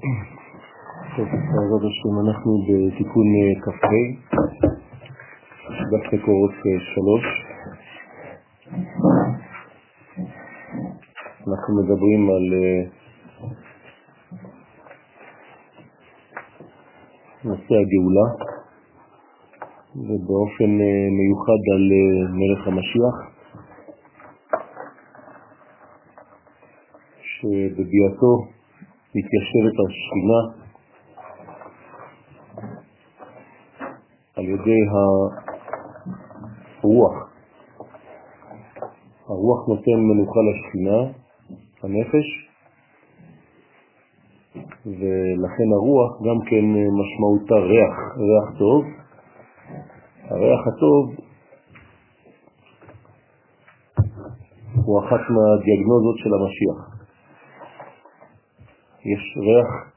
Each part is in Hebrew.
טוב, בעזרת השם אנחנו בתיקון כ"ה, דף מקורות שלוש. אנחנו מדברים על נושא הגאולה, ובאופן מיוחד על מלך המשיח, שבביאתו מתיישבת השכינה על ידי הרוח. הרוח נותן מנוחה לשכינה, הנפש, ולכן הרוח גם כן משמעותה ריח, ריח טוב. הריח הטוב הוא אחת מהדיאגנוזות של המשיח. יש ריח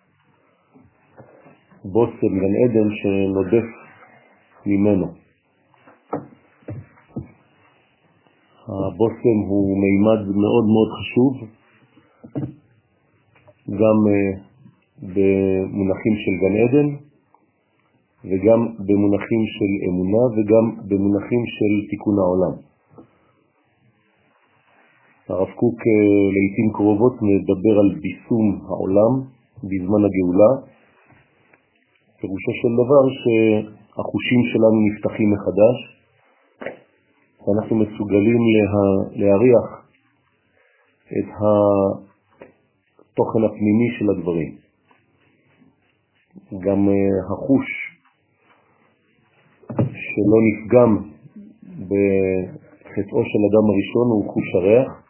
בוסם, גן עדן, שנודף ממנו. הבוסם הוא מימד מאוד מאוד חשוב, גם במונחים של גן עדן, וגם במונחים של אמונה, וגם במונחים של תיקון העולם. הרב קוק לעתים קרובות מדבר על ביסום העולם בזמן הגאולה, פירושו של דבר שהחושים שלנו נפתחים מחדש, ואנחנו מסוגלים לה, להריח את התוכן הפנימי של הדברים. גם החוש שלא נפגם בחטאו של אדם הראשון הוא חוש הריח,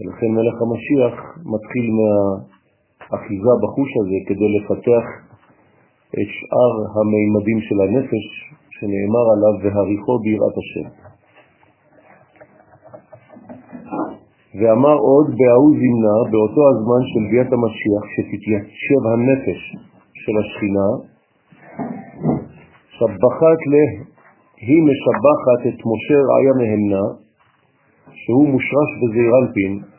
ולכן מלך המשיח מתחיל מהאחיזה בחוש הזה כדי לפתח את שאר המימדים של הנפש שנאמר עליו והריחו ביראת השם. ואמר עוד בהוא זמנה באותו הזמן של ביאת המשיח שתתיישב הנפש של השכינה שבחת לה, היא משבחת את משה רעיה מהמנה שהוא מושרש בזעיר אנפין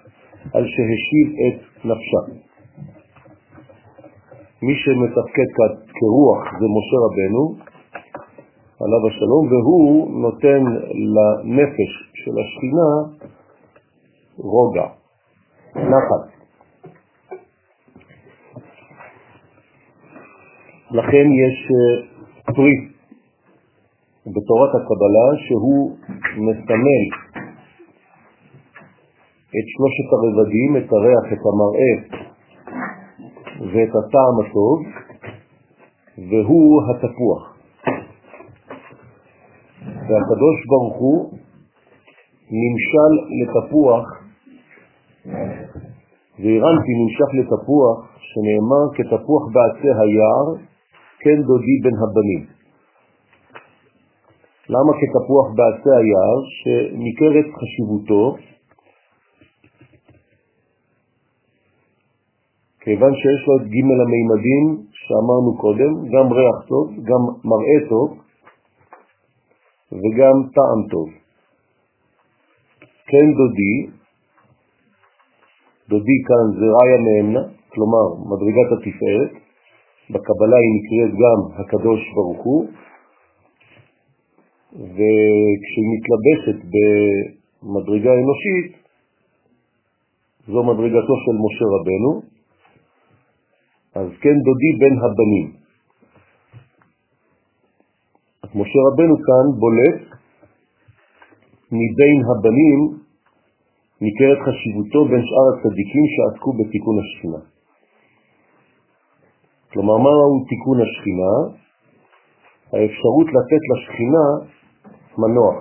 על שהשיב את נפשה. מי שמתפקד כרוח זה משה רבנו, עליו השלום, והוא נותן לנפש של השכינה רוגע, נחת. לכן יש פרי בתורת הקבלה שהוא מסמל את שלושת הרבדים, את הריח, את המראה ואת הטעם הטוב, והוא התפוח. והקדוש ברוך הוא נמשל לתפוח, ואירנטי נמשך לתפוח, שנאמר כתפוח בעצי היער, כן דודי בין הבנים. למה כתפוח בעצי היער? שניכרת חשיבותו כיוון שיש לו את ג' המימדים שאמרנו קודם, גם ריח טוב, גם מראה טוב וגם טעם טוב. כן דודי, דודי כאן זה ראיה מאמנה, כלומר מדרגת התפארת, בקבלה היא נקראת גם הקדוש ברוך הוא, וכשהיא מתלבשת במדרגה אנושית, זו מדרגתו של משה רבנו, אז כן דודי בין הבנים. אז משה רבנו כאן בולט מבין הבנים ניכרת חשיבותו בין שאר הצדיקים שעסקו בתיקון השכינה. כלומר, מהו תיקון השכינה? האפשרות לתת לשכינה מנוח.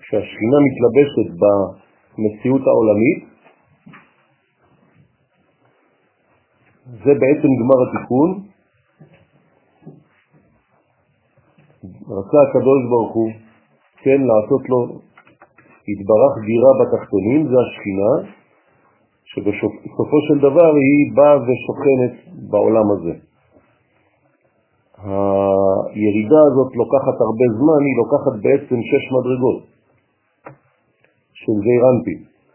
כשהשכינה מתלבשת במציאות העולמית, זה בעצם גמר התיקון. רצה הקדוש ברוך הוא, כן, לעשות לו התברך דירה בתחתונים, זה השכינה, שבסופו של דבר היא באה ושוכנת בעולם הזה. הירידה הזאת לוקחת הרבה זמן, היא לוקחת בעצם שש מדרגות של זעיר.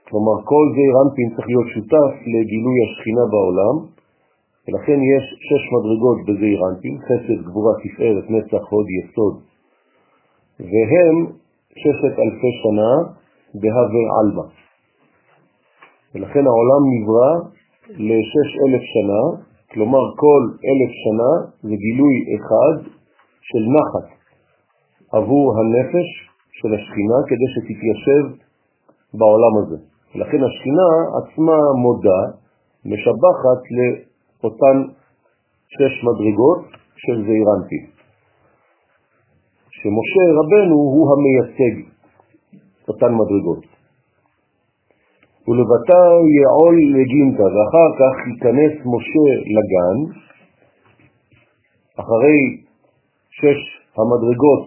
כלומר, כל זעיר צריך להיות שותף לגילוי השכינה בעולם, ולכן יש שש מדרגות בזעיר אנפין, חסד, גבורה, תפארת, נצח, הוד, יסוד, והם ששת אלפי שנה בהווה עלמא. ולכן העולם נברא לשש אלף שנה, כלומר כל אלף שנה זה גילוי אחד של נחת עבור הנפש של השכינה כדי שתתיישב בעולם הזה. ולכן השכינה עצמה מודה, משבחת לאותן שש מדרגות של זעירנטי. שמשה רבנו הוא המייצג אותן מדרגות. ולבטא יעול לגינתא, ואחר כך ייכנס משה לגן, אחרי שש המדרגות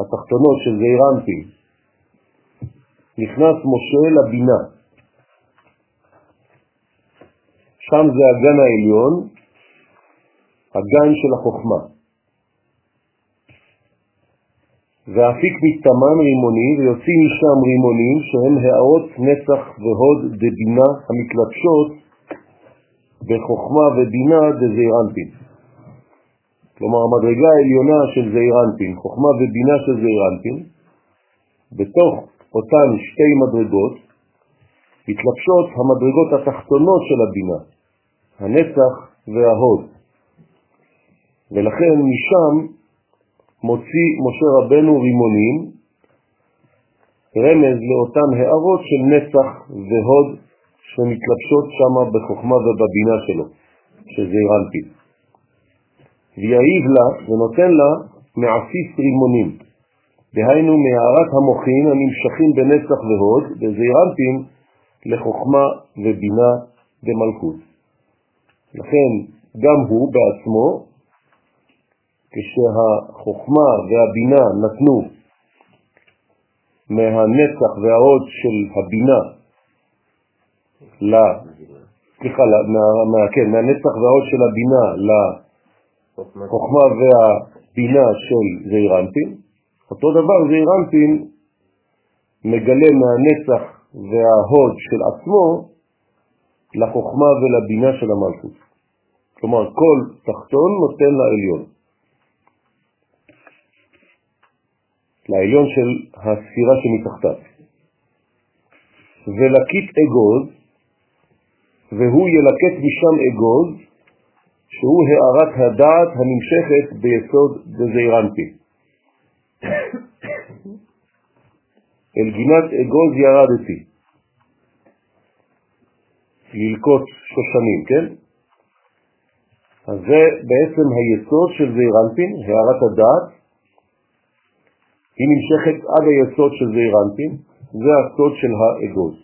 התחתונות של זעירנטי, נכנס משה לבינה. שם זה הגן העליון, הגן של החוכמה. ואפיק מתאמן רימוני ויוצאים משם רימונים שהם הערות נצח והוד דבינה המתלבשות בחוכמה ובינה דזעירנטין. כלומר המדרגה העליונה של זעירנטין, חוכמה ובינה של זעירנטין, בתוך אותן שתי מדרגות מתלבשות המדרגות התחתונות של הבינה, הנצח וההוד. ולכן משם מוציא משה רבנו רימונים, רמז לאותן הערות של נצח והוד שמתלבשות שם בחוכמה ובבינה שלו, שזה רנפי. ויעיב לה ונותן לה מעסיס רימונים, דהיינו מהערת המוחין הנמשכים בנצח והוד, וזעירנטים לחוכמה ובינה במלכות. לכן גם הוא בעצמו, כשהחוכמה והבינה נתנו מהנצח וההוד של הבינה, סליחה, מה, מה, כן, מהנצח וההוד של הבינה לחוכמה והבינה של זעירנטים, אותו דבר זעירנטין מגלה מהנצח וההוד של עצמו לחוכמה ולבינה של המלכות. כלומר, כל תחתון נותן לעליון. לעליון של הספירה שמתחתיו. ולקית אגוז, והוא ילקט משם אגוז, שהוא הערת הדעת הנמשכת ביסוד בזעירנטי. אל גינת אגוז ירדתי, ללקוט שושנים, כן? אז זה בעצם היסוד של זעירנטין, הערת הדעת, היא נמשכת עד היסוד של זעירנטין, זה הסוד של האגוז.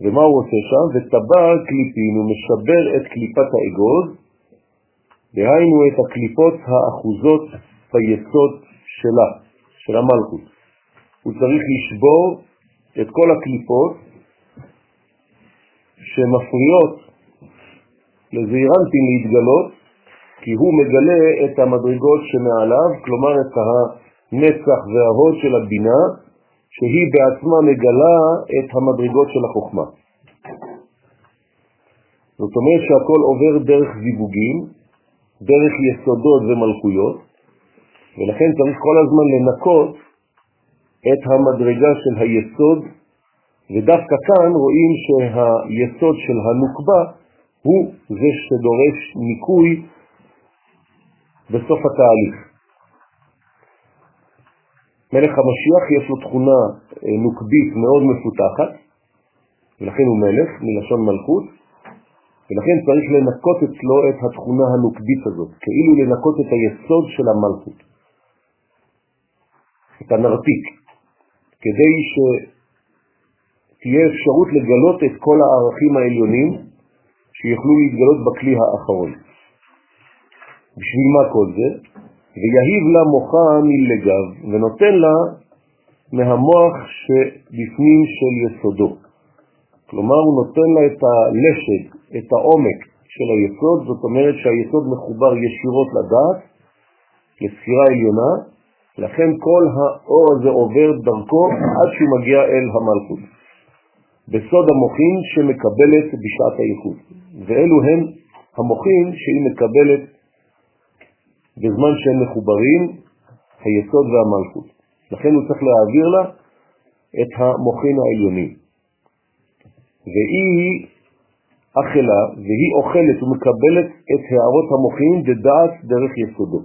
ומה הוא עושה שם? וטבע קליפין, הוא משבר את קליפת האגוז, דהיינו את הקליפות האחוזות ביסוד שלה, של המלכות. הוא צריך לשבור את כל הקליפות שמפריעות לזעירנטים להתגלות, כי הוא מגלה את המדרגות שמעליו, כלומר את הנצח וההוד של הבינה, שהיא בעצמה מגלה את המדרגות של החוכמה. זאת אומרת שהכל עובר דרך זיווגים, דרך יסודות ומלכויות, ולכן צריך כל הזמן לנקות את המדרגה של היסוד, ודווקא כאן רואים שהיסוד של הנוקבה הוא זה שדורש ניקוי בסוף התהליך. מלך המשיח יש לו תכונה אה, נוקבית מאוד מפותחת, ולכן הוא מלך, מלשון מלכות, ולכן צריך לנקות אצלו את התכונה הנוקבית הזאת, כאילו לנקות את היסוד של המלכות, את הנרתיק, כדי שתהיה אפשרות לגלות את כל הערכים העליונים שיוכלו להתגלות בכלי האחרון. בשביל מה כל זה? ויהיב לה מוחה מלגב, ונותן לה מהמוח שבפנים של יסודו. כלומר, הוא נותן לה את הלשד, את העומק של היסוד, זאת אומרת שהיסוד מחובר ישירות לדעת, לספירה עליונה, לכן כל האור הזה עובר דרכו עד שהוא מגיע אל המלכות. בסוד המוחין שמקבלת בשעת הייחוד. ואלו הם המוחים שהיא מקבלת בזמן שהם מחוברים, היסוד והמלכות. לכן הוא צריך להעביר לה את המוחים העליונים. והיא אכלה, והיא אוכלת ומקבלת את הערות המוחים בדעת דרך יסודו.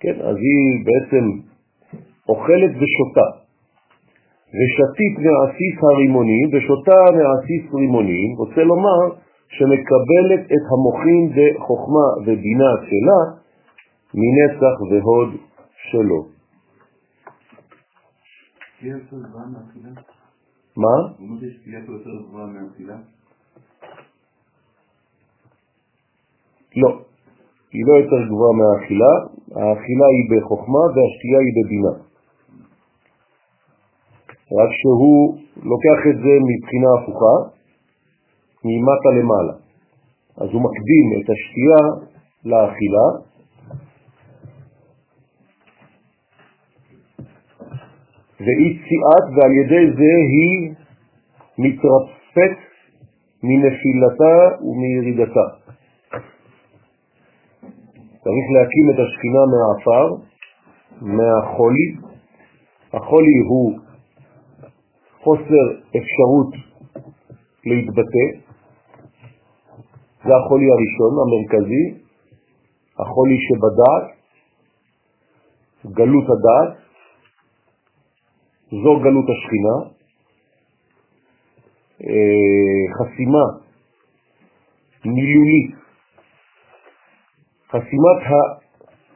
כן, אז היא בעצם אוכלת ושותה. ושתית מעסיס הרימונים ושותה מעסיס רימונים, רוצה לומר שמקבלת את המוחים בחוכמה ובינה שלה מנצח והוד שלו. מה? לא, היא לא יותר גבוהה מהאכילה, האכילה היא בחוכמה והשתייה היא בבינה. רק שהוא לוקח את זה מבחינה הפוכה, ממטה למעלה. אז הוא מקדים את השתייה לאכילה, והיא ציעת, ועל ידי זה היא מתרפאת מנפילתה ומירידתה. צריך להקים את השכינה מהעפר, מהחולי. החולי הוא חוסר אפשרות להתבטא, זה החולי הראשון, המרכזי, החולי שבדעת, גלות הדעת, זו גלות השכינה, אה, חסימה מילולית, חסימת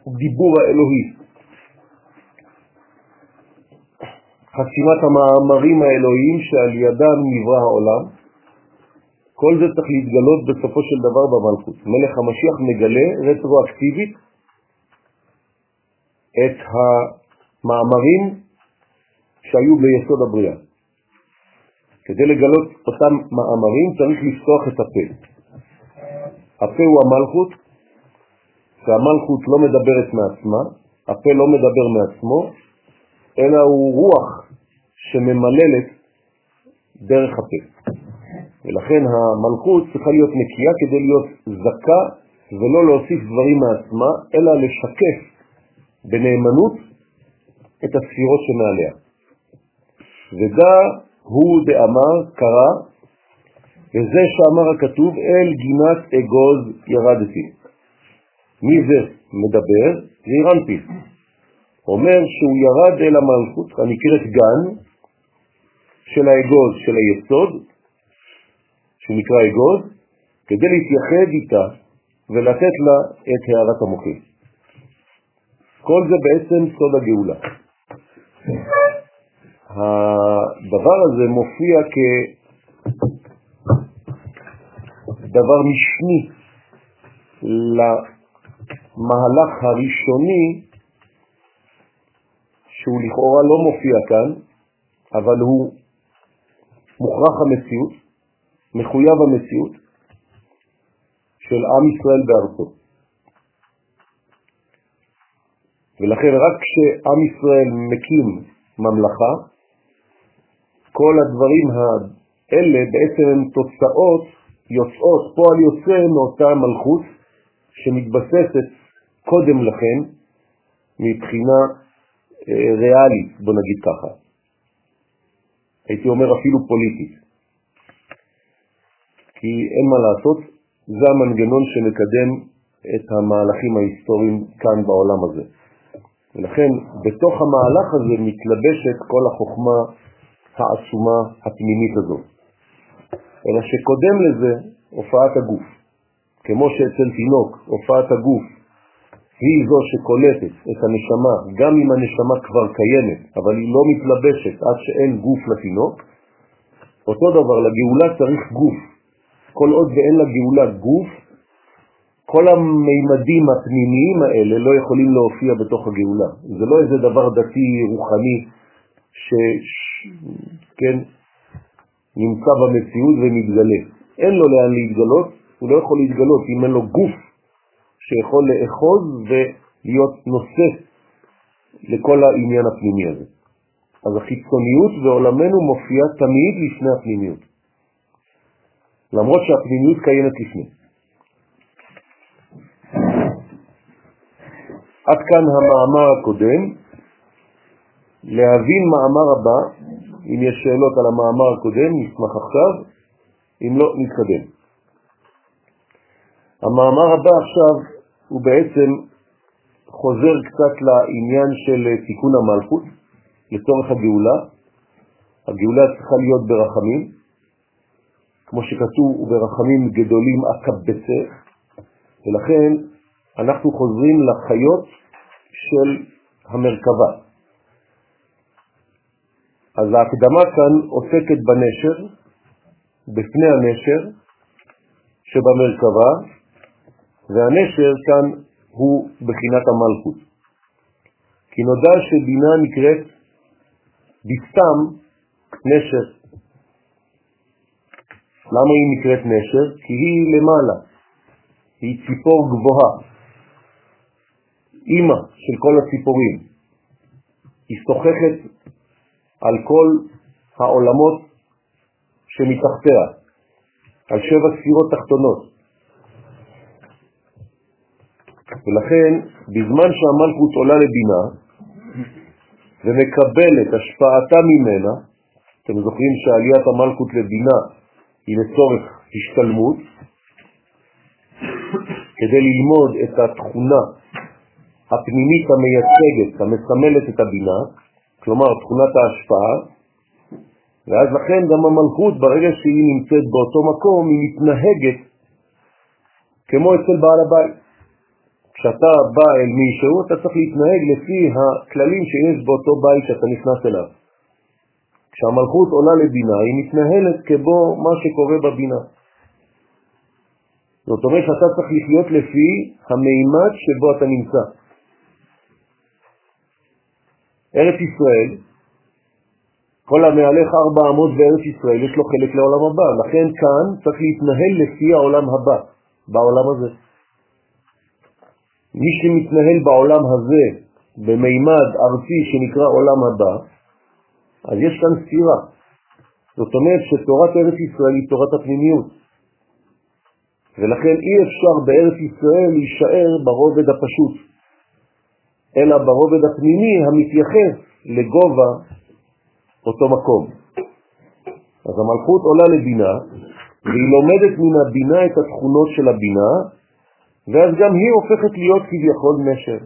הדיבור האלוהי, חסימת המאמרים האלוהיים שעל ידם נברא העולם, כל זה צריך להתגלות בסופו של דבר במלכות. מלך המשיח מגלה רטרואקטיבית את המאמרים שהיו ביסוד הבריאה. כדי לגלות אותם מאמרים צריך לפתוח את הפה. הפה הוא המלכות, והמלכות לא מדברת מעצמה, הפה לא מדבר מעצמו, אלא הוא רוח שממללת דרך הפה. ולכן המלכות צריכה להיות נקייה כדי להיות זכה ולא להוסיף דברים מעצמה, אלא לשקף בנאמנות את הספירות שמעליה. ודע הוא דאמר, קרא, וזה שאמר הכתוב, אל גינת אגוז ירדתי. מי זה מדבר? זה אירנפי. אומר שהוא ירד אל המלכות הנקראת גן של האגוז של היסוד, שנקרא אגוז, כדי להתייחד איתה ולתת לה את הערת המוחים. כל זה בעצם סוד הגאולה. הדבר הזה מופיע כדבר משני למהלך הראשוני שהוא לכאורה לא מופיע כאן, אבל הוא מוכרח המציאות, מחויב המציאות של עם ישראל בארצו. ולכן רק כשעם ישראל מקים ממלכה, כל הדברים האלה בעצם הם תוצאות יוצאות, פועל יוצא מאותה מלכות שמתבססת קודם לכן מבחינה אה, ריאלית, בוא נגיד ככה. הייתי אומר אפילו פוליטית. כי אין מה לעשות, זה המנגנון שמקדם את המהלכים ההיסטוריים כאן בעולם הזה. ולכן בתוך המהלך הזה מתלבשת כל החוכמה העצומה הפנימית הזו. אלא שקודם לזה הופעת הגוף. כמו שאצל תינוק הופעת הגוף היא זו שקולטת את הנשמה, גם אם הנשמה כבר קיימת, אבל היא לא מתלבשת עד שאין גוף לתינוק, אותו דבר, לגאולה צריך גוף. כל עוד ואין לגאולה גוף, כל המימדים הפנימיים האלה לא יכולים להופיע בתוך הגאולה. זה לא איזה דבר דתי, רוחני, שכן, נמצא במציאות ומתגלה. אין לו לאן להתגלות, הוא לא יכול להתגלות אם אין לו גוף שיכול לאחוז ולהיות נושא לכל העניין הפנימי הזה. אז החיצוניות בעולמנו מופיעה תמיד לפני הפנימיות. למרות שהפנימיות קיימת לפני. עד כאן המאמר הקודם. להבין מאמר הבא, אם יש שאלות על המאמר הקודם, נשמח עכשיו, אם לא, נתקדם. המאמר הבא עכשיו הוא בעצם חוזר קצת לעניין של תיקון המלכות לצורך הגאולה. הגאולה צריכה להיות ברחמים, כמו שכתוב, וברחמים גדולים אקבצך, ולכן אנחנו חוזרים לחיות של המרכבה. אז ההקדמה כאן עוסקת בנשר, בפני הנשר שבמרכבה, והנשר כאן הוא בחינת המלכות. כי נודע שבינה נקראת בסתם נשר. למה היא נקראת נשר? כי היא למעלה, היא ציפור גבוהה, אימא של כל הציפורים. היא שוחחת על כל העולמות שמתחתיה, על שבע ספירות תחתונות. ולכן, בזמן שהמלכות עולה לבינה ומקבלת השפעתה ממנה, אתם זוכרים שעליית המלכות לבינה היא לצורך השתלמות, כדי ללמוד את התכונה הפנימית המייצגת, המסמלת את הבינה, כלומר תכונת ההשפעה, ואז לכן גם המלכות, ברגע שהיא נמצאת באותו מקום, היא מתנהגת כמו אצל בעל הבית. כשאתה בא אל מישהו, אתה צריך להתנהג לפי הכללים שיש באותו בית שאתה נכנס אליו. כשהמלכות עולה לבינה, היא מתנהלת כבו מה שקורה בבינה. זאת אומרת שאתה צריך לחיות לפי המימד שבו אתה נמצא. ארץ ישראל, כל המהלך ארבע אמות בארץ ישראל יש לו חלק לעולם הבא, לכן כאן צריך להתנהל לפי העולם הבא, בעולם הזה. מי שמתנהל בעולם הזה במימד ארצי שנקרא עולם הבא, אז יש כאן סתירה. זאת אומרת שתורת ארץ ישראל היא תורת הפנימיות. ולכן אי אפשר בארץ ישראל להישאר ברובד הפשוט, אלא ברובד הפנימי המתייחס לגובה אותו מקום. אז המלכות עולה לבינה, והיא לומדת מן הבינה את התכונות של הבינה, ואז גם היא הופכת להיות כביכול נשר.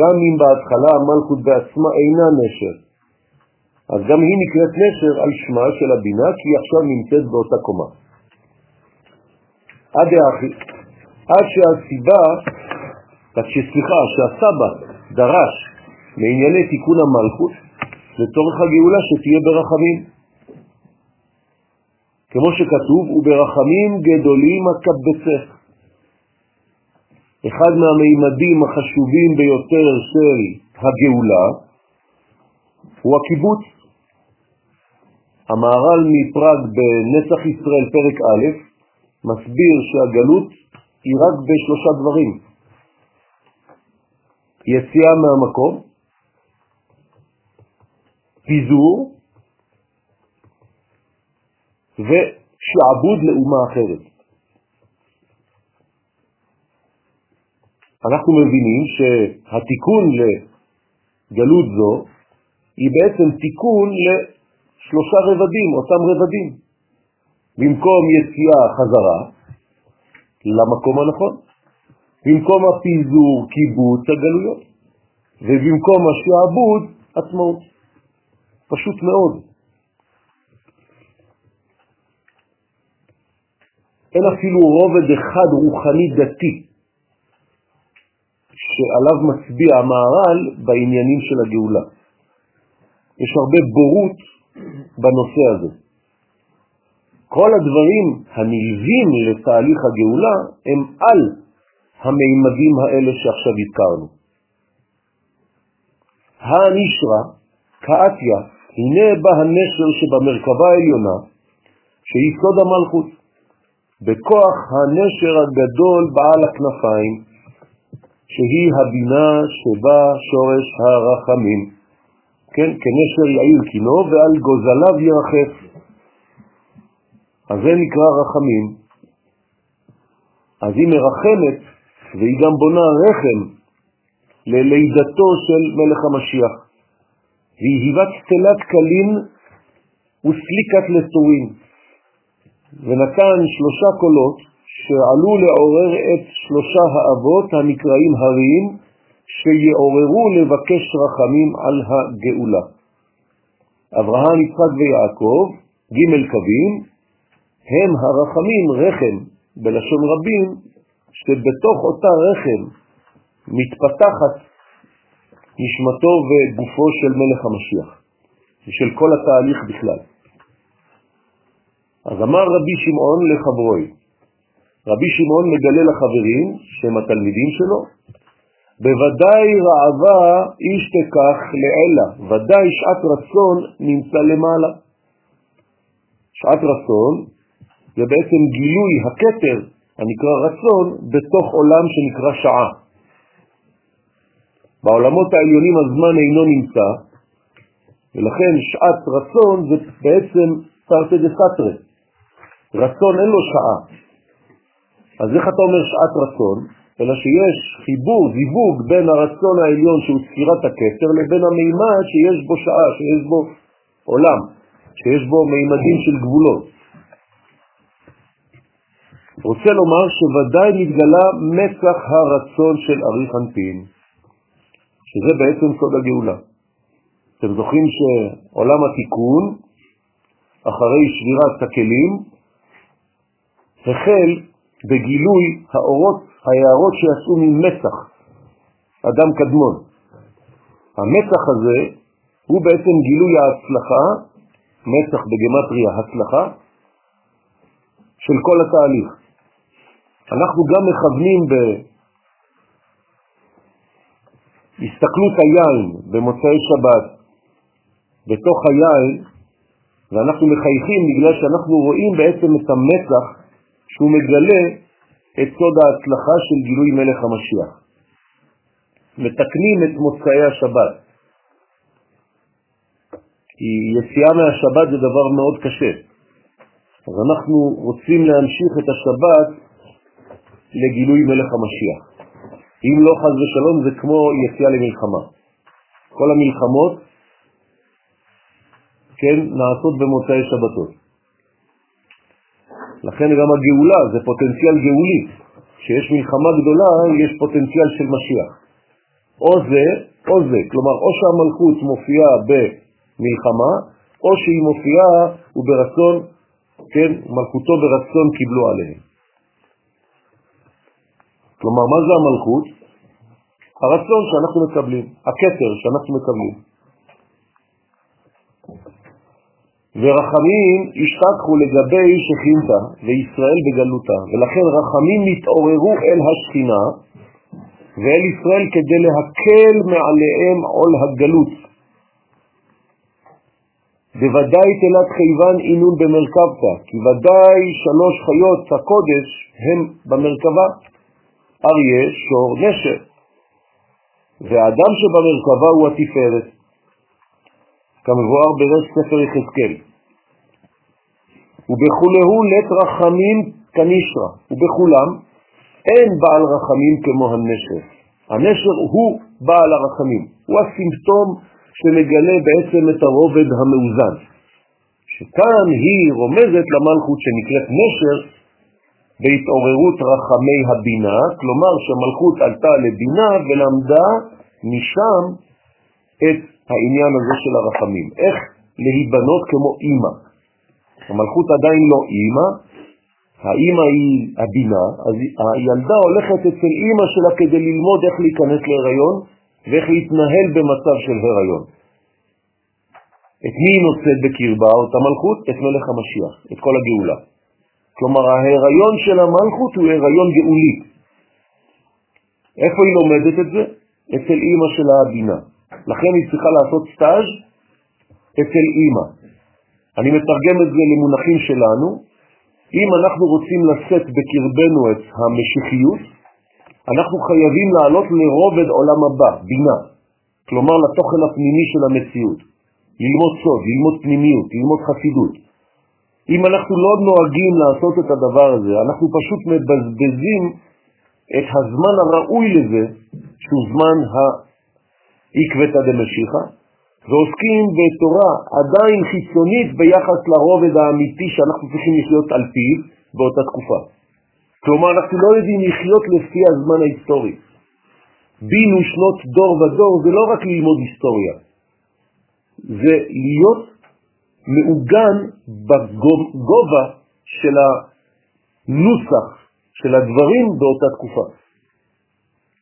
גם אם בהתחלה המלכות בעצמה אינה נשר, אז גם היא נקראת נשר על שמה של הבינה, כי היא עכשיו נמצאת באותה קומה. עד האחי, עד שהסיבה, עד שסליחה, שהסבא דרש מענייני תיקון המלכות לצורך הגאולה שתהיה ברחמים. כמו שכתוב, וברחמים גדולים הקבצך. אחד מהמימדים החשובים ביותר של הגאולה הוא הקיבוץ. המהר"ל מפראג בנצח ישראל פרק א' מסביר שהגלות היא רק בשלושה דברים. יציאה מהמקום, פיזור ושעבוד לאומה אחרת. אנחנו מבינים שהתיקון לגלות זו היא בעצם תיקון לשלושה רבדים, אותם רבדים. במקום יציאה חזרה למקום הנכון, במקום הפיזור קיבוץ הגלויות, ובמקום השעבוד עצמאות. פשוט מאוד. אין אפילו רובד אחד רוחני דתי שעליו מצביע המהר"ל בעניינים של הגאולה. יש הרבה בורות בנושא הזה. כל הדברים הנלווים לתהליך הגאולה הם על המימדים האלה שעכשיו הזכרנו. הנשרה, כאתיה, הנה בא הנשר שבמרכבה העליונה, שהיא סוד המלכות. בכוח הנשר הגדול בעל הכנפיים, שהיא הבינה שבה שורש הרחמים. כן, כנשר יעיל קינו ועל גוזליו ירחף. אז זה נקרא רחמים. אז היא מרחמת והיא גם בונה רחם ללידתו של מלך המשיח. והיא היבת סטלת קלים וסליקת לסורים, ונתן שלושה קולות שעלו לעורר את שלושה האבות הנקראים הריים, שיעוררו לבקש רחמים על הגאולה. אברהם, יצחק ויעקב, ג' קווים, הם הרחמים רחם, בלשון רבים, שבתוך אותה רחם מתפתחת נשמתו וגופו של מלך המשיח, ושל כל התהליך בכלל. אז אמר רבי שמעון לחברוי, רבי שמעון מגלה לחברים, שהם התלמידים שלו, בוודאי רעבה איש תקח לאלה, ודאי שעת רצון נמצא למעלה. שעת רצון זה בעצם גילוי הקטר הנקרא רצון בתוך עולם שנקרא שעה. בעולמות העליונים הזמן אינו נמצא, ולכן שעת רצון זה בעצם תרתי דסתרי. רצון אין לו שעה. אז איך אתה אומר שעת רצון? אלא שיש חיבור, זיווג בין הרצון העליון שהוא ספירת הכתר לבין המימד שיש בו שעה, שיש בו עולם, שיש בו מימדים של גבולות. רוצה לומר שוודאי מתגלה מצח הרצון של אריך אנפין, שזה בעצם סוד הגאולה. אתם זוכרים שעולם התיקון, אחרי שבירת הכלים, החל בגילוי האורות, היערות שיצאו ממצח, אדם קדמון. המצח הזה הוא בעצם גילוי ההצלחה, מצח בגמטריה הצלחה, של כל התהליך. אנחנו גם מכוונים בהסתכלות היין במוצאי שבת בתוך היין, ואנחנו מחייכים בגלל שאנחנו רואים בעצם את המצח שהוא מגלה את סוד ההצלחה של גילוי מלך המשיח. מתקנים את מוצאי השבת. כי יציאה מהשבת זה דבר מאוד קשה. אז אנחנו רוצים להמשיך את השבת לגילוי מלך המשיח. אם לא חז ושלום זה כמו יציאה למלחמה. כל המלחמות, כן, נעשות במוצאי שבתות. לכן גם הגאולה זה פוטנציאל גאולי. כשיש מלחמה גדולה, יש פוטנציאל של משיח. או זה, או זה. כלומר, או שהמלכות מופיעה במלחמה, או שהיא מופיעה וברצון, כן, מלכותו ברצון קיבלו עליהם. כלומר, מה זה המלכות? הרצון שאנחנו מקבלים, הכתר שאנחנו מקבלים. ורחמים השתתחו לגבי שכינתה וישראל בגלותה, ולכן רחמים נתעוררו אל השכינה ואל ישראל כדי להקל מעליהם עול הגלות. בוודאי תלת חיוון אינון במרכבתה, כי ודאי שלוש חיות הקודש הם במרכבה, אריה, שור, נשר, והאדם שבמרכבה הוא התפארת. כמבואר ברש ספר יחזקאל. ובכולהו לת רחמים כנישרה, ובכולם אין בעל רחמים כמו הנשר. הנשר הוא בעל הרחמים, הוא הסימפטום שמגלה בעצם את הרובד המאוזן. שכאן היא רומזת למלכות שנקראת נשר בהתעוררות רחמי הבינה, כלומר שהמלכות עלתה לבינה ולמדה משם את העניין הזה של הרחמים. איך להיבנות כמו אימא. המלכות עדיין לא אימא, האימא היא הבינה, אז הילדה הולכת אצל אימא שלה כדי ללמוד איך להיכנס להיריון ואיך להתנהל במצב של הריון. את מי היא נושאת בקרבה, אותה מלכות? את מלך המשיח, את כל הגאולה. כלומר, ההיריון של המלכות הוא הריון גאולי. איפה היא לומדת את זה? אצל אימא של הבינה. לכן היא צריכה לעשות סטאז' אצל אימא. אני מתרגם את זה למונחים שלנו. אם אנחנו רוצים לשאת בקרבנו את המשיחיות, אנחנו חייבים לעלות לרובד עולם הבא, בינה, כלומר לתוכן הפנימי של המציאות, ללמוד סוד, ללמוד פנימיות, ללמוד חסידות. אם אנחנו לא נוהגים לעשות את הדבר הזה, אנחנו פשוט מבזבזים את הזמן הראוי לזה, שהוא זמן העקבתא דמשיחא, ועוסקים בתורה עדיין חיצונית ביחס לרובד האמיתי שאנחנו צריכים לחיות על פיו באותה תקופה. כלומר, אנחנו לא יודעים לחיות לפי הזמן ההיסטורי. בינו שנות דור ודור זה לא רק ללמוד היסטוריה, זה להיות מעוגן בגובה של הנוסח של הדברים באותה תקופה.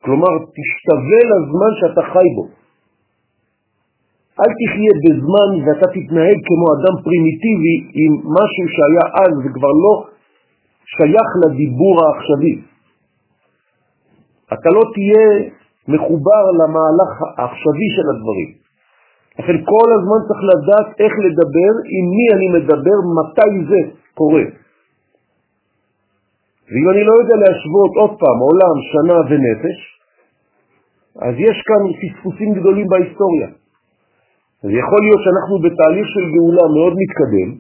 כלומר, תשתווה לזמן שאתה חי בו. אל תחיה בזמן ואתה תתנהג כמו אדם פרימיטיבי עם משהו שהיה אז וכבר לא שייך לדיבור העכשווי. אתה לא תהיה מחובר למהלך העכשווי של הדברים. לכן כל הזמן צריך לדעת איך לדבר, עם מי אני מדבר, מתי זה קורה. ואם אני לא יודע להשוות עוד פעם עולם, שנה ונפש, אז יש כאן פספוסים גדולים בהיסטוריה. אז יכול להיות שאנחנו בתהליך של גאולה מאוד מתקדם,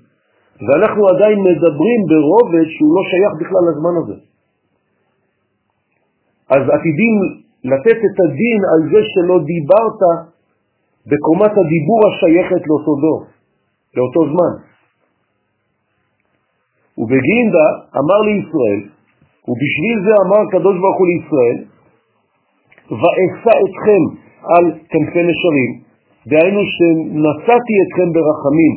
ואנחנו עדיין מדברים ברובד שהוא לא שייך בכלל לזמן הזה. אז עתידים לתת את הדין על זה שלא דיברת בקומת הדיבור השייכת לאותו דור, לאותו זמן. ובגינדה אמר לישראל, ובשביל זה אמר קדוש ברוך הוא לישראל, ואשא אתכם על כנפי נשרים, דהיינו שנשאתי אתכם ברחמים.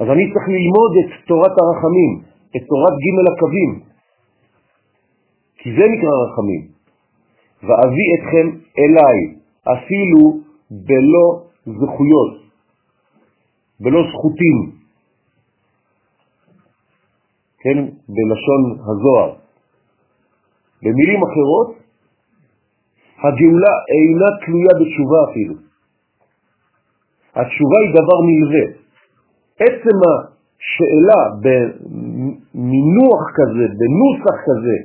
אז אני צריך ללמוד את תורת הרחמים, את תורת ג' הקווים, כי זה נקרא רחמים. ואביא אתכם אליי, אפילו בלא זכויות, בלא זכותים, כן, בלשון הזוהר. במילים אחרות, הגאולה אינה תלויה בתשובה אפילו. התשובה היא דבר מלווה. עצם השאלה במינוח כזה, בנוסח כזה,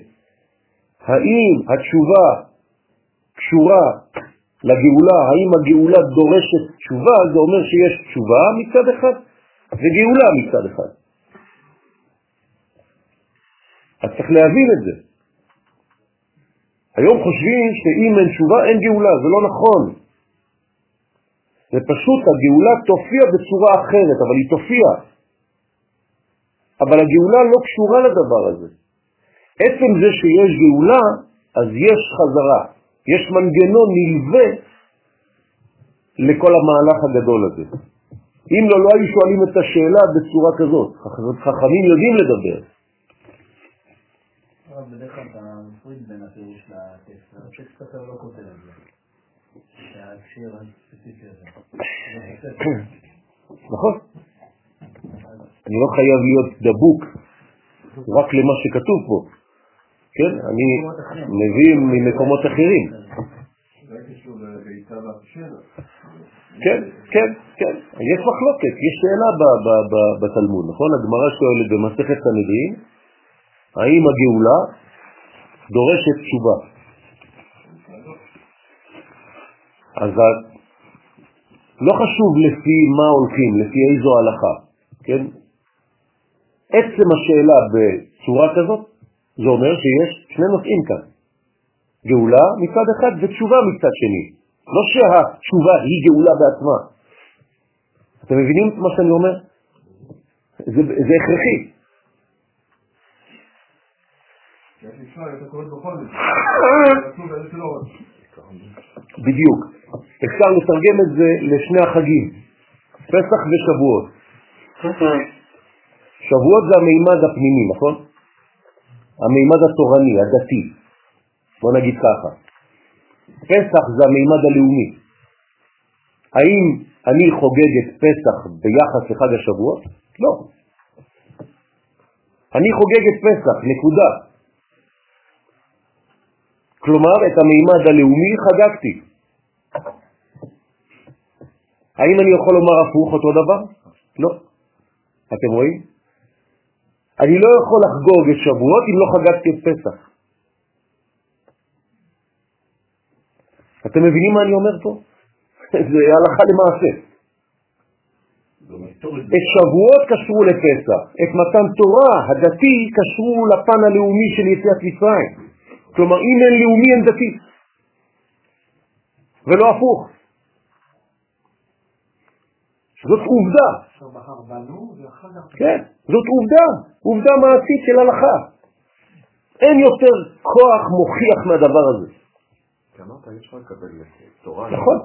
האם התשובה קשורה לגאולה, האם הגאולה דורשת תשובה, זה אומר שיש תשובה מצד אחד וגאולה מצד אחד. אז צריך להבין את זה. היום חושבים שאם אין תשובה אין גאולה, זה לא נכון. זה פשוט, הגאולה תופיע בצורה אחרת, אבל היא תופיע. אבל הגאולה לא קשורה לדבר הזה. עצם זה שיש גאולה, אז יש חזרה, יש מנגנון נלווה לכל המהלך הגדול הזה. אם לא, לא היו שואלים את השאלה בצורה כזאת. חכמים יודעים לדבר. בדרך כלל אתה מפריד בין הפירוש לטקסט, הטקסט אחר לא כותב את זה. שההקשר הספציפי הזה. נכון. אני לא חייב להיות דבוק רק למה שכתוב פה. כן, אני מביא ממקומות אחרים. כן, כן, כן. יש מחלוקת, יש שאלה בתלמוד, נכון? הגמרא שואלת במסכת סנהדרין, האם הגאולה דורשת תשובה? אז לא חשוב לפי מה הולכים, לפי איזו הלכה, כן? עצם השאלה בצורה כזאת, זה אומר שיש שני נושאים כאן. גאולה מצד אחד ותשובה מצד שני. לא שהתשובה היא גאולה בעצמה. אתם מבינים מה שאני אומר? זה, זה הכרחי. בדיוק. אפשר לתרגם את זה לשני החגים, פסח ושבועות. שבועות זה המימד הפנימי, נכון? המימד התורני, הדתי. בוא נגיד ככה. פסח זה המימד הלאומי. האם אני חוגג את פסח ביחס לחג השבועות? לא. אני חוגג את פסח, נקודה. כלומר, את המימד הלאומי חגגתי. האם אני יכול לומר הפוך אותו דבר? לא. אתם רואים? אני לא יכול לחגוג את שבועות אם לא חגגתי את פסח. אתם מבינים מה אני אומר פה? זה הלכה למעשה. את שבועות קשרו לפסח, את מתן תורה הדתי קשרו לפן הלאומי של יציאת מצרים. כלומר, אם אין לאומי אין דתי, ולא הפוך. זאת עובדה. כן, זאת עובדה, עובדה מעשית של הלכה. אין יותר כוח מוכיח מהדבר הזה. נכון,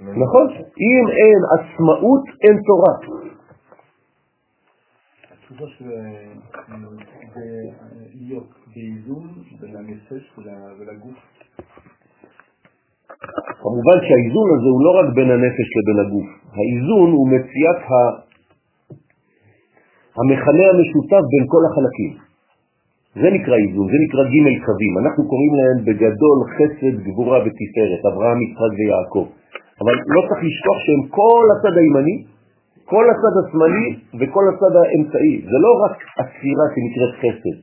נכון. אם אין עצמאות, אין תורה. התשובה של להיות באיזון בין הנפש ולגוף. כמובן שהאיזון הזה הוא לא רק בין הנפש לבין הגוף. האיזון הוא מציאת המכנה המשותף בין כל החלקים. זה נקרא איזון, זה נקרא ג' קווים. אנחנו קוראים להם בגדול חסד, גבורה ותפארת, אברהם, יצחק ויעקב. אבל לא צריך לשכוח שהם כל הצד הימני, כל הצד השמאלי וכל הצד האמצעי. זה לא רק הצירה שנקראת חסד,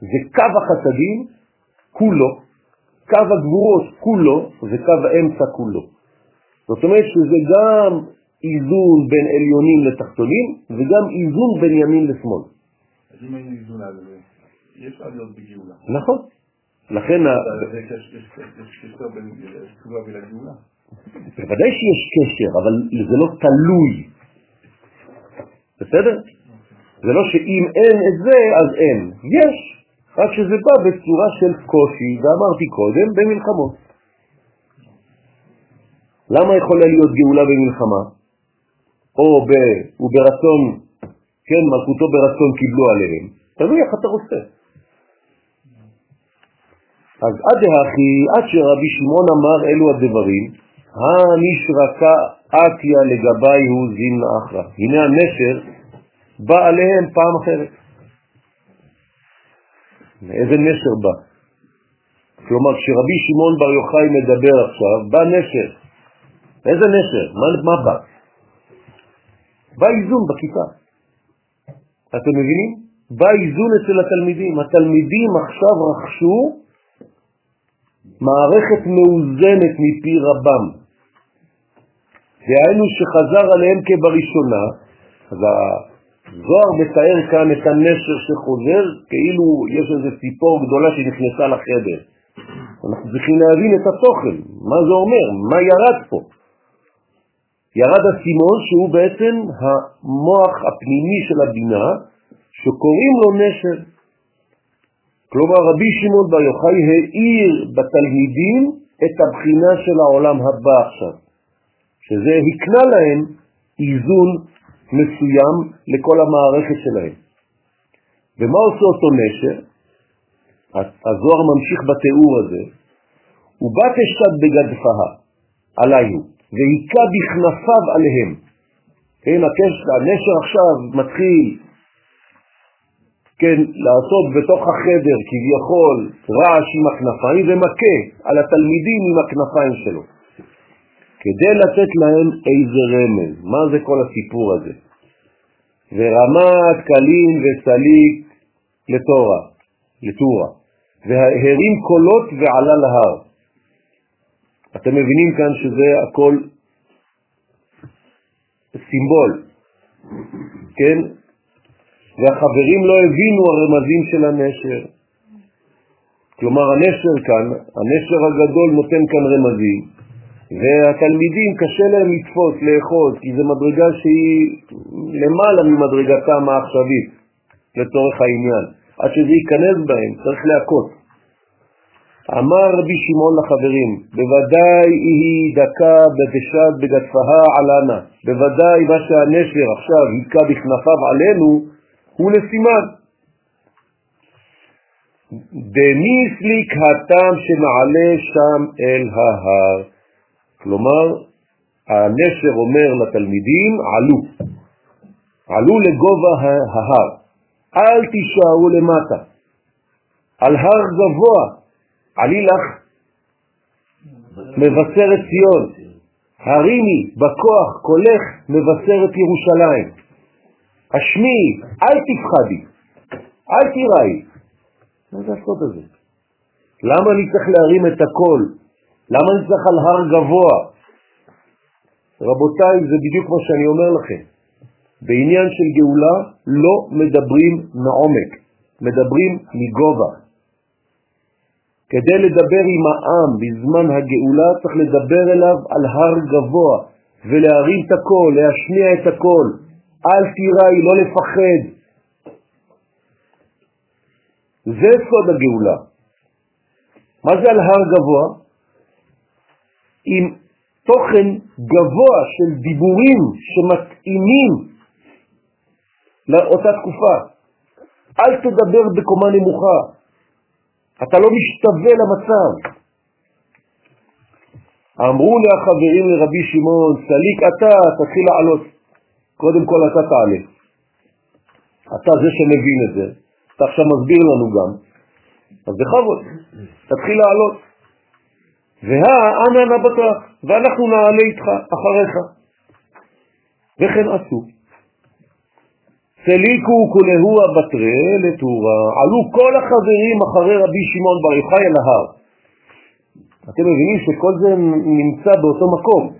זה קו החסדים כולו, קו הגבורות כולו וקו האמצע כולו. זאת אומרת שזה גם איזון בין עליונים לתחתונים וגם איזון בין ימין לשמאל. אז אם אין איזון זה, אי אפשר להיות בגאולה. נכון. לכן... יש קשר בין תשובה ולגאולה. בוודאי שיש קשר, אבל זה לא תלוי. בסדר? זה לא שאם אין את זה, אז אין. יש, רק שזה בא בצורה של קושי, ואמרתי קודם, במלחמות. למה יכולה להיות גאולה במלחמה? או ב, וברצון, כן, מלכותו ברצון קיבלו עליהם. תלוי איך אתה רוצה. אז עד האחי, עד שרבי שמעון אמר אלו הדברים, הנשרקה אתיה לגבי הוא זין אחרא. הנה הנשר בא עליהם פעם אחרת. איזה נשר בא? כלומר, כשרבי שמעון בר יוחאי מדבר עכשיו, בא נשר. איזה נשר? מה, מה בא? בא איזון בכיתה. אתם מבינים? בא איזון אצל התלמידים. התלמידים עכשיו רכשו מערכת מאוזנת מפי רבם. דהיינו שחזר עליהם כבראשונה, אז הזוהר מתאר כאן את הנשר שחוזר כאילו יש איזו ציפור גדולה שנכנסה לחדר. אנחנו צריכים להבין את התוכן, מה זה אומר, מה ירד פה. ירד הסימון שהוא בעצם המוח הפנימי של הבינה, שקוראים לו נשר. כלומר, רבי שמעון בר יוחאי העיר בתלמידים את הבחינה של העולם הבא עכשיו, שזה הקנה להם איזון מסוים לכל המערכת שלהם. ומה עושה אותו נשר? הזוהר ממשיך בתיאור הזה, ובת אשתת בגדפהה עלינו, והיכה בכנפיו עליהם. כן, הנשר עכשיו מתחיל כן, לעשות בתוך החדר כביכול רעש עם הכנפיים ומכה על התלמידים עם הכנפיים שלו, כדי לתת להם איזה רמז. מה זה כל הסיפור הזה? ורמת קלין וסליק לתורה, לתורה, והרים קולות ועלה להר. אתם מבינים כאן שזה הכל סימבול, כן? והחברים לא הבינו הרמזים של הנשר. כלומר, הנשר כאן, הנשר הגדול נותן כאן רמזים, והתלמידים קשה להם לתפוס, לאחוז, כי זו מדרגה שהיא למעלה ממדרגתם העכשווית, לצורך העניין. עד שזה ייכנס בהם, צריך להכות. אמר רבי שמעון לחברים, בוודאי היא דקה בדשת בגדפהה עלנה, בוודאי מה שהנשר עכשיו היכה בכנפיו עלינו, הוא לסימן. דמיסליק הטעם שמעלה שם אל ההר. כלומר, הנשר אומר לתלמידים, עלו. עלו לגובה ההר. אל תישארו למטה. על הר גבוה, עלי לך מבשרת ציון. הרימי בכוח קולך מבשרת ירושלים. השמי, אל תפחדי, אל תיראי. מה זה הסוד הזה? למה אני צריך להרים את הכל? למה אני צריך על הר גבוה? רבותיי, זה בדיוק מה שאני אומר לכם. בעניין של גאולה לא מדברים מעומק, מדברים מגובה. כדי לדבר עם העם בזמן הגאולה צריך לדבר אליו על הר גבוה ולהרים את הכל, להשמיע את הכל. אל תיראי, לא לפחד. זה סוד הגאולה. מה זה על הר גבוה? עם תוכן גבוה של דיבורים שמתאימים לאותה תקופה. אל תדבר בקומה נמוכה, אתה לא משתווה למצב. אמרו לי החברים לרבי שמעון, סליק אתה, תתחיל לעלות. קודם כל אתה תעלה. אתה זה שמבין את זה, אתה עכשיו מסביר לנו גם, אז בכבוד, תתחיל לעלות. והא אנא נבטח, ואנחנו נעלה איתך אחריך. וכן עשו. סליקו כולהו הבטרי לתורה, עלו כל החברים אחרי רבי שמעון בר יוחאי אל ההר. אתם מבינים שכל זה נמצא באותו מקום,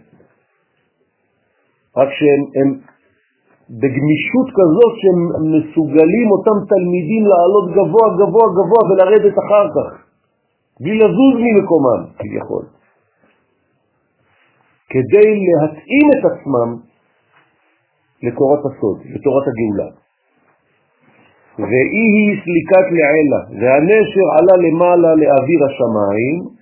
רק שהם הם בגמישות כזאת שהם מסוגלים אותם תלמידים לעלות גבוה גבוה גבוה ולרדת אחר כך, בלי לזוז ממקומם כביכול, כדי להתאים את עצמם לתורת הסוד, לתורת הגאולה. ואי היא סליקת לעילה, והנשר עלה למעלה לאוויר השמיים,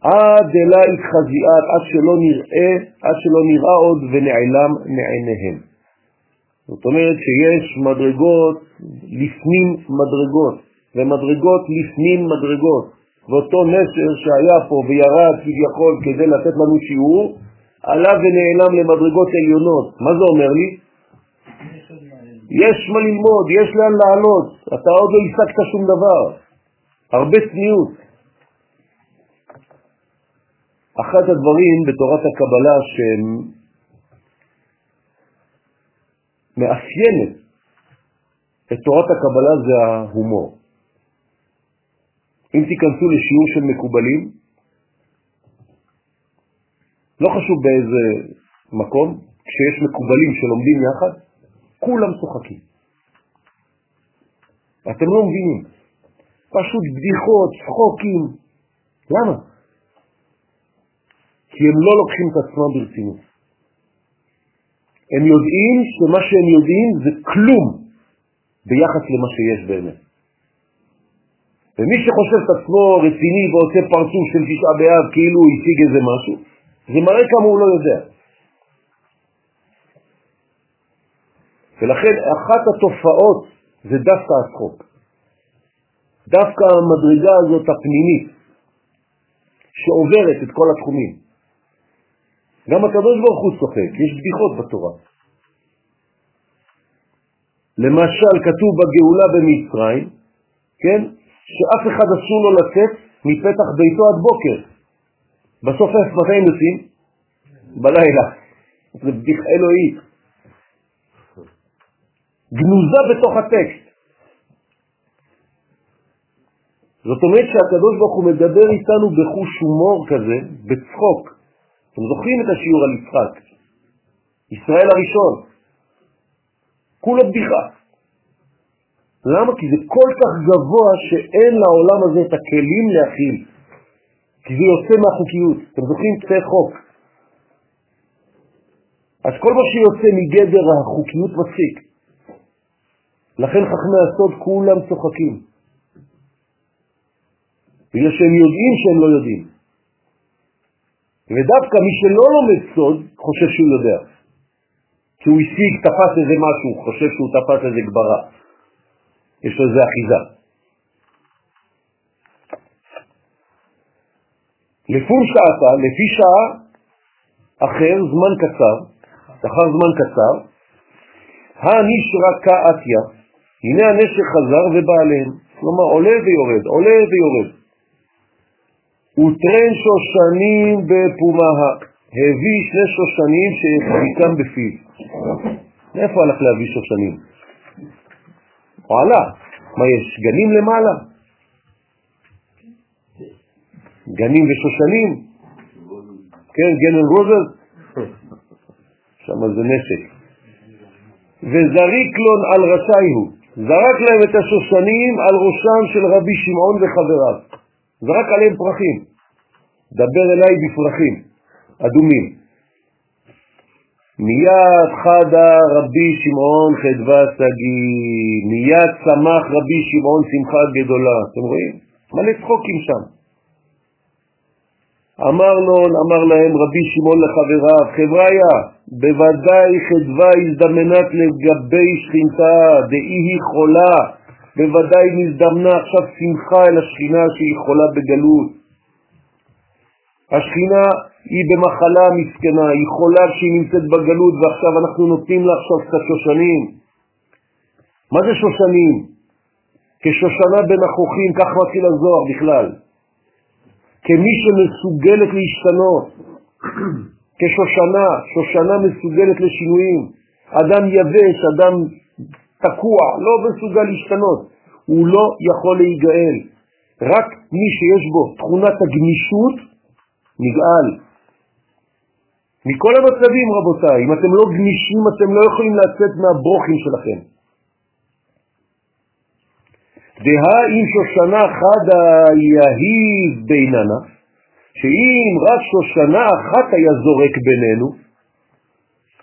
עד אלה התחזיאת, עד שלא נראה, עד שלא נראה עוד ונעלם מעיניהם. זאת אומרת שיש מדרגות לפנים מדרגות, ומדרגות לפנים מדרגות. ואותו נשר שהיה פה וירד כביכול כדי לתת לנו שיעור, עלה ונעלם למדרגות עליונות. מה זה אומר לי? יש מה ללמוד, יש לאן לעלות, אתה עוד לא השגת שום דבר. הרבה צניעות. אחד הדברים בתורת הקבלה שמאפיינת את תורת הקבלה זה ההומור. אם תיכנסו לשיעור של מקובלים, לא חשוב באיזה מקום, כשיש מקובלים שלומדים יחד, כולם צוחקים. אתם לא מבינים. פשוט בדיחות, צחוקים. למה? כי הם לא לוקחים את עצמם ברצינות. הם יודעים שמה שהם יודעים זה כלום ביחס למה שיש באמת. ומי שחושב את עצמו רציני ועושה פרצוף של תשעה באב כאילו הוא השיג איזה משהו, זה מראה כמה הוא לא יודע. ולכן אחת התופעות זה דווקא הצחוק. דווקא המדרגה הזאת הפנימית, שעוברת את כל התחומים. גם הקדוש ברוך הוא צוחק, יש בדיחות בתורה. למשל, כתוב בגאולה במצרים, כן, שאף אחד אסור לו לצאת מפתח ביתו עד בוקר. בסוף מתי הם יוצאים? בלילה. זה בדיחה אלוהית. גנוזה בתוך הטקסט. זאת אומרת שהקדוש ברוך הוא מדבר איתנו בחוש הומור כזה, בצחוק. אתם זוכרים את השיעור על יצחק? ישראל הראשון. כולו בדיחה. למה? כי זה כל כך גבוה שאין לעולם הזה את הכלים להכיל. כי זה יוצא מהחוקיות. אתם זוכרים קצה חוק. אז כל מה שיוצא מגדר החוקיות מפסיק. לכן חכמי הסוד כולם צוחקים. בגלל שהם יודעים שהם לא יודעים. ודווקא מי שלא לומד סוד חושב שהוא יודע. כי הוא השיג, תפס איזה משהו, חושב שהוא תפס איזה גברה. יש לו איזה אחיזה. לפור שעתה, לפי שעה אחר, זמן קצר, לאחר זמן קצר, הנשרה כאתיה, הנה הנשר חזר ובא עליהם, כלומר עולה ויורד, עולה ויורד. וטרן שושנים בפומאה, הביא שני שושנים שהחזיקם בפיו. מאיפה הלך להביא שושנים? הוא עלה. מה יש, גנים למעלה? גנים ושושנים? כן, גן רוזל? שם זה נשק. וזריק לון על רשעיהו, זרק להם את השושנים על ראשם של רבי שמעון וחבריו, זרק עליהם פרחים, דבר אליי בפרחים אדומים. מיד חדה רבי שמעון חדווה סגי, מיד שמח רבי שמעון שמחה גדולה. אתם רואים? מלא צחוקים שם. אמר לון, אמר להם רבי שמעון לחבריו, חבריה, בוודאי חדווה הזדמנת לגבי שכינתה, דאי היא חולה, בוודאי נזדמנה עכשיו שמחה אל השכינה שהיא חולה בגלות. השכינה היא במחלה מסכנה, היא חולה כשהיא נמצאת בגלות ועכשיו אנחנו נותנים לה עכשיו קצת שושנים. מה זה שושנים? כשושנה בין החוכים, כך מתחיל הזוהר בכלל. כמי שמסוגלת להשתנות, כשושנה, שושנה מסוגלת לשינויים. אדם יבש, אדם תקוע, לא מסוגל להשתנות, הוא לא יכול להיגאל. רק מי שיש בו תכונת הגמישות נגאל. מכל המצבים רבותיי, אם אתם לא גמישים אתם לא יכולים לצאת מהברוכים שלכם. דהה אם שושנה חדה יהיב ביננה, שאם רק שושנה אחת היה זורק בינינו,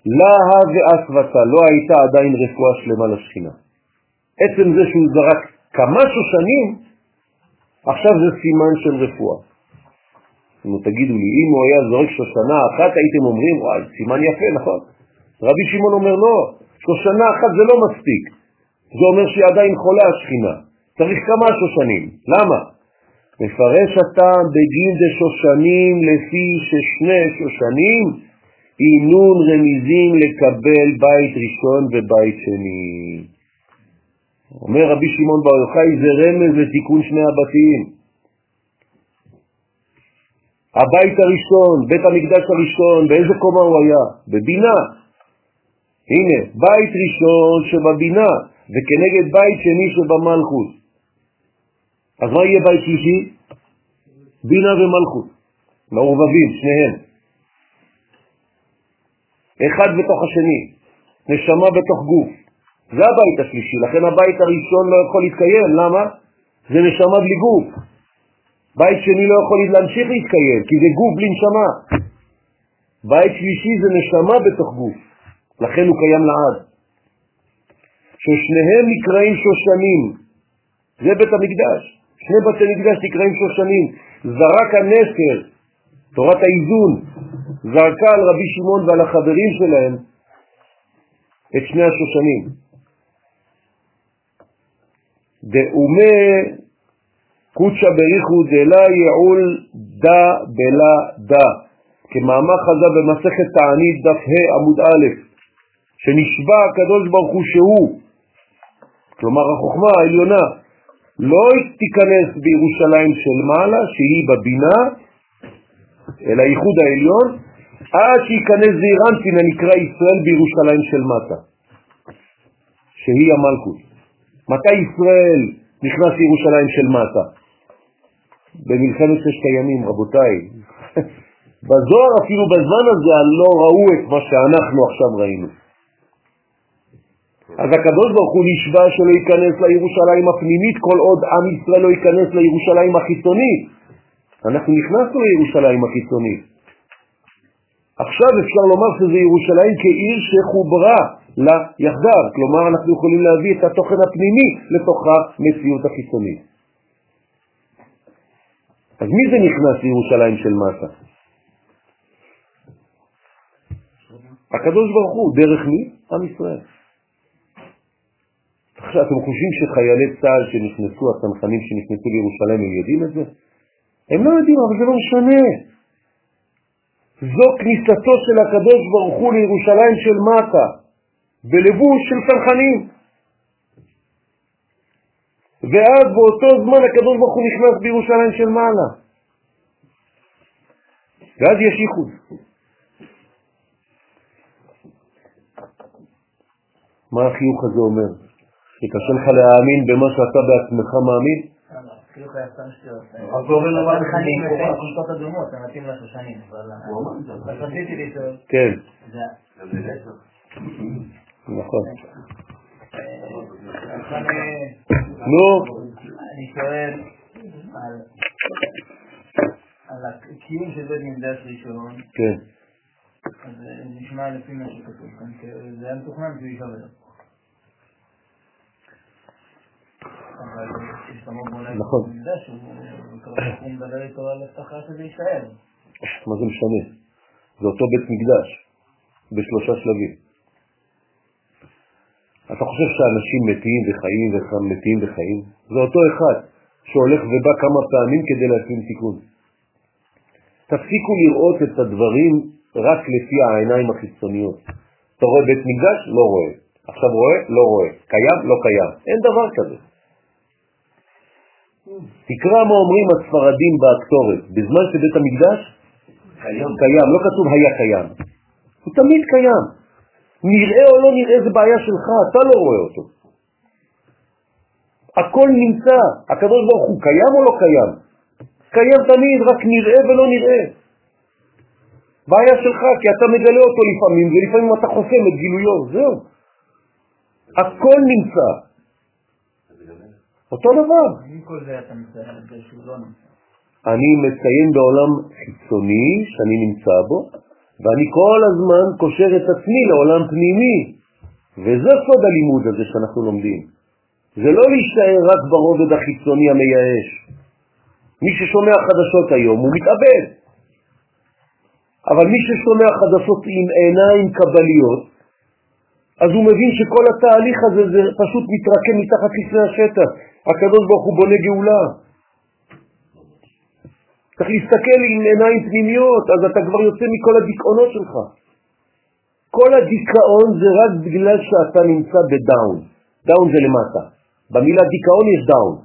לה ואסוותה, לא הייתה עדיין רפואה שלמה לשכינה. עצם זה שהוא זרק כמה שושנים, עכשיו זה סימן של רפואה. נו תגידו לי, אם הוא היה זורק שושנה אחת הייתם אומרים, וואי, סימן יפה, נכון? רבי שמעון אומר לא, שושנה אחת זה לא מספיק, זה אומר שהיא עדיין חולה השכינה, צריך כמה שושנים, למה? מפרש הטעם בגין דשושנים לפי ששני שושנים אינון רמיזים לקבל בית ראשון ובית שני. אומר רבי שמעון בר יוחאי זה רמז לתיקון שני הבתים. הבית הראשון, בית המקדש הראשון, באיזה קומה הוא היה? בבינה. הנה, בית ראשון שבבינה, וכנגד בית שני שבמלכות. אז מה יהיה בית שלישי? בינה ומלכות, מעורבבים, שניהם. אחד בתוך השני, נשמה בתוך גוף. זה הבית השלישי, לכן הבית הראשון לא יכול להתקיים, למה? זה נשמה בלי גוף. בית שני לא יכול להמשיך להתקיים, כי זה גוף בלי נשמה. בית שלישי זה נשמה בתוך גוף, לכן הוא קיים לעד. ששניהם נקראים שושנים, זה בית המקדש. שני בתי מקדש נקראים שושנים. זרק הנסר, תורת האיזון, זרקה על רבי שמעון ועל החברים שלהם את שני השושנים. דאומה קוצ'ה בריחו דלה יעול דה בלה דה, כמאמר חז"ל במסכת תענית דף ה' עמוד א', שנשבע הקדוש ברוך הוא שהוא, כלומר החוכמה העליונה, לא תיכנס בירושלים של מעלה, שהיא בבינה, אל הייחוד העליון, עד שייכנס זעירנטין הנקרא ישראל בירושלים של מטה, שהיא המלכות. מתי ישראל נכנס לירושלים של מטה? במלחמת ששת הימים, רבותיי. בזוהר אפילו בזמן הזה לא ראו את מה שאנחנו עכשיו ראינו. אז הקדוש ברוך הוא נשבע שלא ייכנס לירושלים הפנימית כל עוד עם ישראל לא ייכנס לירושלים החיצונית. אנחנו נכנסנו לירושלים החיצונית. עכשיו אפשר לומר שזה ירושלים כעיר שחוברה לה יחדיו, כלומר אנחנו יכולים להביא את התוכן הפנימי לתוך המציאות החיצונית. אז מי זה נכנס לירושלים של מטה? הקדוש ברוך הוא, דרך מי? עם ישראל. עכשיו, אתם חושבים שחיילי צה"ל שנכנסו, הצנחנים שנכנסו לירושלים, הם יודעים את זה? הם לא יודעים, אבל זה לא משנה. זו כניסתו של הקדוש ברוך הוא לירושלים של מטה, בלבוש של צנחנים. ואז באותו זמן הקדוש ברוך הוא נכנס בירושלים של מעלה. ואז יש ייחוד. מה החיוך הזה אומר? שקשה לך להאמין במה שאתה בעצמך מאמין? אז הוא אומר לו מה חנים, חולצות אדומות, זה מתאים לשושנים, אבל רציתי לשאול, כן. נכון. נו, אני שואל על על הקיום של בית מקדש ראשון, כן. אז נשמע לפי מה שכתוב כאן, זה היה מתוכנן שהוא בונה את נכון. מה זה משנה? זה אותו בית מקדש, בשלושה שלבים. אתה חושב שאנשים מתים וחיים ומתים וחיים? זה אותו אחד שהולך ובא כמה פעמים כדי להשלים תיקון. תפסיקו לראות את הדברים רק לפי העיניים החיצוניות. אתה רואה בית מקדש? לא רואה. עכשיו רואה? לא רואה. קיים? לא קיים. אין דבר כזה. תקרא מה אומרים הספרדים באקטורת. בזמן שבית המקדש קיים. קיים, לא כתוב היה קיים. הוא תמיד קיים. נראה או לא נראה זה בעיה שלך, אתה לא רואה אותו. הכל נמצא. הקדוש ברוך הוא קיים או לא קיים? קיים תמיד, רק נראה ולא נראה. בעיה שלך, כי אתה מגלה אותו לפעמים, ולפעמים אתה חוסם את גילויו, זהו. הכל נמצא. אותו דבר. לא. אני מציין בעולם חיצוני שאני נמצא בו, ואני כל הזמן קושר את עצמי לעולם פנימי, וזה סוד הלימוד הזה שאנחנו לומדים. זה לא להישאר רק ברובד החיצוני המייאש. מי ששומע חדשות היום הוא מתאבד, אבל מי ששומע חדשות עם עיניים קבליות, אז הוא מבין שכל התהליך הזה זה פשוט מתרקם מתחת לפני השטח. הקדוש ברוך הוא בונה גאולה. צריך להסתכל עם עיניים פנימיות, אז אתה כבר יוצא מכל הדיכאונות שלך. כל הדיכאון זה רק בגלל שאתה נמצא בדאון. down זה למטה. במילה דיכאון יש down.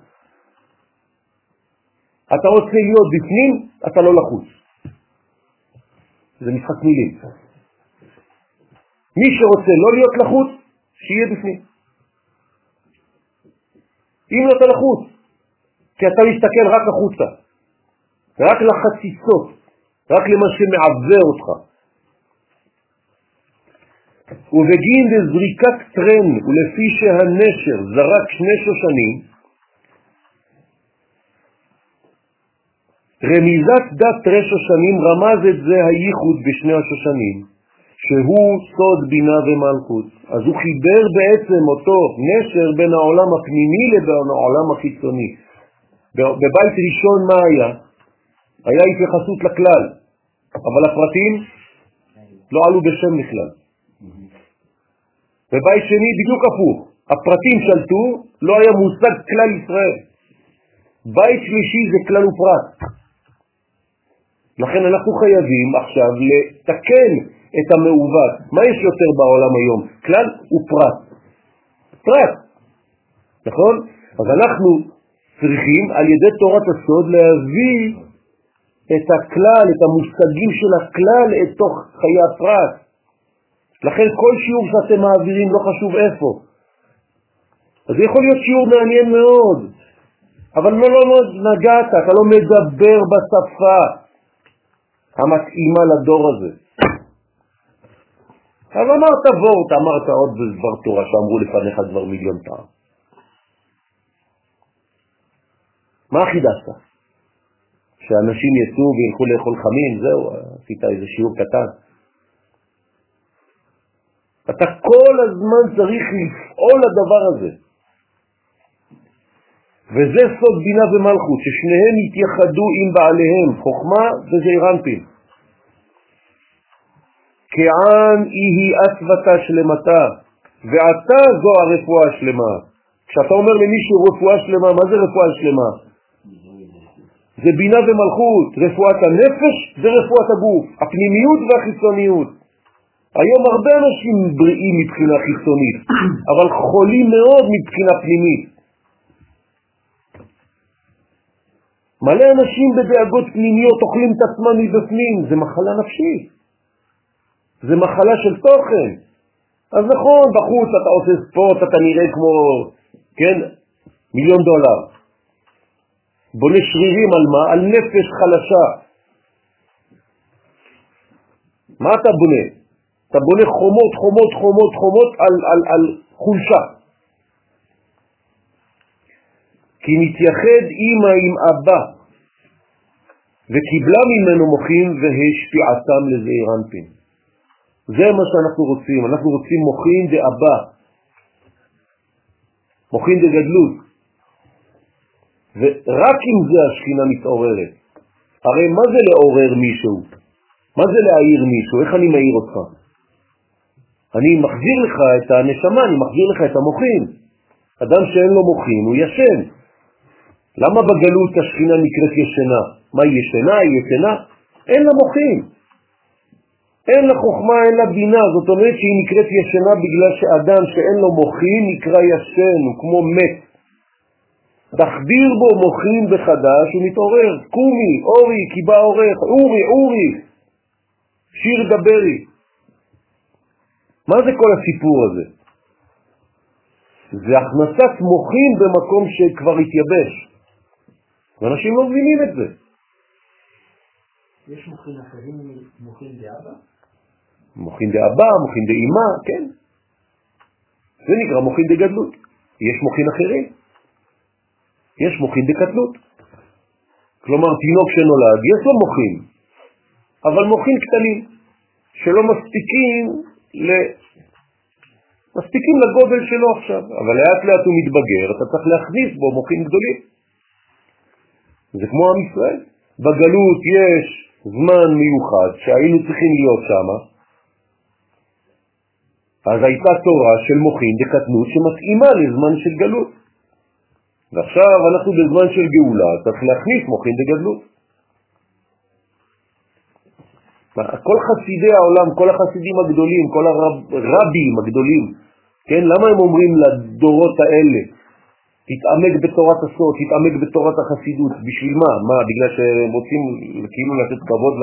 אתה רוצה להיות בפנים, אתה לא לחוץ. זה משחק מילים. מי שרוצה לא להיות לחוץ, שיהיה בפנים. אם לא אתה לחוץ, כי אתה מסתכל רק החוצה, רק לחציצות, רק למה שמעבר אותך. ובגין דזריקת טרן, ולפי שהנשר זרק שני שושנים, רמיזת דת תרי שושנים רמז את זה הייחוד בשני השושנים, שהוא סוד בינה ומלכות. אז הוא חיבר בעצם אותו נשר בין העולם הפנימי לבין העולם החיצוני. בבית ראשון מה היה? היה התייחסות לכלל, אבל הפרטים לא עלו בשם בכלל. בבית שני בדיוק הפוך, הפרטים שלטו, לא היה מושג כלל ישראל. בית שלישי זה כלל ופרט. לכן אנחנו חייבים עכשיו לתקן את המעוות. מה יש יותר בעולם היום? כלל ופרט. פרט, נכון? אז אנחנו צריכים על ידי תורת הסוד להביא את הכלל, את המושגים של הכלל, את תוך חיי הפרט. לכן כל שיעור שאתם מעבירים, לא חשוב איפה. אז זה יכול להיות שיעור מעניין מאוד, אבל לא, לא, לא נגעת, אתה לא מדבר בשפה המתאימה לדור הזה. אז אמרת וורט, אמרת עוד דבר תורה שאמרו לפניך כבר מיליון פעם. מה חידשת? שאנשים יצאו וילכו לאכול חמים, זהו, עשית איזה שיעור קטן. אתה כל הזמן צריך לפעול לדבר הזה. וזה סוד בינה ומלכות, ששניהם יתייחדו עם בעליהם, חוכמה וזעירנטין. כען היא אסוותה שלמתה, ועתה זו הרפואה השלמה. כשאתה אומר למישהו רפואה שלמה, מה זה רפואה שלמה? זה בינה ומלכות, רפואת הנפש זה רפואת הגוף, הפנימיות והחיצוניות. היום הרבה אנשים בריאים מבחינה חיצונית, אבל חולים מאוד מבחינה פנימית. מלא אנשים בדאגות פנימיות אוכלים את עצמם מבפנים, זה מחלה נפשית, זה מחלה של תוכן. אז נכון, בחוץ אתה עושה ספורט, אתה נראה כמו, כן, מיליון דולר. בונה שרירים על מה? על נפש חלשה. מה אתה בונה? אתה בונה חומות, חומות, חומות, חומות על, על, על חולשה. כי מתייחד אימא עם אבא, וקיבלה ממנו מוחין והשפיעתם לזעיר אנפין. זה מה שאנחנו רוצים, אנחנו רוצים מוחין דאבא, מוחין דגדלות. ורק אם זה השכינה מתעוררת. הרי מה זה לעורר מישהו? מה זה להעיר מישהו? איך אני מעיר אותך? אני מחזיר לך את הנשמה, אני מחזיר לך את המוחין. אדם שאין לו מוחין הוא ישן. למה בגלות השכינה נקראת ישנה? מה היא ישנה? היא ישנה? אין לה מוחין. אין לה חוכמה, אין לה בינה, זאת אומרת שהיא נקראת ישנה בגלל שאדם שאין לו מוחין נקרא ישן, הוא כמו מת. תחדיר בו מוחין בחדש ומתעורר, קומי, אורי, כי בא אורך, אורי, אורי, שיר דברי. מה זה כל הסיפור הזה? זה הכנסת מוחין במקום שכבר התייבש. ואנשים לא מבינים את זה. יש מוחין אחרים ממוחין דאבא? מוחין דאבא, מוחין דאימה, כן. זה נקרא מוחין דגדלות. יש מוחין אחרים. יש מוחין דקטנות. כלומר, תינוק שנולד, יש לו מוחין, אבל מוחין קטנים, שלא מספיקים ל... מספיקים לגודל שלו עכשיו, אבל לאט לאט הוא מתבגר, אתה צריך להכניס בו מוחין גדולים. זה כמו עם ישראל. בגלות יש זמן מיוחד שהיינו צריכים להיות שם, אז הייתה תורה של מוחין דקטנות שמתאימה לזמן של גלות. ועכשיו אנחנו בזמן של גאולה, צריך להכניס מוחין דגדלות. כל חסידי העולם, כל החסידים הגדולים, כל הרבים הגדולים, כן, למה הם אומרים לדורות האלה, תתעמק בתורת הסוד, תתעמק בתורת החסידות, בשביל מה? מה, בגלל שהם רוצים כאילו לתת כבוד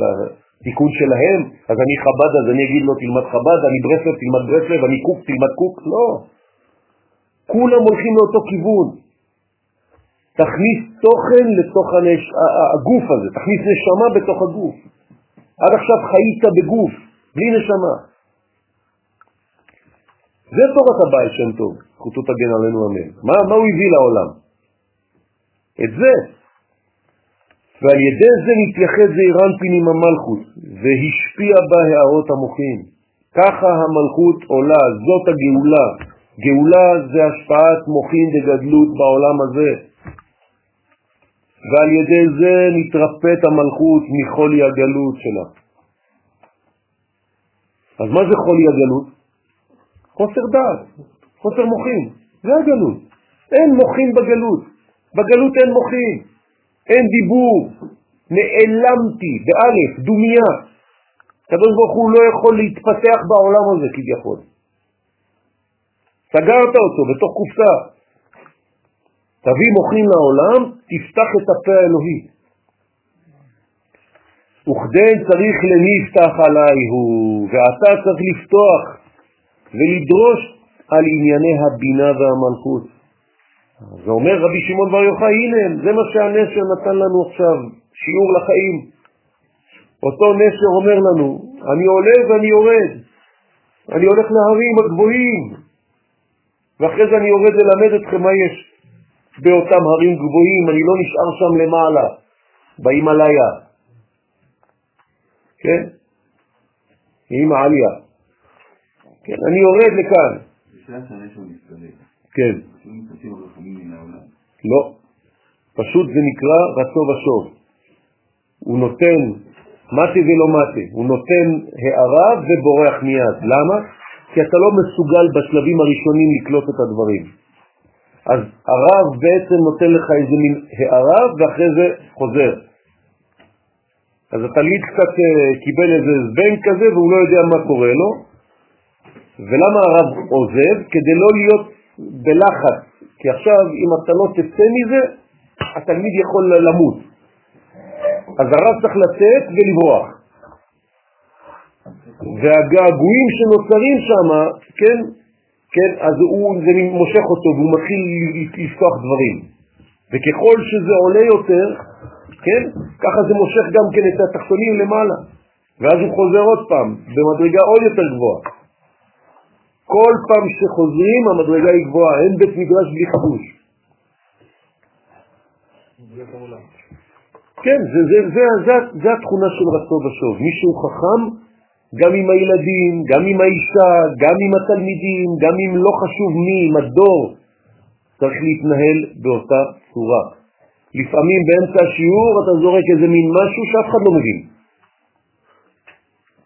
לתיקון שלהם? אז אני חב"ד, אז אני אגיד לו תלמד חב"ד, אני ברסלב, תלמד ברסלב, אני קוק, תלמד קוק? לא. כולם הולכים לאותו כיוון. תכניס תוכן לתוך הנש... הגוף הזה, תכניס נשמה בתוך הגוף. עד עכשיו חיית בגוף, בלי נשמה. זה תורת הבעל שם טוב, זכותו תגן עלינו אמן. מה, מה הוא הביא לעולם? את זה. ועל ידי זה נתייחד זעירנפין עם המלכות, והשפיע בה הערות המוחים. ככה המלכות עולה, זאת הגאולה. גאולה זה השפעת מוחין דגדלות בעולם הזה. ועל ידי זה נתרפאת המלכות מחולי הגלות שלה. אז מה זה חולי הגלות? חוסר דעת, חוסר מוחין, זה הגלות. אין מוחין בגלות, בגלות אין מוחין, אין דיבור, נעלמתי, באלף, דומיה. הקדוש ברוך הוא לא יכול להתפתח בעולם הזה כביכול. סגרת אותו בתוך קופסה. תביא מוחין לעולם, תפתח את הפה האלוהי. וכדן צריך לנפתח עליי הוא, ואתה צריך לפתוח ולדרוש על ענייני הבינה והמלכות. זה אומר רבי שמעון בר יוחאי, הנה, זה מה שהנשר נתן לנו עכשיו, שיעור לחיים. אותו נשר אומר לנו, אני עולה ואני יורד, אני הולך להרים הגבוהים, ואחרי זה אני יורד ללמד אתכם מה יש באותם הרים גבוהים, אני לא נשאר שם למעלה, בהימאליה. כן? עם העלייה. כן, אני יורד לכאן. כן. לא. פשוט זה נקרא רצו ושוב. הוא נותן מתי ולא מתי, הוא נותן הערה ובורח מיד. למה? כי אתה לא מסוגל בשלבים הראשונים לקלוט את הדברים. אז הרב בעצם נותן לך איזה מין הערה ואחרי זה חוזר. אז התלמיד קצת uh, קיבל איזה זבנג כזה והוא לא יודע מה קורה לו. ולמה הרב עוזב? כדי לא להיות בלחץ. כי עכשיו אם אתה לא תצא מזה, התלמיד יכול למות. אז הרב צריך לצאת ולברוח. והגעגועים שנוצרים שם, כן, כן, אז הוא, זה מושך אותו והוא מתחיל לפתוח דברים. וככל שזה עולה יותר, כן, ככה זה מושך גם כן את התחתונים למעלה. ואז הוא חוזר עוד פעם, במדרגה עוד יותר גבוהה. כל פעם שחוזרים המדרגה היא גבוהה, אין בית מדרש בלי חידוש. כן, זה, זה, זה, זה, זה התכונה של רצו ושוב. מישהו חכם, גם עם הילדים, גם עם האישה, גם עם התלמידים, גם אם לא חשוב מי, עם הדור, צריך להתנהל באותה צורה. לפעמים באמצע השיעור אתה זורק איזה מין משהו שאף אחד לא מבין.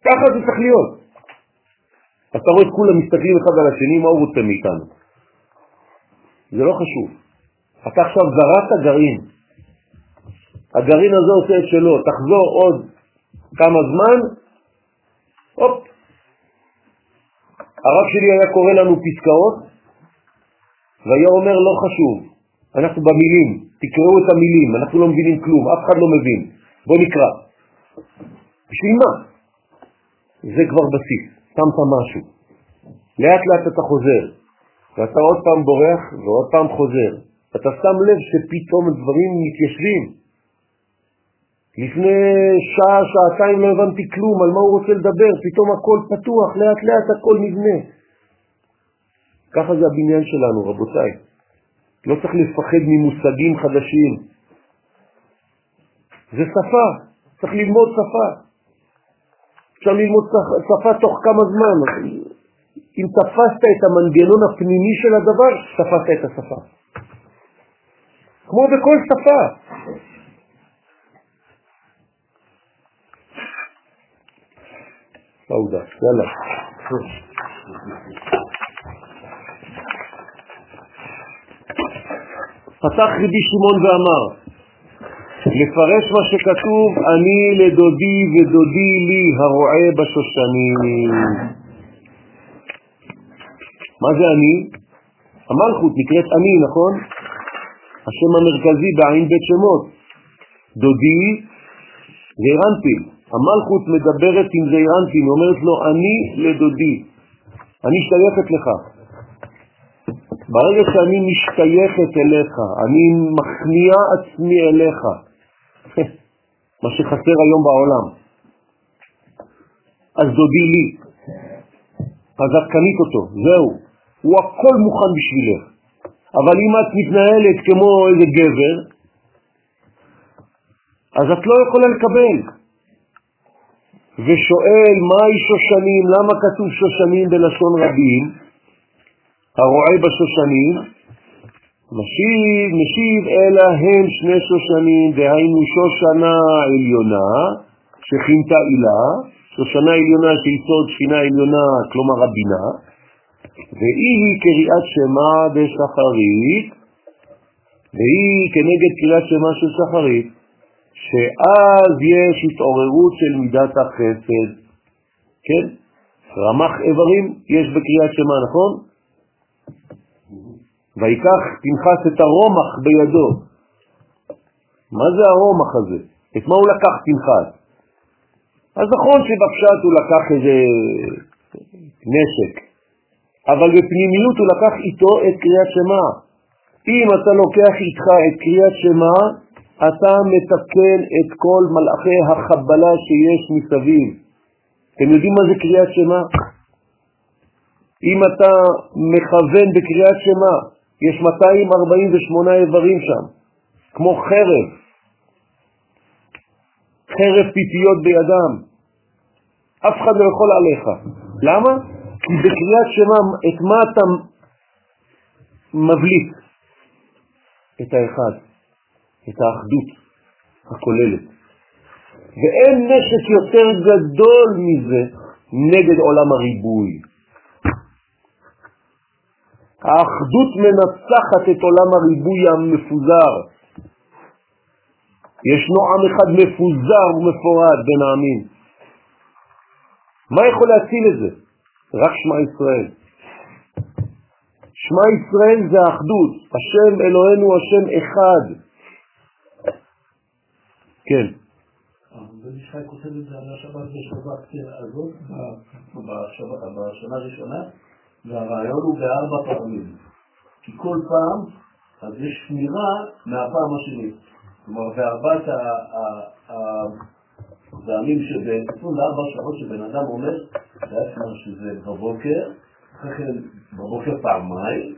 ככה זה צריך להיות. אתה רואה את כולם מסתכלים אחד על השני, מה הוא רוצה מאיתנו? זה לא חשוב. אתה עכשיו זרעת גרעין. הגרעין הזה עושה את שלו, תחזור עוד כמה זמן, הופ. הרב שלי היה קורא לנו פסקאות, והיה אומר לא חשוב, אנחנו במילים, תקראו את המילים, אנחנו לא מבינים כלום, אף אחד לא מבין, בוא נקרא. בשביל מה? זה כבר בסיס, שמת משהו. לאט לאט אתה חוזר, ואתה עוד פעם בורח ועוד פעם חוזר. אתה שם לב שפתאום דברים מתיישבים. לפני שעה, שעתיים לא הבנתי כלום על מה הוא רוצה לדבר, פתאום הכל פתוח, לאט לאט הכל נבנה. ככה זה הבניין שלנו, רבותיי. לא צריך לפחד ממושגים חדשים. זה שפה, צריך ללמוד שפה. אפשר ללמוד שפה תוך כמה זמן. אם תפסת את המנגנון הפנימי של הדבר, תפסת את השפה. כמו בכל שפה. סעודה, יאללה. פתח רבי שמעון ואמר, לפרש מה שכתוב, אני לדודי ודודי לי הרועה בשושנים. מה זה אני? המלכות נקראת אני, נכון? השם המרכזי בעין בית שמות. דודי זה אירנטי. המלכות מדברת עם זעירנטי, היא אומרת לו, אני לדודי, אני שייכת לך. ברגע שאני משתייכת אליך, אני מכניע עצמי אליך, מה שחסר היום בעולם, אז דודי לי, אז את קנית אותו, זהו, הוא הכל מוכן בשבילך. אבל אם את מתנהלת כמו איזה גבר, אז את לא יכולה לקבל. ושואל, מהי שושנים? למה כתוב שושנים בלשון רבים? הרועה בשושנים, משיב, משיב אלא הם שני שושנים, דהיינו שושנה עליונה, שכינתה עילה, שושנה עליונה שיסוד שכינה עליונה, כלומר הבינה, והיא קריאת שמה בשחרית, והיא כנגד קריאת שמה של שחרית, שאז יש התעוררות של מידת החסד. כן? רמח איברים יש בקריאת שמה, נכון? ויקח פנחס את הרומח בידו. מה זה הרומח הזה? את מה הוא לקח פנחס? אז נכון שבפשט הוא לקח איזה נשק, אבל בפנימיות הוא לקח איתו את קריאת שמה. אם אתה לוקח איתך את קריאת שמה, אתה מתקן את כל מלאכי החבלה שיש מסביב. אתם יודעים מה זה קריאת שמה? אם אתה מכוון בקריאת שמה, יש 248 איברים שם, כמו חרב, חרב פיפיות בידם. אף אחד לא יכול עליך. למה? כי בקריאת שמה, את מה אתה מבליט? את האחד, את האחדות הכוללת. ואין נשק יותר גדול מזה נגד עולם הריבוי. האחדות מנצחת את עולם הריבוי המפוזר. ישנו עם אחד מפוזר ומפורד בין העמים. מה יכול להציל את זה? רק שמע ישראל. שמע ישראל זה האחדות, השם אלוהינו השם אחד. כן. בן ישחי כותב את זה על השבת בשבת הזאת, בשנה הראשונה, והרעיון הוא בארבע פעמים. כי כל פעם, אז יש שמירה מהפעם השנית. כלומר, בארבעת פעמים שב-24 שעות שבן אדם אומר, זה היה שזה בבוקר, אחרי כן בבוקר פעמיים,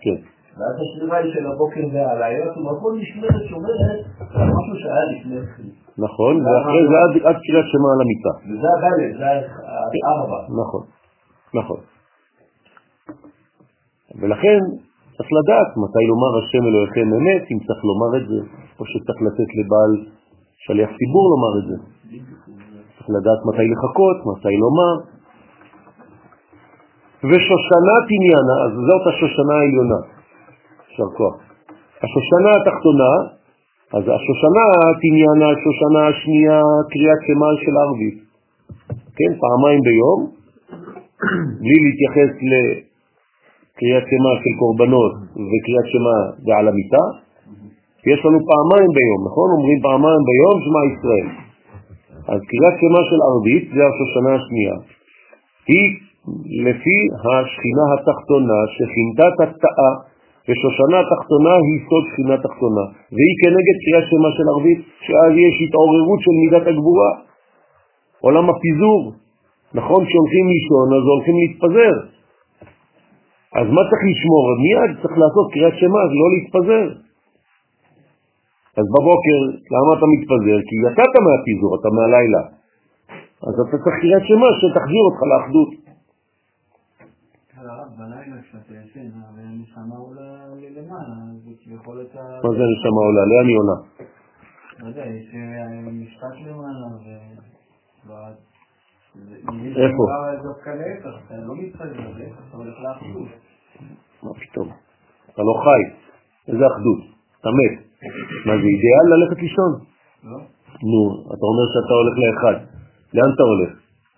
כן. ואז השמירה היא של הבוקר והלילה, זאת אומרת, כל משמרת שאומרת על משהו שהיה לפני כן. נכון, ואחרי זה עד- עד קריאת שמע על המיטה. וזה הדלת, זה הארבע. נכון, נכון. ולכן צריך לדעת מתי לומר השם אלוהיכם אמת, אם צריך לומר את זה, או שצריך לתת לבעל שליח ציבור לומר את זה. צריך לדעת מתי לחכות, מתי לומר. ושושנת עניינה, אז זאת השושנה העליונה, יישר כוח. השושנה התחתונה, אז השושנה עניינה, השושנה השנייה, קריאת שמע של ערבית. כן, פעמיים ביום, בלי להתייחס לקריאת שמע של קורבנות וקריאת שמע ועל המיטה. יש לנו פעמיים ביום, נכון? אומרים פעמיים ביום שמע ישראל. אז קריאת שמע של ערבית זה השושנה השנייה. היא לפי השכינה התחתונה שכינתה תתאה ושושנה התחתונה היא סוד שכינה תחתונה. והיא כנגד קריאת שמע של ערבית שאז יש התעוררות של מידת הגבורה. עולם הפיזור נכון כשהולכים לישון אז הולכים להתפזר. אז מה צריך לשמור? מיד צריך לעשות קריאת שמע, לא להתפזר. אז בבוקר, למה אתה מתפזר? כי יצאת מהפיזור, אתה מהלילה. אז אתה צריך קריאת שמע שתחזיר אותך לאחדות בלילה כשאתה ישן, הרי הנשמה עולה למעלה, אז כביכול אתה... מה זה הנשמה עולה? לאן היא עולה? לא יודע, יש אה, משפט למעלה, ו... יש איפה? לא מתפזר, להפך, אתה הולך לאחדות. מה פתאום? אתה לא חי, איזה אחדות? אתה מת. מה זה אידיאל ללכת לישון? לא? נו, אתה אומר שאתה הולך לאחד. לאן אתה הולך?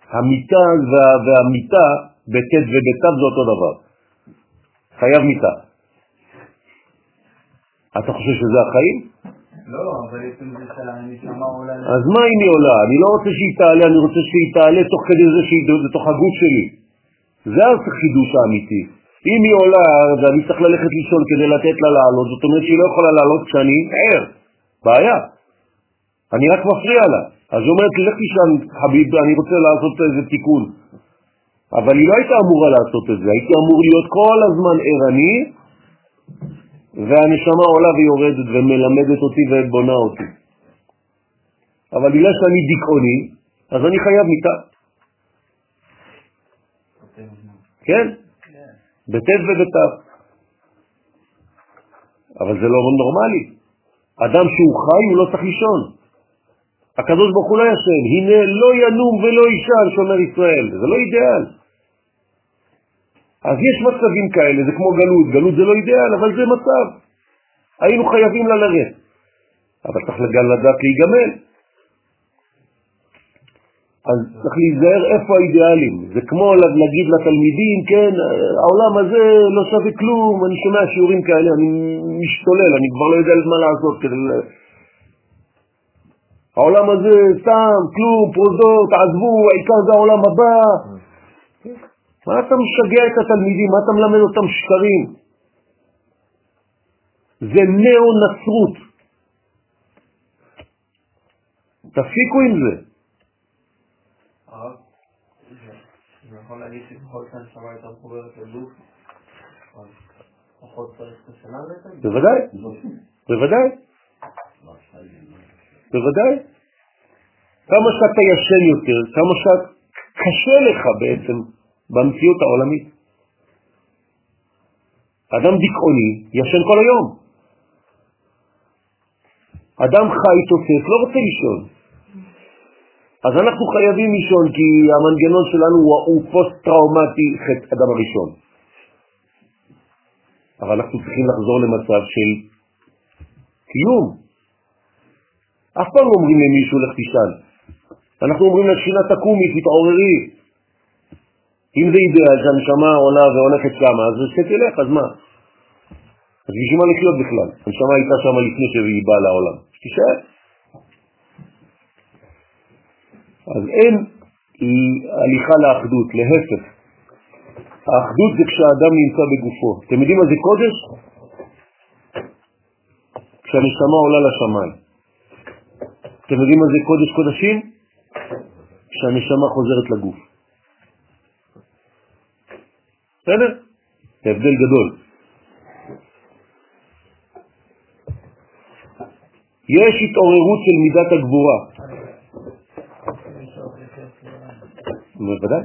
המיטה וה, והמיטה בט' ובת' זה אותו דבר. חייב מיטה. אתה חושב שזה החיים? לא, אבל עצם זה שהנשמה עולה... אז מה אם היא עולה? אני לא רוצה שהיא תעלה, אני רוצה שהיא תעלה תוך כדי זה שהיא בתוך הגוף שלי. זה החידוש האמיתי. אם היא עולה ואני צריך ללכת לישון כדי לתת לה לעלות, זאת אומרת שהיא לא יכולה לעלות כשאני ער. בעיה. אני רק מפריע לה. אז היא אומרת לך תישן, חביב, אני רוצה לעשות איזה תיקון. אבל היא לא הייתה אמורה לעשות את זה, הייתי אמור להיות כל הזמן ערני, והנשמה עולה ויורדת ומלמדת אותי ובונה אותי. אבל בגלל שאני דיכאוני, אז אני חייב מיטה. כן? בט' ובת'. אבל זה לא נורמלי. אדם שהוא חי הוא לא צריך לישון. הקדוש ברוך הוא לא ישן, הנה לא ינום ולא יישן, שומר ישראל, זה לא אידיאל. אז יש מצבים כאלה, זה כמו גלות, גלות זה לא אידיאל, אבל זה מצב. היינו חייבים לה לרדת. אבל צריך גם לדעת להיגמל. אז צריך להיזהר איפה האידיאלים. זה כמו להגיד לתלמידים, כן, העולם הזה לא שווה כלום, אני שומע שיעורים כאלה, אני משתולל, אני כבר לא יודע מה לעשות כדי... העולם הזה סתם, כלום, פרוזות, עזבו, העיקר זה העולם הבא. מה אתה משגע את התלמידים? מה אתה מלמד אותם שקרים? זה נאו-נצרות. תפסיקו עם זה. הרב, זה יכול להגיד שככל שהנשמה יותר מחוברת לגוף, אז פחות צריך את השנה בעצם? בוודאי, בוודאי, בוודאי. כמה שאתה ישן יותר, כמה שקשה לך בעצם במציאות העולמית. אדם דיכאוני ישן כל היום. אדם חי תוסס לא רוצה לישון. אז אנחנו חייבים לישון כי המנגנון שלנו הוא, הוא פוסט-טראומטי חטא אדם הראשון. אבל אנחנו צריכים לחזור למצב של קיום. אף פעם לא אומרים למישהו לך תישן. אנחנו אומרים לשכינה תקומי, תתעוררי. אם זה אידאל שהנשמה עולה והולכת שמה, אז שתלך, אז מה? אז בשביל מה לחיות בכלל? הנשמה הייתה שמה לפני שהיא באה לעולם. תישאר. אז אין הליכה לאחדות, להפך. האחדות זה כשהאדם נמצא בגופו. אתם יודעים מה זה קודש? כשהנשמה עולה לשמיים. אתם יודעים מה זה קודש קודשים? כשהנשמה חוזרת לגוף. בסדר? זה הבדל גדול. יש התעוררות של מידת הגבורה. בוודאי.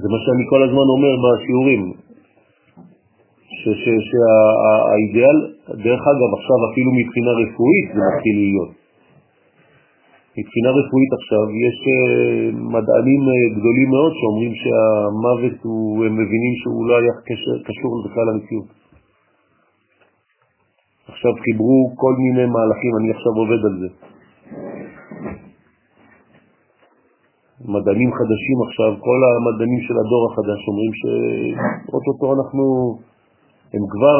זה מה שאני כל הזמן אומר בשיעורים, שהאידאל, דרך אגב, עכשיו אפילו מבחינה רפואית זה מתחיל להיות. מבחינה רפואית עכשיו יש אה, מדענים אה, גדולים מאוד שאומרים שהמוות הוא, הם מבינים שהוא לא היה קשור בכלל למציאות. עכשיו חיברו כל מיני מהלכים, אני עכשיו עובד על זה. מדענים חדשים עכשיו, כל המדענים של הדור החדש אומרים שאו-טו-טו אנחנו, הם כבר,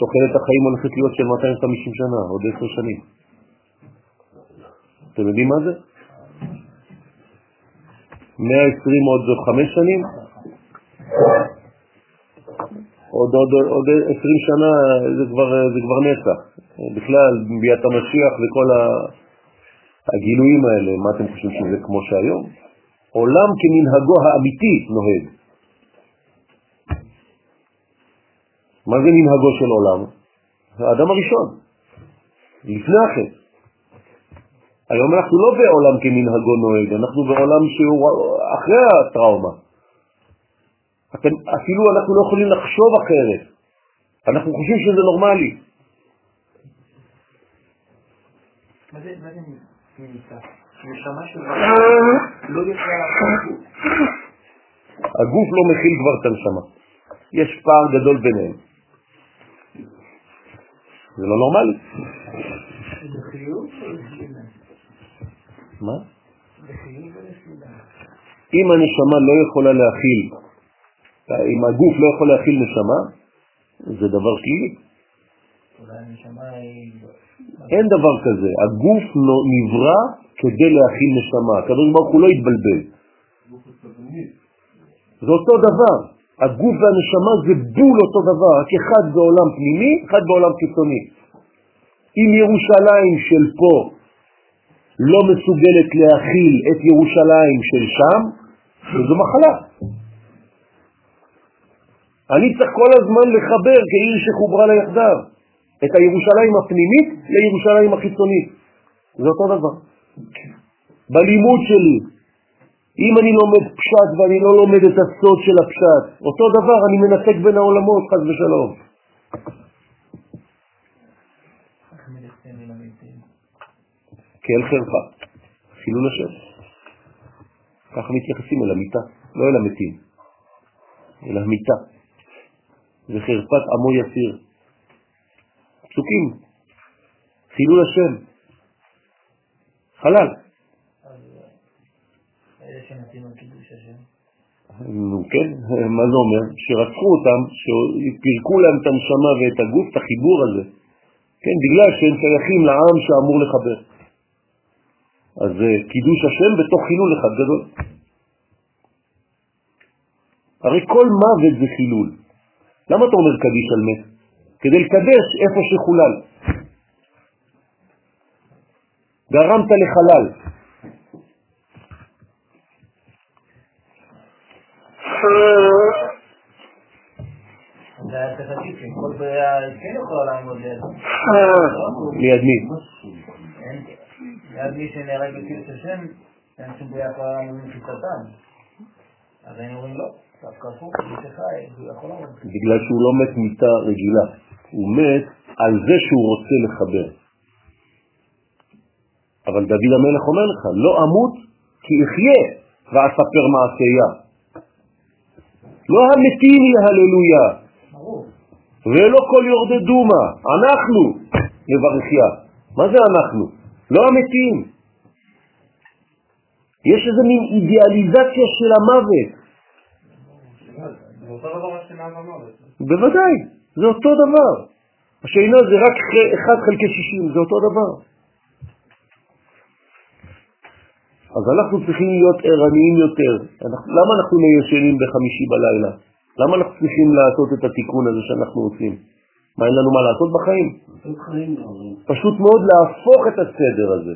תוחלת החיים הולכת להיות של 250 שנה, עוד 10 שנים. אתם יודעים מה זה? 120 עוד 5 שנים? עוד, עוד, עוד 20 שנה זה כבר, זה כבר נצח. בכלל, ביאת המשיח וכל הגילויים האלה, מה אתם חושבים שזה כמו שהיום? עולם כמנהגו האמיתי נוהג. מה זה מנהגו של עולם? האדם הראשון, לפני החטא. היום אנחנו לא בעולם כמנהגו נוהג, אנחנו בעולם שהוא אחרי הטראומה. אתם, אפילו אנחנו לא יכולים לחשוב אחרת. אנחנו חושבים שזה נורמלי. מה זה נמצא? נשמה של לא יכולה הגוף לא מכיל כבר את הנשמה. יש פער גדול ביניהם. זה לא נורמלי. מה? אם הנשמה לא יכולה להכיל, אם הגוף לא יכול להכיל נשמה, זה דבר שלילי. אין דבר כזה. הגוף נברא כדי להכיל נשמה. הקדוש ברוך הוא לא יתבלבל. זה אותו דבר. הגוף והנשמה זה בול אותו דבר, רק אחד בעולם פנימי, אחד בעולם חיצוני. אם ירושלים של פה לא מסוגלת להכיל את ירושלים של שם, זו מחלה. אני צריך כל הזמן לחבר כעיר שחוברה ליחדיו את הירושלים הפנימית לירושלים החיצונית. זה אותו דבר. בלימוד שלי, אם אני לומד פשט ואני לא לומד את הסוד של הפשט, אותו דבר אני מנתק בין העולמות, חז ושלום. כאל חרפה, חילול השם. ככה מתייחסים אל המיטה, לא אל המתים, אל המיטה. זה חרפת עמו יסיר. פסוקים, חילול השם, חלל. נו כן, מה זה אומר? שרצחו אותם, שפירקו להם את הנשמה ואת הגוף, את החיבור הזה. כן, בגלל שהם שייכים לעם שאמור לחבר. אז זה קידוש השם בתוך חילול אחד גדול. הרי כל מוות זה חילול. למה אתה אומר קדיש על מת? כדי לקדש איפה שחולל. גרמת לחלל. ליד מי? ליד מי שנהרג בקידוש השם, אין שום בריאה יכולה לעמוד מחיצתם. אז היינו אומרים לא, דווקא הפוך, מי שחי, הוא יכול לעמוד. בגלל שהוא לא מת מיטה רגילה, הוא מת על זה שהוא רוצה לחבר. אבל דוד המלך אומר לך, לא אמות כי אחיה ואספר מעשייה. לא המתים יהללויה, ולא כל יורדי דומה, אנחנו נברכיה. מה זה אנחנו? לא המתים. יש איזה מין אידיאליזציה של המוות. בוודאי, זה אותו דבר. השינה זה רק 1 חלקי 60, זה אותו דבר. אז אנחנו צריכים להיות ערניים יותר. אנחנו, למה אנחנו לא ישנים בחמישי בלילה? למה אנחנו צריכים לעשות את התיקון הזה שאנחנו עושים? מה, אין לנו מה לעשות בחיים? פשוט מאוד להפוך את הסדר הזה.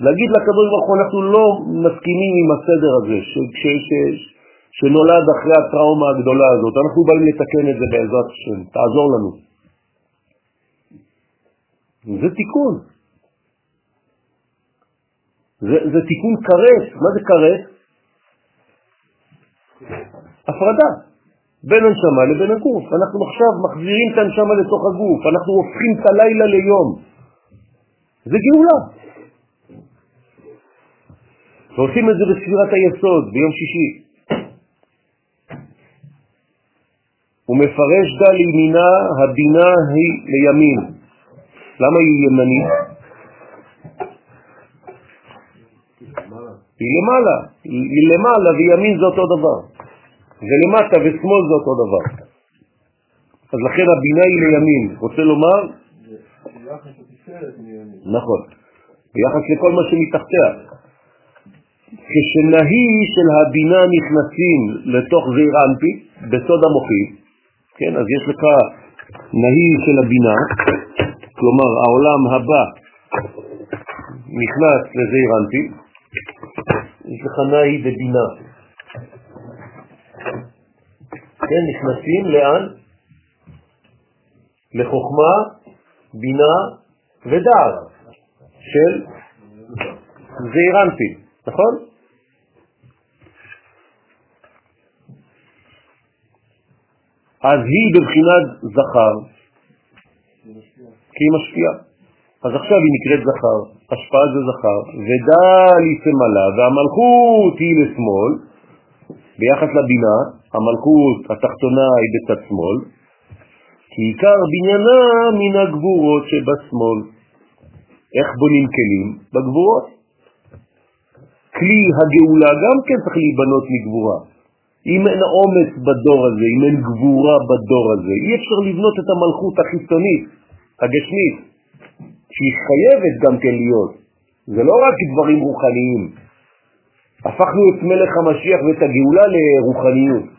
להגיד לקדוש ברוך הוא, אנחנו לא מסכימים עם הסדר הזה, ש, ש, ש, ש, שנולד אחרי הטראומה הגדולה הזאת, אנחנו באים לתקן את זה בעזרת השם, תעזור לנו. זה תיקון. זה, זה תיקון קרס. מה זה קרס? הפרדה בין הנשמה לבין הגוף. אנחנו עכשיו מחזירים את הנשמה לתוך הגוף, אנחנו הופכים את הלילה ליום. זה גאולה. ועושים את זה בספירת היסוד ביום שישי. הוא מפרש דל ימינה, הבינה היא לימין. למה היא ימנית? היא למעלה, היא למעלה וימין זה אותו דבר. ולמטה ושמאל זה אותו דבר. אז לכן הבינה היא לימין. רוצה לומר? נכון. ביחס לכל מה שמתחתיה. כשנהי של הבינה נכנסים לתוך זעיר אנפי, בסוד המוחי, כן, אז יש לך נהי של הבינה, כלומר העולם הבא נכנס לזעיר אנפי, יש לך נהי בבינה. כן, נכנסים לאן? לחוכמה, בינה ודעת של זעיר אנפי, נכון? אז היא בבחינת זכר, כי היא משפיעה. אז עכשיו היא נקראת זכר, השפעה זה זכר, ודל היא סמלה, והמלכות היא לשמאל, ביחס לבינה, המלכות התחתונה היא בצד שמאל, כי עיקר בניינה מן הגבורות שבשמאל. איך בונים כלים? בגבורות. כלי הגאולה גם כן צריך להיבנות מגבורה. אם אין אומץ בדור הזה, אם אין גבורה בדור הזה, אי אפשר לבנות את המלכות החיצונית, הגשמית, שהיא חייבת גם כן להיות. זה לא רק דברים רוחניים. הפכנו את מלך המשיח ואת הגאולה לרוחניות.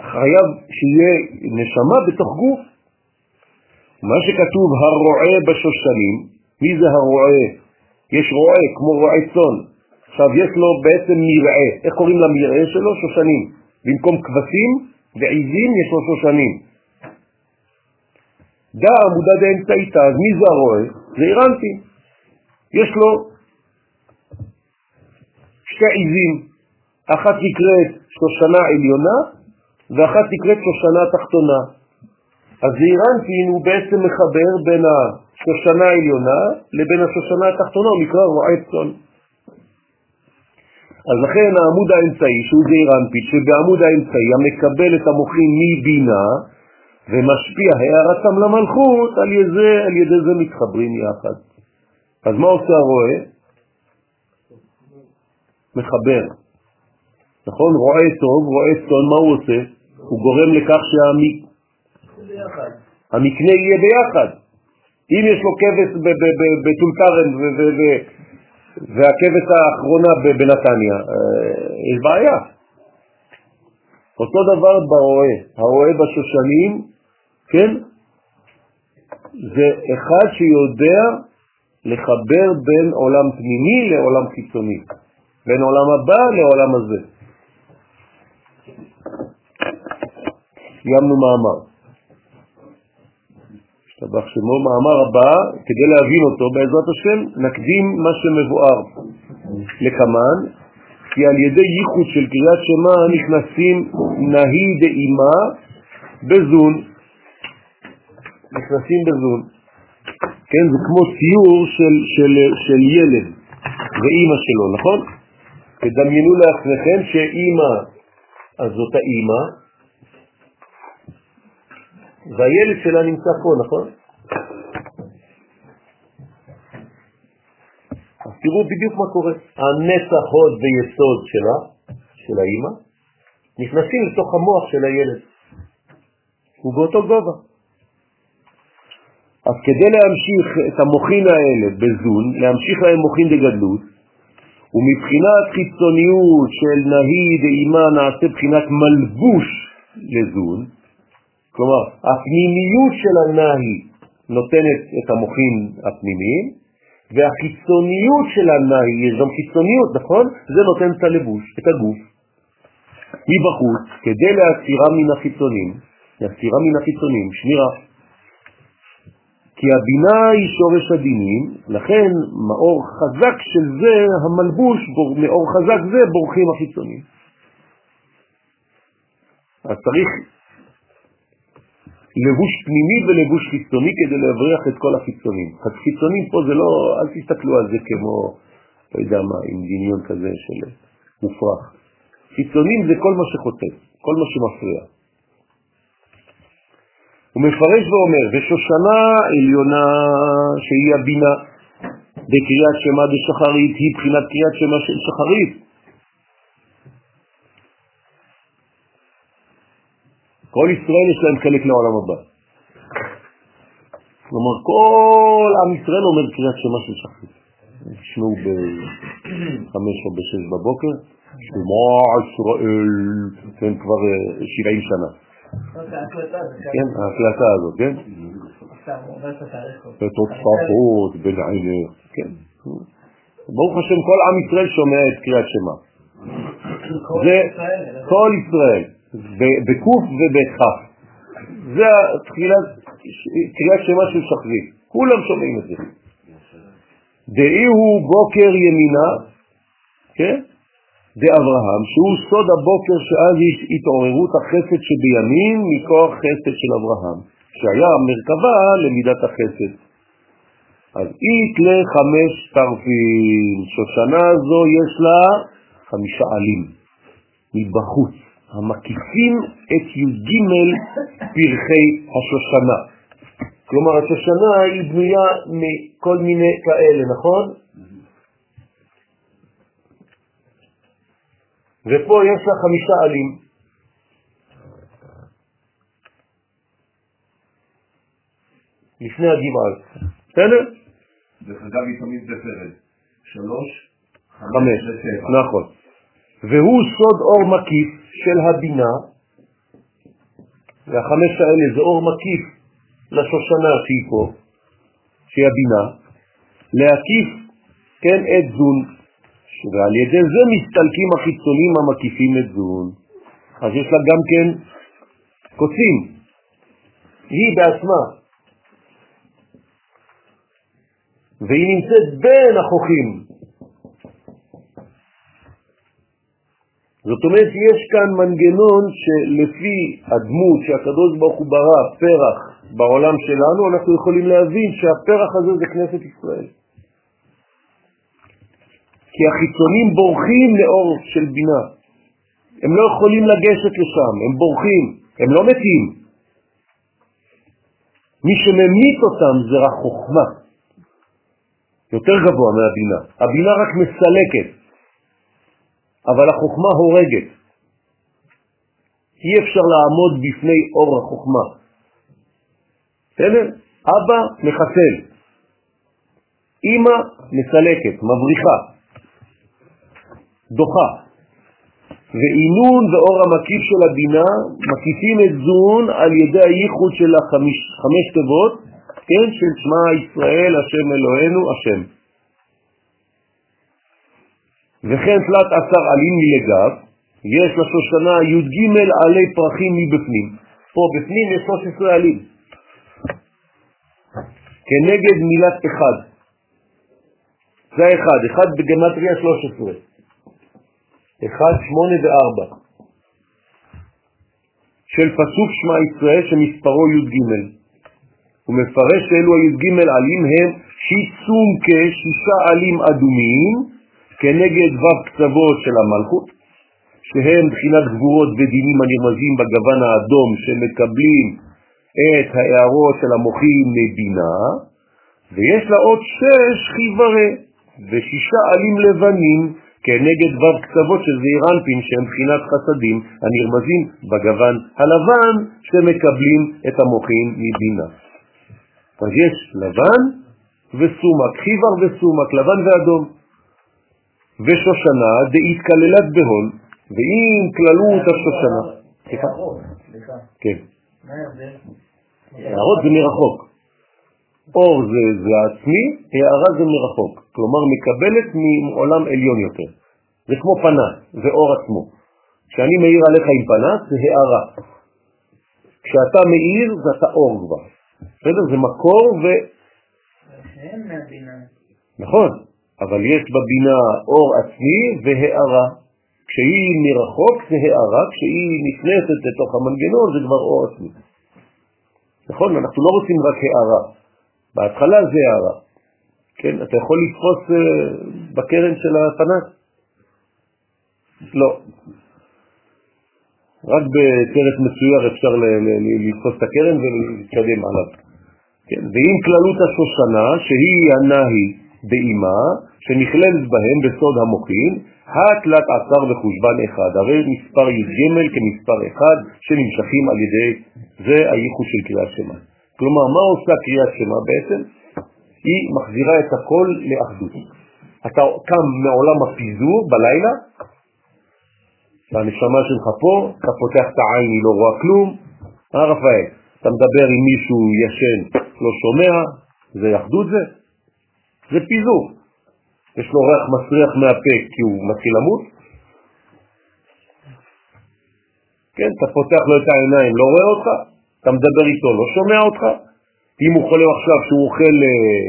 חייב שיהיה נשמה בתוך גוף. מה שכתוב הרועה בשושנים, מי זה הרועה? יש רועה כמו רועה צאן. עכשיו יש לו בעצם מרעה, איך קוראים למרעה שלו? שושנים. במקום כבשים ועיזים יש לו שושנים. דא עמודה דאמצעיתא, אז מי זה הרועה? זה אירנטי. יש לו שתי עיזים, אחת נקראת שושנה עליונה ואחת נקראת שושנה תחתונה. אז זעירנטין הוא בעצם מחבר בין השושנה העליונה לבין השושנה התחתונה, הוא נקרא רועה צאן. אז לכן העמוד האמצעי, שהוא זעירנטין, שבעמוד האמצעי המקבל את המוחים מבינה ומשפיע הערתם למלכות, על ידי, על ידי זה מתחברים יחד. אז מה עושה הרועה? מחבר. נכון? רועה טוב, רועה צאן, מה הוא עושה? הוא גורם לכך שהמקנה יהיה ביחד. אם יש לו כבש בטול כרם והכבש האחרונה בנתניה, אה, יש בעיה. אותו דבר ברועה, הרועה בשושנים, כן? זה אחד שיודע לחבר בין עולם פנימי לעולם חיצוני, בין עולם הבא לעולם הזה. סיימנו מאמר. השתבח שמו, מאמר הבא, כדי להבין אותו בעזרת השם, נקדים מה שמבואר לקמן, כי על ידי ייחוד של קריאת שמה נכנסים נהי דאימה בזון. נכנסים בזון. כן, זה כמו ציור של, של, של ילד ואימא שלו, נכון? תדמיינו לעצמכם שאימא, אז זאת האימא, והילד שלה נמצא פה, נכון? אז תראו בדיוק מה קורה. הנצח הוד ויסוד שלה, של האימא, נכנסים לתוך המוח של הילד. הוא באותו גובה. אז כדי להמשיך את המוחין האלה בזון, להמשיך להם מוחין דגדלות, ומבחינת חיצוניות של נהי דאימה נעשה בחינת מלבוש לזון, כלומר, הפנימיות של הנהי נותנת את המוחין הפנימיים, והחיצוניות של הנאי, יש גם חיצוניות, נכון? זה נותן את הלבוש, את הגוף, מבחוץ, כדי להסירה מן החיצונים, להסירה מן החיצונים, שמירה. כי הבינה היא שורש הדינים, לכן מאור חזק של זה, המלבוש, בור, מאור חזק זה בורחים החיצונים. אז צריך לבוש פנימי ולבוש חיצוני כדי להבריח את כל החיצונים. החיצונים פה זה לא, אל תסתכלו על זה כמו, לא יודע מה, עם דמיון כזה של מופרך. חיצונים זה כל מה שחוטף, כל מה שמפריע. הוא מפרש ואומר, ושושנה עליונה שהיא הבינה בקריאת שמה דשחרית היא בחינת קריאת שמה של שחרית. כל ישראל יש להם חלק לעולם הבא. כלומר, כל עם ישראל אומר קריאת שמה של שחרית. תשמעו ב-5 או ב-6 בבוקר, שמע ישראל, כן, כבר 70 אה, שנה. כן, ההקלטה הזאת, כן? ותוצפות בין עינך, כן. ברוך השם, כל עם ישראל שומע את קריאת שמה. זה כל ישראל, בקוף ובכף. זה תחילת קריאת שמה של שחרית. כולם שומעים את זה. דאי הוא בוקר ימינה, כן? דאברהם, שהוא סוד הבוקר שאז יש התעוררות החסד שבימין מכוח חסד של אברהם, שהיה מרכבה למידת החסד. אז אית לחמש טרפים, שושנה זו יש לה חמישה עלים מבחוץ, המקיפים את י"ג פרחי השושנה. כלומר, השושנה היא בנויה מכל מיני כאלה, נכון? ופה יש לה חמישה עלים. לפני הגבעה. בסדר? דרך אגב, היא תמיד בפרד. שלוש, חמש, נכון. והוא סוד אור מקיף של הבינה, והחמש האלה זה אור מקיף לשושנה שהיא פה, שהיא הבינה, להקיף, כן, את זון, ועל ידי זה מסתלקים החיצונים המקיפים את זון. אז יש לה גם כן קוצים. היא בעצמה. והיא נמצאת בין החוכים. זאת אומרת, יש כאן מנגנון שלפי הדמות שהקדוש ברוך הוא ברא, פרח, בעולם שלנו, אנחנו יכולים להבין שהפרח הזה זה כנסת ישראל. כי החיצונים בורחים לאור של בינה. הם לא יכולים לגשת לשם, הם בורחים, הם לא מתים. מי שממית אותם זה רק חוכמה, יותר גבוה מהבינה. הבינה רק מסלקת, אבל החוכמה הורגת. אי אפשר לעמוד בפני אור החוכמה. בסדר? אבא מחסל, אמא מסלקת, מבריחה. דוחה. ועינון ואור המקיף של הבינה מקיפים את זון על ידי הייחוד של החמש, חמש תיבות, כן, של שמע ישראל, השם אלוהינו, השם. וכן תלת עשר עלים מלגב, יש לשושנה י"ג עלי פרחים מבפנים. פה בפנים יש 13 עלים. כנגד מילת אחד. זה האחד, אחד בגמטריה 13. אחד, שמונה וארבע, של פסוק שמע ישראל שמספרו י"ג. הוא מפרש שאלו הי"ג עלים הם שיצום כשישה עלים אדומים כנגד ו' קצוות של המלכות, שהם בחינת גבורות ודינים הנרמזים בגוון האדום שמקבלים את ההערות של המוחים מבינה, ויש לה עוד שש חיברי ושישה עלים לבנים כנגד ו' קצוות של זעיר אנפין שהם בחינת חסדים הנרמזים בגוון הלבן שמקבלים את המוחין מבינה. אז יש לבן וסומק, חיבר וסומק, לבן ואדום. ושושנה דאית כללת בהון, ואם כללו את השושנה... סליחה? כן. הערות זה מרחוק. אור זה, זה העצמי, הערה זה מרחוק, כלומר מקבלת מעולם עליון יותר. זה כמו פנס, זה אור עצמו. כשאני מאיר עליך עם פנס זה הערה. כשאתה מאיר זה אתה אור כבר. בסדר? זה מקור ו... נכון, אבל יש בבינה אור עצמי והערה. כשהיא מרחוק זה הערה, כשהיא נכנסת לתוך המנגנון זה כבר אור עצמי. נכון? אנחנו לא רוצים רק הערה. בהתחלה זה הערה. כן? אתה יכול לתפוס uh, בקרן של הפנס? לא. רק בסרט מסויר אפשר לתפוס את הקרן ולהתקדם עליו. כן? ועם כללות השושנה, שהיא הנהי באימה, שנכללת בהם בסוד המוחין, התלת עשר בחושבן אחד, הרי מספר י"ג כמספר אחד שנמשכים על ידי זה הייחוד של קריאת שמה. כלומר, מה עושה קריאת שמה בעצם? היא מחזירה את הכל לאחדות. אתה קם מעולם הפיזור בלילה, והנשמה שלך פה, אתה פותח את העין, היא לא רואה כלום. אה, רפאל? אתה מדבר עם מישהו ישן, לא שומע, זה אחדות זה? זה פיזור. יש לו ריח מסריח מהפה כי הוא מתחיל למות? כן, אתה פותח לו את העיניים, לא רואה אותך? אתה מדבר איתו, לא שומע אותך? אם הוא חולה עכשיו שהוא אוכל, אה,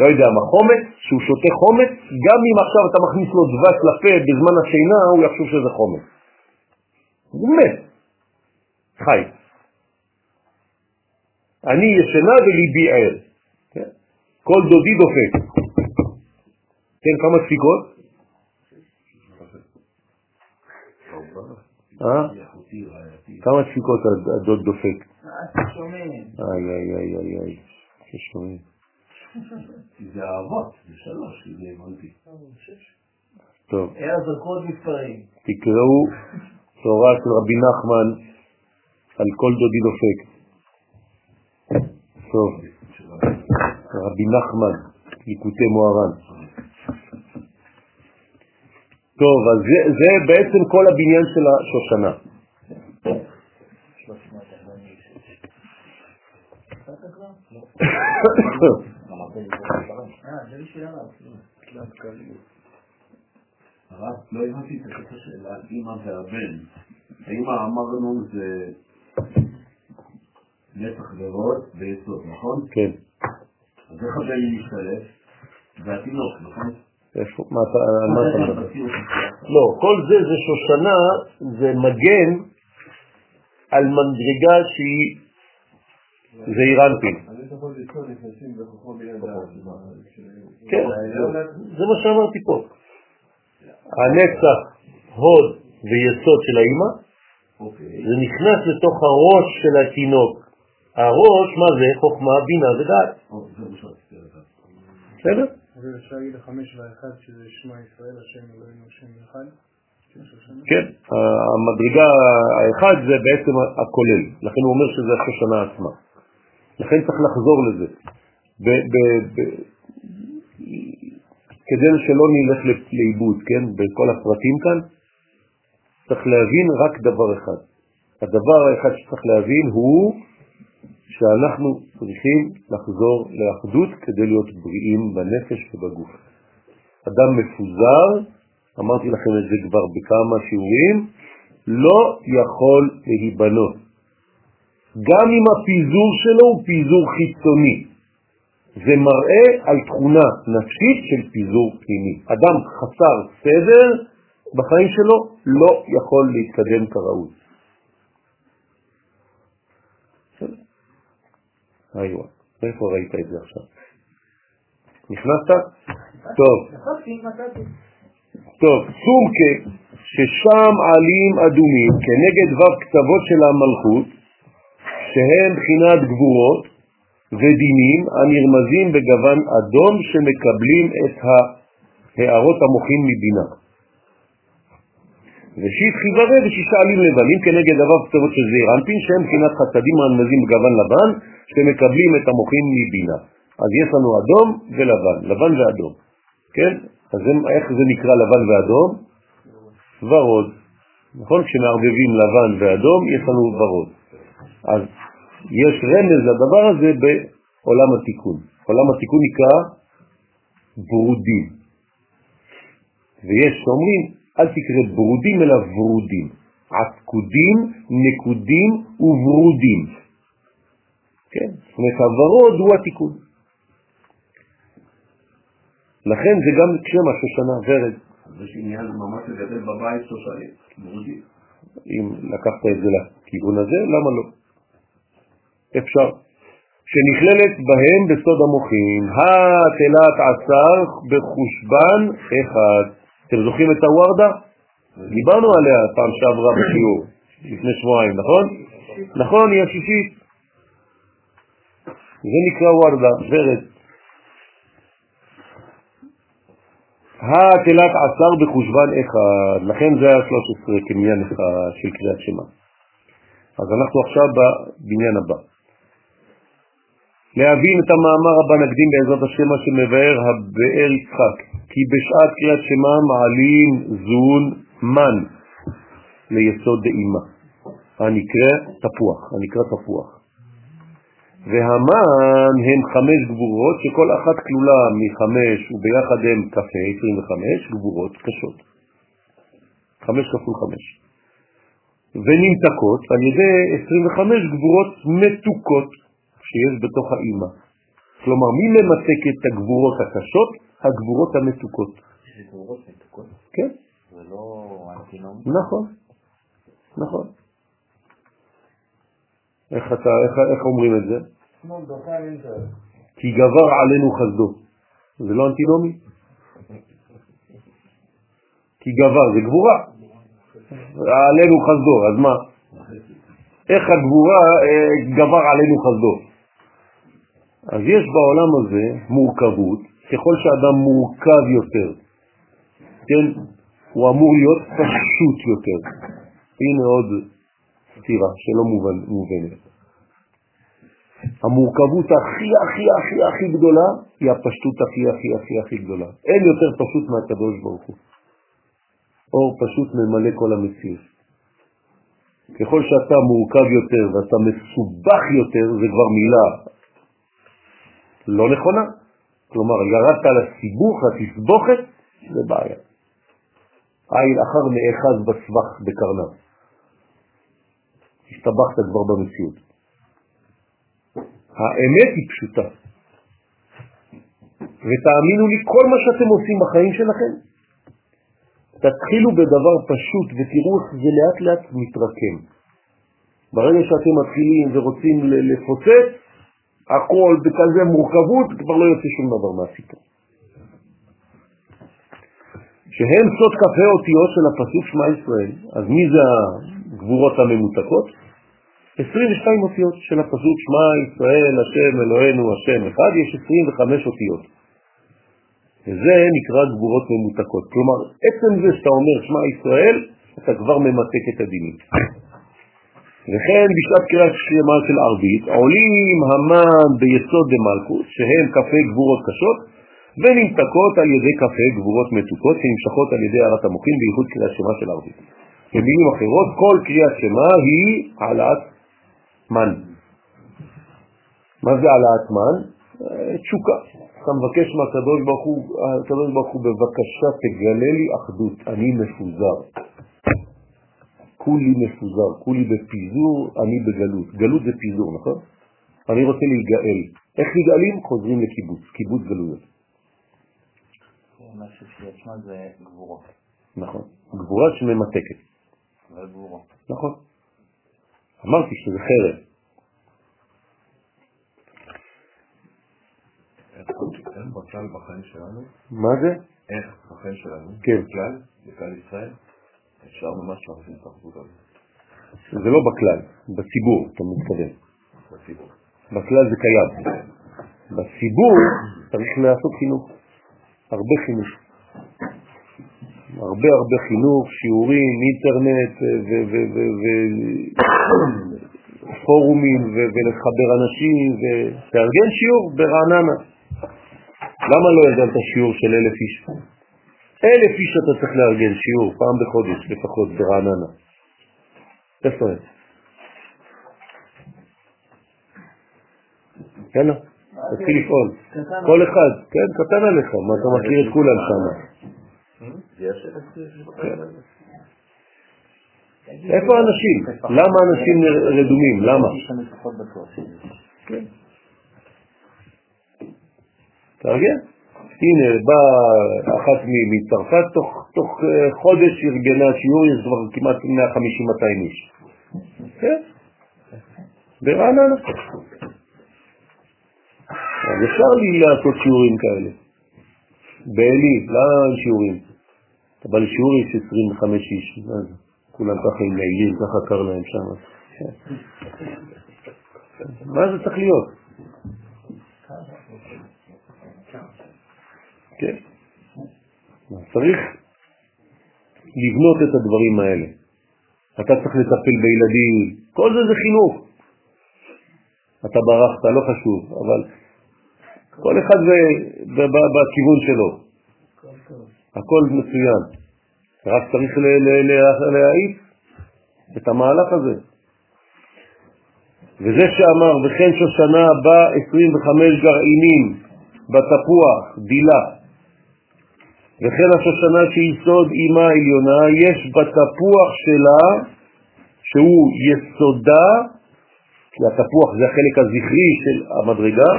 לא יודע מה, חומץ, שהוא שותה חומץ, גם אם עכשיו אתה מכניס לו דבש לפה בזמן השינה, הוא יחשוב שזה חומץ. הוא מת. חי. אני ישנה וליבי ער. כל דודי דופק. כן, כמה דפיקות? אה? כמה דפיקות הדוד דופק? איי, איי, איי, איי, איי, ששומעים. זה אהבות, זה שלוש, זה הבנתי. טוב, זרקו עוד מספרים. תקראו תורה של רבי נחמן על כל דודי דופק. טוב, רבי נחמן, ליקוטי מוהר"ן. טוב, אז זה, זה בעצם כל הבניין של השושנה. הרב, לא הבנתי את הקטע של האמא והבן. האמא אמרנו זה נצח ורוד ויסוד, נכון? כן. אז איך הבן משתלב? והתינוק, נכון? איפה? מה אתה על מה אתה מדבר? לא, כל זה זה שושנה, זה מגן על מדרגה שהיא בכוחו מיד כן, זה מה שאמרתי פה. הנצח, הוד ויסוד של האימא, אוקיי. זה נכנס לתוך הראש של התינוק. הראש, מה זה? חוכמה, בינה ודעת. בסדר? אז אפשר להגיד החמש והאחד שזה שמע ישראל, השם אלוהינו, השם אחד? שושנה? כן, המדרגה האחד זה בעצם הכולל, לכן הוא אומר שזה השושנה עצמה. לכן צריך לחזור לזה. ב- ב- ב- כדי שלא נלך ל- לאיבוד, כן, בכל הפרטים כאן, צריך להבין רק דבר אחד. הדבר האחד שצריך להבין הוא שאנחנו צריכים לחזור לאחדות כדי להיות בריאים בנפש ובגוף. אדם מפוזר, אמרתי לכם את זה כבר בכמה שיעורים, לא יכול להיבנות. גם אם הפיזור שלו הוא פיזור חיצוני. זה מראה על תכונה נפשית של פיזור פנימי. אדם חסר סדר בחיים שלו לא יכול להתקדם כראוי. איווה, איפה ראית את זה עכשיו? נכנסת? טוב. טוב, סומקה, ששם עלים אדומים כנגד ו' כתבות של המלכות, שהם בחינת גבורות ודינים הנרמזים בגוון אדום שמקבלים את הערות המוחים מבינה. ושיט חיוורה ושישה עלים לבנים כנגד ו' כתבות של זעיר אנפין, שהם בחינת חסדים הנרמזים בגוון לבן, שמקבלים את המוחים מבינה. אז יש לנו אדום ולבן, לבן ואדום, כן? אז זה, איך זה נקרא לבן ואדום? ורוד. נכון? כשמערבבים לבן ואדום יש לנו ורוד. אז יש רמז לדבר הזה עולם התיקון. עולם התיקון נקרא ברודים. ויש שאומרים, אל תקרא ברודים אלא ורודים. עקודים, נקודים וברודים. כן? זאת אומרת, הוורוד הוא התיקון. לכן זה גם שם השושנה, ורד. יש עניין ממש לגדל בבית שושנים. אם לקחת את זה לכיוון הזה, למה לא? אפשר. שנכללת בהם בסוד המוחים, התלת עשר בחושבן אחד. אתם זוכרים את הוורדה? דיברנו עליה פעם שעברה בשיעור, לפני שבועיים, נכון? נכון, היא השישית. זה נקרא וורדה, ורד. התלת עשר בחושבן אחד, לכן זה היה 13 כמניין אחד של קריאת שמה. אז אנחנו עכשיו בבניין הבא. להבין את המאמר הבא נקדים בעזרת השם שמבאר הבאר יצחק, כי בשעת קריאת שמה מעלים זון מן ליסוד דאימה, הנקרא תפוח, הנקרא תפוח. והמן הם חמש גבורות שכל אחת כלולה מחמש וביחד הם קפה, 25 גבורות קשות. חמש כפול חמש. ונמתקות על ידי 25 גבורות מתוקות שיש בתוך האימא. כלומר, מי ממתק את הגבורות הקשות? הגבורות המתוקות. זה גבורות מתוקות? כן. זה לא אנטינום? נכון, נכון. איך, אתה, איך, איך אומרים את זה? כי גבר עלינו חסדו. זה לא אנטינומי? כי גבר זה גבורה. עלינו חסדו, אז מה? איך הגבורה אה, גבר עלינו חסדו? אז יש בעולם הזה מורכבות, ככל שאדם מורכב יותר, כן, הוא אמור להיות פשוט יותר. הנה עוד סתירה שלא מובנת. המורכבות הכי הכי הכי הכי גדולה היא הפשטות הכי הכי הכי הכי גדולה. אין יותר פשוט מהקדוש ברוך הוא. אור פשוט ממלא כל המציאות. ככל שאתה מורכב יותר ואתה מסובך יותר, זה כבר מילה לא נכונה. כלומר, ירדת לסיבוך, לתסבוכת, זה בעיה. עין אחר נאחז בסבך בקרנב. הסתבכת כבר במציאות. האמת היא פשוטה. ותאמינו לי, כל מה שאתם עושים בחיים שלכם, תתחילו בדבר פשוט ותראו איך זה לאט לאט מתרקם. ברגע שאתם מתחילים ורוצים לפוצץ, הכל בכזה מורכבות, כבר לא יוצא שום דבר מהסיפור. שהם סוד כ"ה אותיות של הפסוק שמע ישראל. אז מי זה הגבורות הממותקות? 22 אותיות של הפסוק שמע ישראל, השם אלוהינו, השם אחד, יש 25 אותיות. וזה נקרא גבורות ממותקות. כלומר, עצם זה שאתה אומר שמע ישראל, אתה כבר ממתק את הדינים. וכן בשעת קריאת שלמה של ערבית עולים המן ביסוד דמלכוס, שהם כ"ה גבורות קשות, ונמתקות על ידי כ"ה גבורות מתוקות שנמשכות על ידי הערת המוחים בייחוד קריאת שמה של ערבית. במילים אחרות, כל קריאת שמה היא העלאת מן. מה זה העלאת מן? אה, תשוקה. אתה מבקש מהקדוש ברוך הוא, הקדוש ברוך הוא בבקשה תגלה לי אחדות, אני מפוזר. כולי מפוזר, כולי בפיזור, אני בגלות. גלות זה פיזור, נכון? אני רוצה להיגאל. איך נגאלים? חוזרים לקיבוץ, קיבוץ גלויות. מה שישמע זה גבורות. נכון. גבורה שממתקת. נכון. אמרתי שזה חרב. איך בכלל בחיים שלנו? מה זה? איך בחיים שלנו? כן. בכלל, בכלל ישראל, אפשר ממש להכניס את האחדות הזאת זה לא בכלל, בציבור, אתה מתכוון. בציבור. בכלל זה קיים. בציבור צריך לעשות חינוך, הרבה חינוך. הרבה הרבה חינוך, שיעורים, אינטרנט ופורומים ולחבר אנשים ותארגן שיעור ברעננה. למה לא ארגנת שיעור של אלף איש? אלף איש אתה צריך לארגן שיעור פעם בחודש לפחות ברעננה. איפה הם? יאללה, תתחיל לפעול. כל אחד, כן, קטן עליך, מה אתה מכיר את כולם שם. כן. איפה האנשים? למה אנשים רדומים? למה? כן. תרגל. הנה, באה אחת מצרפת, תוך אה, חודש ארגנה שיעור, יש כבר כמעט 150-200 איש. כן, ברעננה. אז אפשר לי לעשות שיעורים כאלה. בעלי, למה שיעורים? אתה בא לשיעור יש 25 איש? כולם ככה עם מעילים, ככה קר להם שם. כן. מה זה צריך להיות? כן? צריך לבנות את הדברים האלה. אתה צריך לטפל בילדים, כל זה זה חינוך. אתה ברחת, לא חשוב, אבל כל אחד בכיוון שלו. הכל מצוין. רק צריך להעיף את המהלך הזה. וזה שאמר, וכן שושנה בא 25 גרעינים בתפוח, דילה, וכן השושנה שיסוד אימה עליונה, יש בתפוח שלה, שהוא יסודה, כי התפוח זה החלק הזכרי של המדרגה,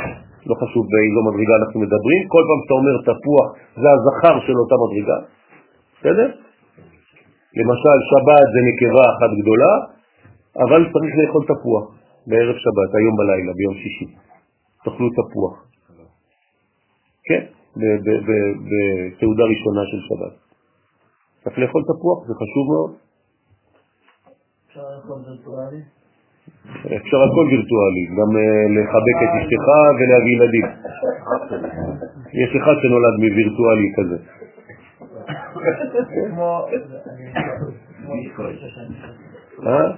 לא חשוב באיזו מדרגה אנחנו מדברים, כל פעם שאתה אומר תפוח זה הזכר של אותה מדרגה, בסדר? למשל שבת זה נקבה אחת גדולה, אבל צריך לאכול תפוח בערב שבת, היום בלילה, ביום שישי. תאכלו תפוח. כן? בסעודה ראשונה של שבת. צריך לאכול תפוח, זה חשוב מאוד. אפשר לאכול וירטואלי? אפשר הכל וירטואלי, גם אה, לחבק את אשתך ולהביא ילדים. יש אחד שנולד מווירטואלי כזה. אה?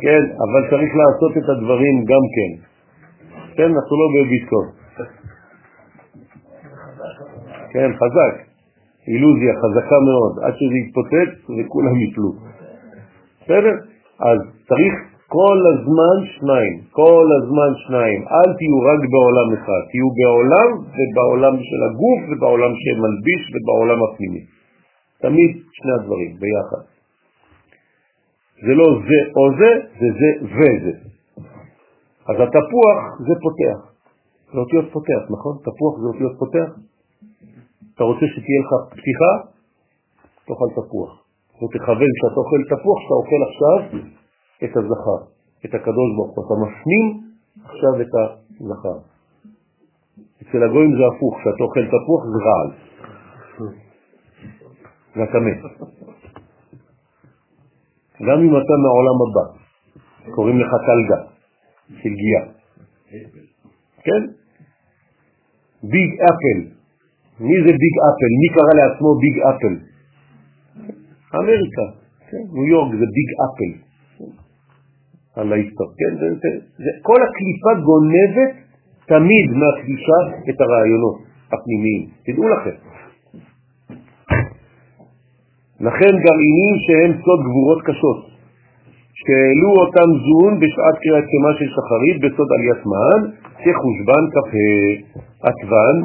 כן, אבל צריך לעשות את הדברים גם כן. כן, אנחנו לא בביטקוין. כן, חזק. אילוזיה חזקה מאוד, עד שזה יתפוצץ וכולם יפלו. בסדר? אז צריך כל הזמן שניים, כל הזמן שניים. אל תהיו רק בעולם אחד, תהיו בעולם ובעולם של הגוף ובעולם שמלביש ובעולם הפנימי. תמיד שני הדברים ביחד. זה לא זה או זה, זה זה וזה. אז התפוח זה פותח. זה אותיות פותח, נכון? תפוח זה אותיות פותח. אתה רוצה שתהיה לך פתיחה? תאכל תפוח. ותכוון כשאתה אוכל תפוח, שאתה אוכל עכשיו את הזכר, את הקדוש ברוך הוא. אתה מפנים עכשיו את הזכר. אצל הגויים זה הפוך, כשאתה אוכל תפוח זה רעל. ואתה מת. גם אם אתה מהעולם הבא, קוראים לך תלגה, שלגיה. כן? Big Apple, מי זה Big Apple? מי קרא לעצמו Big Apple? אמריקה, כן? ניו יורק זה Big Apple. על ההיסטוריה, כן? זה, זה, זה, כל הקליפה גונבת תמיד מהקדושה את הרעיונות הפנימיים, תדעו לכם. לכן גרעינים שהם סוד גבורות קשות, שהעלו אותם זון בשעת קריאת שמה של שחרית בסוד עליית מען, כחושבן כ"ה, עטבן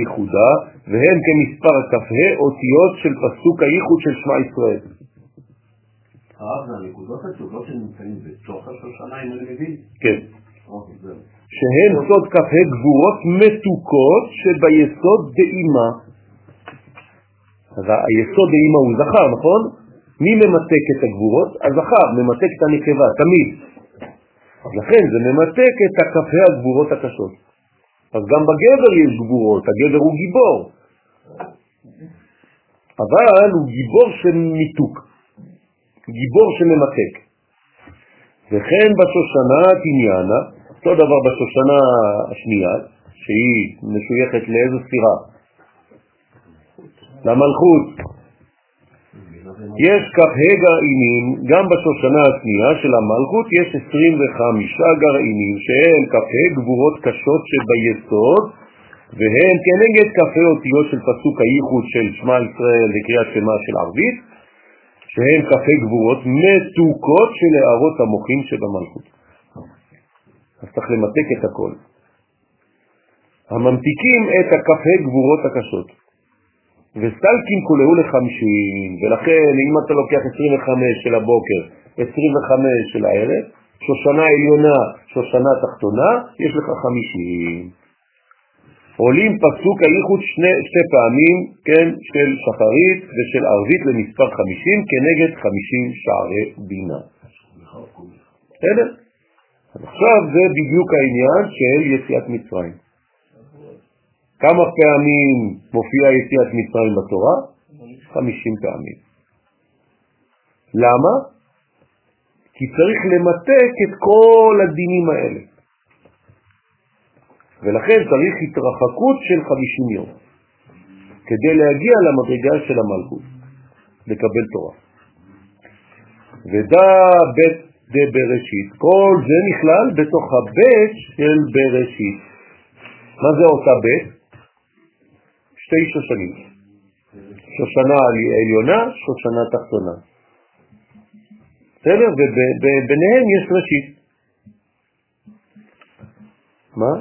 ייחודה, והם כמספר כ"ה אותיות של פסוק הייחוד של שמע ישראל. הרב, זה הנקודות התשובות שנמצאים בתוך השושנה, אם אני מבין? כן. אוקיי, שהן סוד כ"ה גבורות מתוקות שביסוד דאימה. אז היסוד דאימה הוא זכר, נכון? מי ממתק את הגבורות? הזכר ממתק את הנקבה, תמיד. לכן זה ממתק את הכ"ה הגבורות הקשות. אז גם בגבר יש גבורות, הגבר הוא גיבור. אבל הוא גיבור של מיתוק, גיבור שממתק. וכן בשושנה תניאנה, אותו דבר בשושנה השנייה, שהיא משויכת לאיזו ספירה? למלכות. יש כ"ה גרעינים, גם בשושנה השנייה של המלכות יש 25 גרעינים שהם כ"ה גבורות קשות שביסוד והם כנגד כ"ה אותיות של פסוק הייחוד של שמע ישראל וקריאת שמה של ערבית שהם כ"ה גבורות מתוקות של הערות המוחים שבמלכות. אז צריך למתק את הכל. הממתיקים את הכ"ה גבורות הקשות. וסטלקים כולהו לחמישים, ולכן אם אתה לוקח 25 של הבוקר, 25 של הערב, שושנה עליונה, שושנה תחתונה, יש לך 50. עולים פסוק הייחוד שני, שתי פעמים, כן, של שחרית ושל ערבית למספר 50 כנגד 50 שערי בינה. בסדר? עכשיו זה בדיוק העניין של יציאת מצרים. כמה פעמים מופיעה יציאת מצרים בתורה? 50 פעמים. למה? כי צריך למתק את כל הדינים האלה. ולכן צריך התרחקות של 50 יום, כדי להגיע למדרגה של המלכות, לקבל תורה. ודא בית דה בראשית, כל זה נכלל בתוך הבית של בראשית. מה זה אותה בית? שתי שושנים. שושנה עליונה, שושנה תחתונה. בסדר? וביניהם יש ראשית. מה?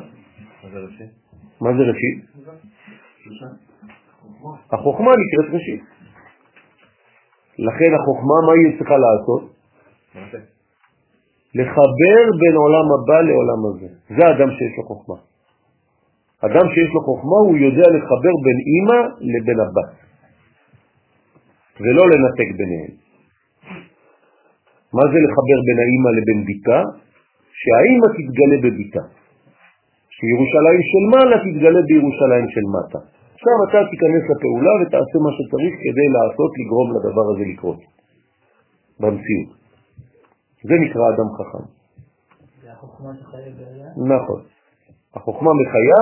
מה זה ראשית? החוכמה נקראת ראשית. לכן החוכמה, מה היא צריכה לעשות? לחבר בין עולם הבא לעולם הזה. זה האדם שיש לו חוכמה. אדם שיש לו חוכמה הוא יודע לחבר בין אימא לבין הבת, ולא לנתק ביניהם. מה זה לחבר בין האימא לבין ביתה? שהאימא תתגלה בביתה, שירושלים של מעלה תתגלה בירושלים של מטה. עכשיו אתה תיכנס לפעולה ותעשה מה שצריך כדי לעשות, לגרום לדבר הזה לקרות במציאות. זה נקרא אדם חכם. זה החוכמה שחיה בעיה? נכון. החוכמה מחיה,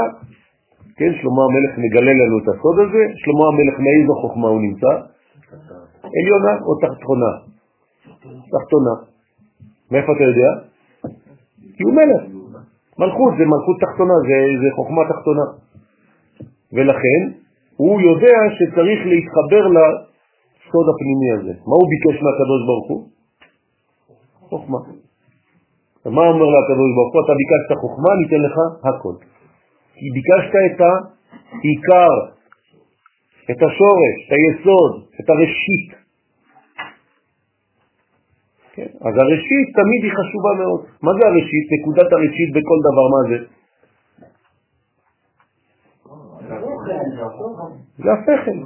כן, שלמה המלך מגלה לנו את הסוד הזה, שלמה המלך מאיזו חוכמה הוא נמצא? עליונה או תחתונה? תחתונה. מאיפה אתה יודע? כי הוא מלך. מלכות זה מלכות תחתונה, זה, זה חוכמה תחתונה. ולכן הוא יודע שצריך להתחבר לסוד הפנימי הזה. מה הוא ביקש מהקדוש ברוך הוא? חוכמה. מה אומר לה הקדוש ברוך הוא? אתה ביקשת חוכמה, ניתן לך הכל. כי ביקשת את העיקר, את השורש, את היסוד, את הראשית. כן? אז הראשית תמיד היא חשובה מאוד. מה זה הראשית? נקודת הראשית בכל דבר, מה זה? זה השכל,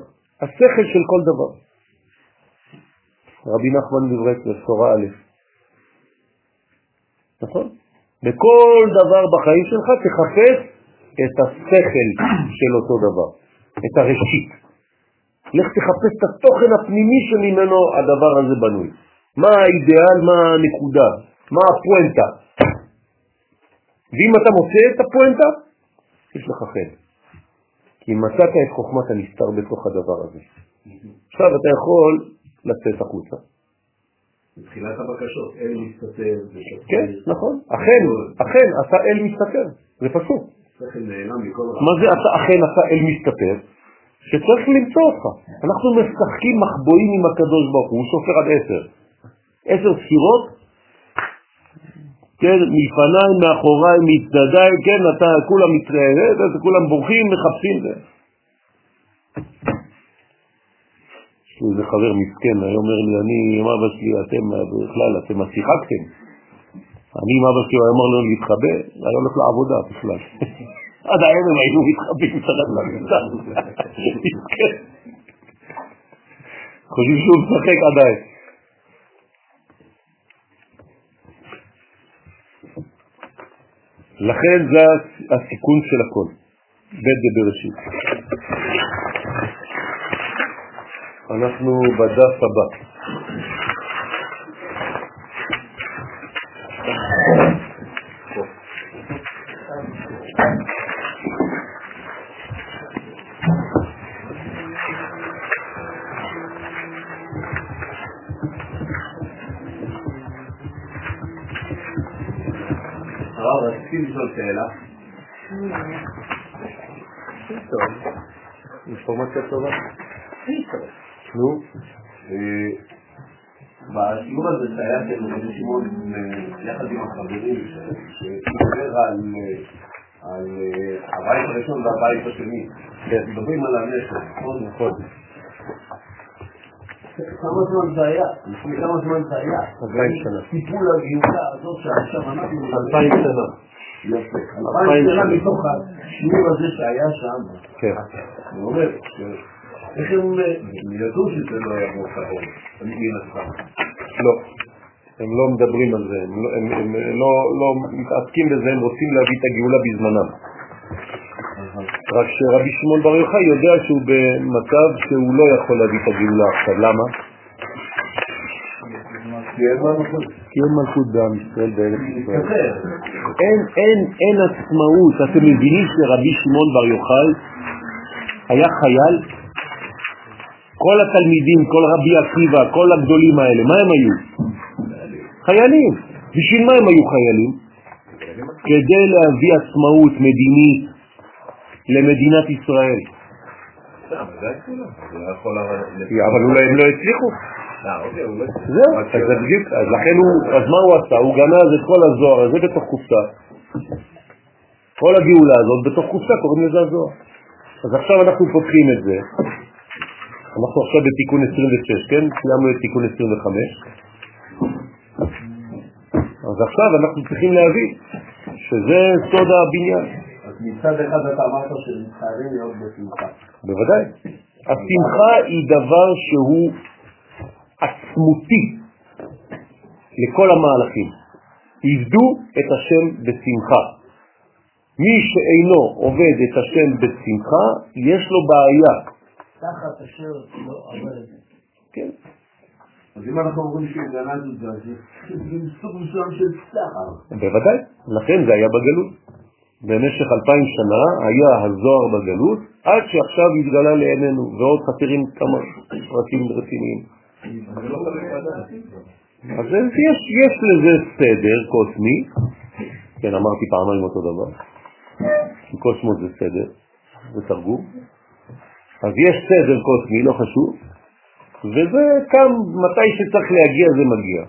השכל של כל דבר. רבי נחמן מברסלב, תורה א', נכון? בכל דבר בחיים שלך תחפש את השכל של אותו דבר, את הראשית. לך תחפש את התוכן הפנימי שממנו הדבר הזה בנוי. מה האידאל, מה הנקודה, מה הפואנטה. ואם אתה מוצא את הפואנטה, יש לך חן. כי מצאת את חוכמת הנסתר בתוך הדבר הזה. עכשיו אתה יכול לצאת החוצה. בתחילת הבקשות, אל מסתתר. כן, נכון. אכן, אכן, עשה אל מסתתר. זה פשוט. מה זה עשה, אכן עשה אל מסתתר? שצריך למצוא אותך. אנחנו משחקים מחבואים עם הקדוש ברוך הוא, הוא סופר עד עשר. עשר ספירות, כן, מלפניי, מאחוריי, מצדדיי, כן, אתה, כולם מתראה, כולם בורחים, מחפשים. איזה חבר מסכן, היה אומר לי, אני עם אבא שלי, אתם בכלל, אתם שיחקתם. אני עם אבא שלי, הוא אמר לו להתחבא, היה הולך לעבודה בכלל. עד הערב היינו מתחבאים מתחת למיטה. חושבים שהוא משחק עדיין. לכן זה הסיכון של הכל, בית בבראשית. אנחנו בדף הבא. יחד עם החברים, שדיבר על על אה, הבית הראשון והבית השני. מדברים על הנשק, נכון? נכון. כמה זמן זה היה? לפני כמה זמן זה היה? אלפיים שנה. טיפול הגאולה הזאת שעכשיו אנחנו... אלפיים שנה. יפה. אלפיים שנה שנה. מתוך השיעור הזה שהיה שם. כן. אני אומר, איך הם הם ידעו שזה לא יבוא קרוב, מן הסתם. לא. הם לא מדברים על זה, הם לא, הם, הם לא, לא מתעסקים בזה, הם רוצים להביא את הגאולה בזמנם. רק שרבי שמעון בר יוחאי יודע שהוא במצב שהוא לא יכול להביא את הגאולה עכשיו. למה? כי אין מלכות בעם ישראל בארץ ישראל. אין עצמאות. אתם מבינים שרבי שמעון בר יוחאי היה חייל? כל התלמידים, כל רבי עקיבא, כל הגדולים האלה, מה הם היו? חיילים. בשביל מה הם היו חיילים? כדי להביא עצמאות מדינית למדינת ישראל. אבל אולי הם לא הצליחו. זהו, אז לכן הוא, אז מה הוא עשה? הוא גנז את כל הזוהר הזה בתוך קופסה. כל הגאולה הזאת בתוך קופסה קוראים לזה הזוהר. אז עכשיו אנחנו פותחים את זה. אנחנו עכשיו בתיקון 26, כן? סיימנו את תיקון 25. אז עכשיו אנחנו צריכים להבין שזה סוד הבניין. אז מצד אחד אתה אמרת שמתחייבים להיות בשמחה. בוודאי. השמחה היא דבר שהוא עצמותי לכל המהלכים. עבדו את השם בשמחה. מי שאינו עובד את השם בשמחה, יש לו בעיה. תחת אשר לא עבד. כן. אז אם אנחנו אומרים שגנז את זה, סוג מסוים של סחר. בוודאי, לכן זה היה בגלות. במשך אלפיים שנה היה הזוהר בגלות, עד שעכשיו התגלה לעינינו, ועוד חסרים כמה פרטים רציניים. אז יש, יש לזה סדר קוסמי, כן, אמרתי פעמיים אותו דבר, קוסמוס זה סדר, זה תרגום, אז יש סדר קוסמי, לא חשוב, וזה כאן, מתי שצריך להגיע זה מגיע.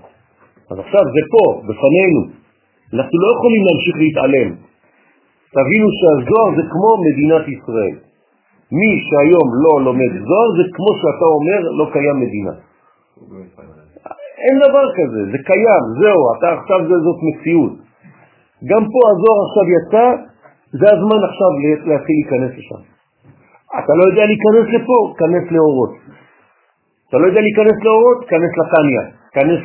אז עכשיו זה פה, בפנינו, אנחנו לא יכולים להמשיך להתעלם. תבינו שהזוהר זה כמו מדינת ישראל. מי שהיום לא לומד זוהר זה כמו שאתה אומר לא קיים מדינה. אין דבר כזה, זה קיים, זהו, אתה עכשיו זה, זאת מציאות. גם פה הזוהר עכשיו יצא, זה הזמן עכשיו להתחיל להיכנס לשם. אתה לא יודע להיכנס לפה, כנס לאורות. אתה לא יודע להיכנס לאורות, כנס לתניא, כנס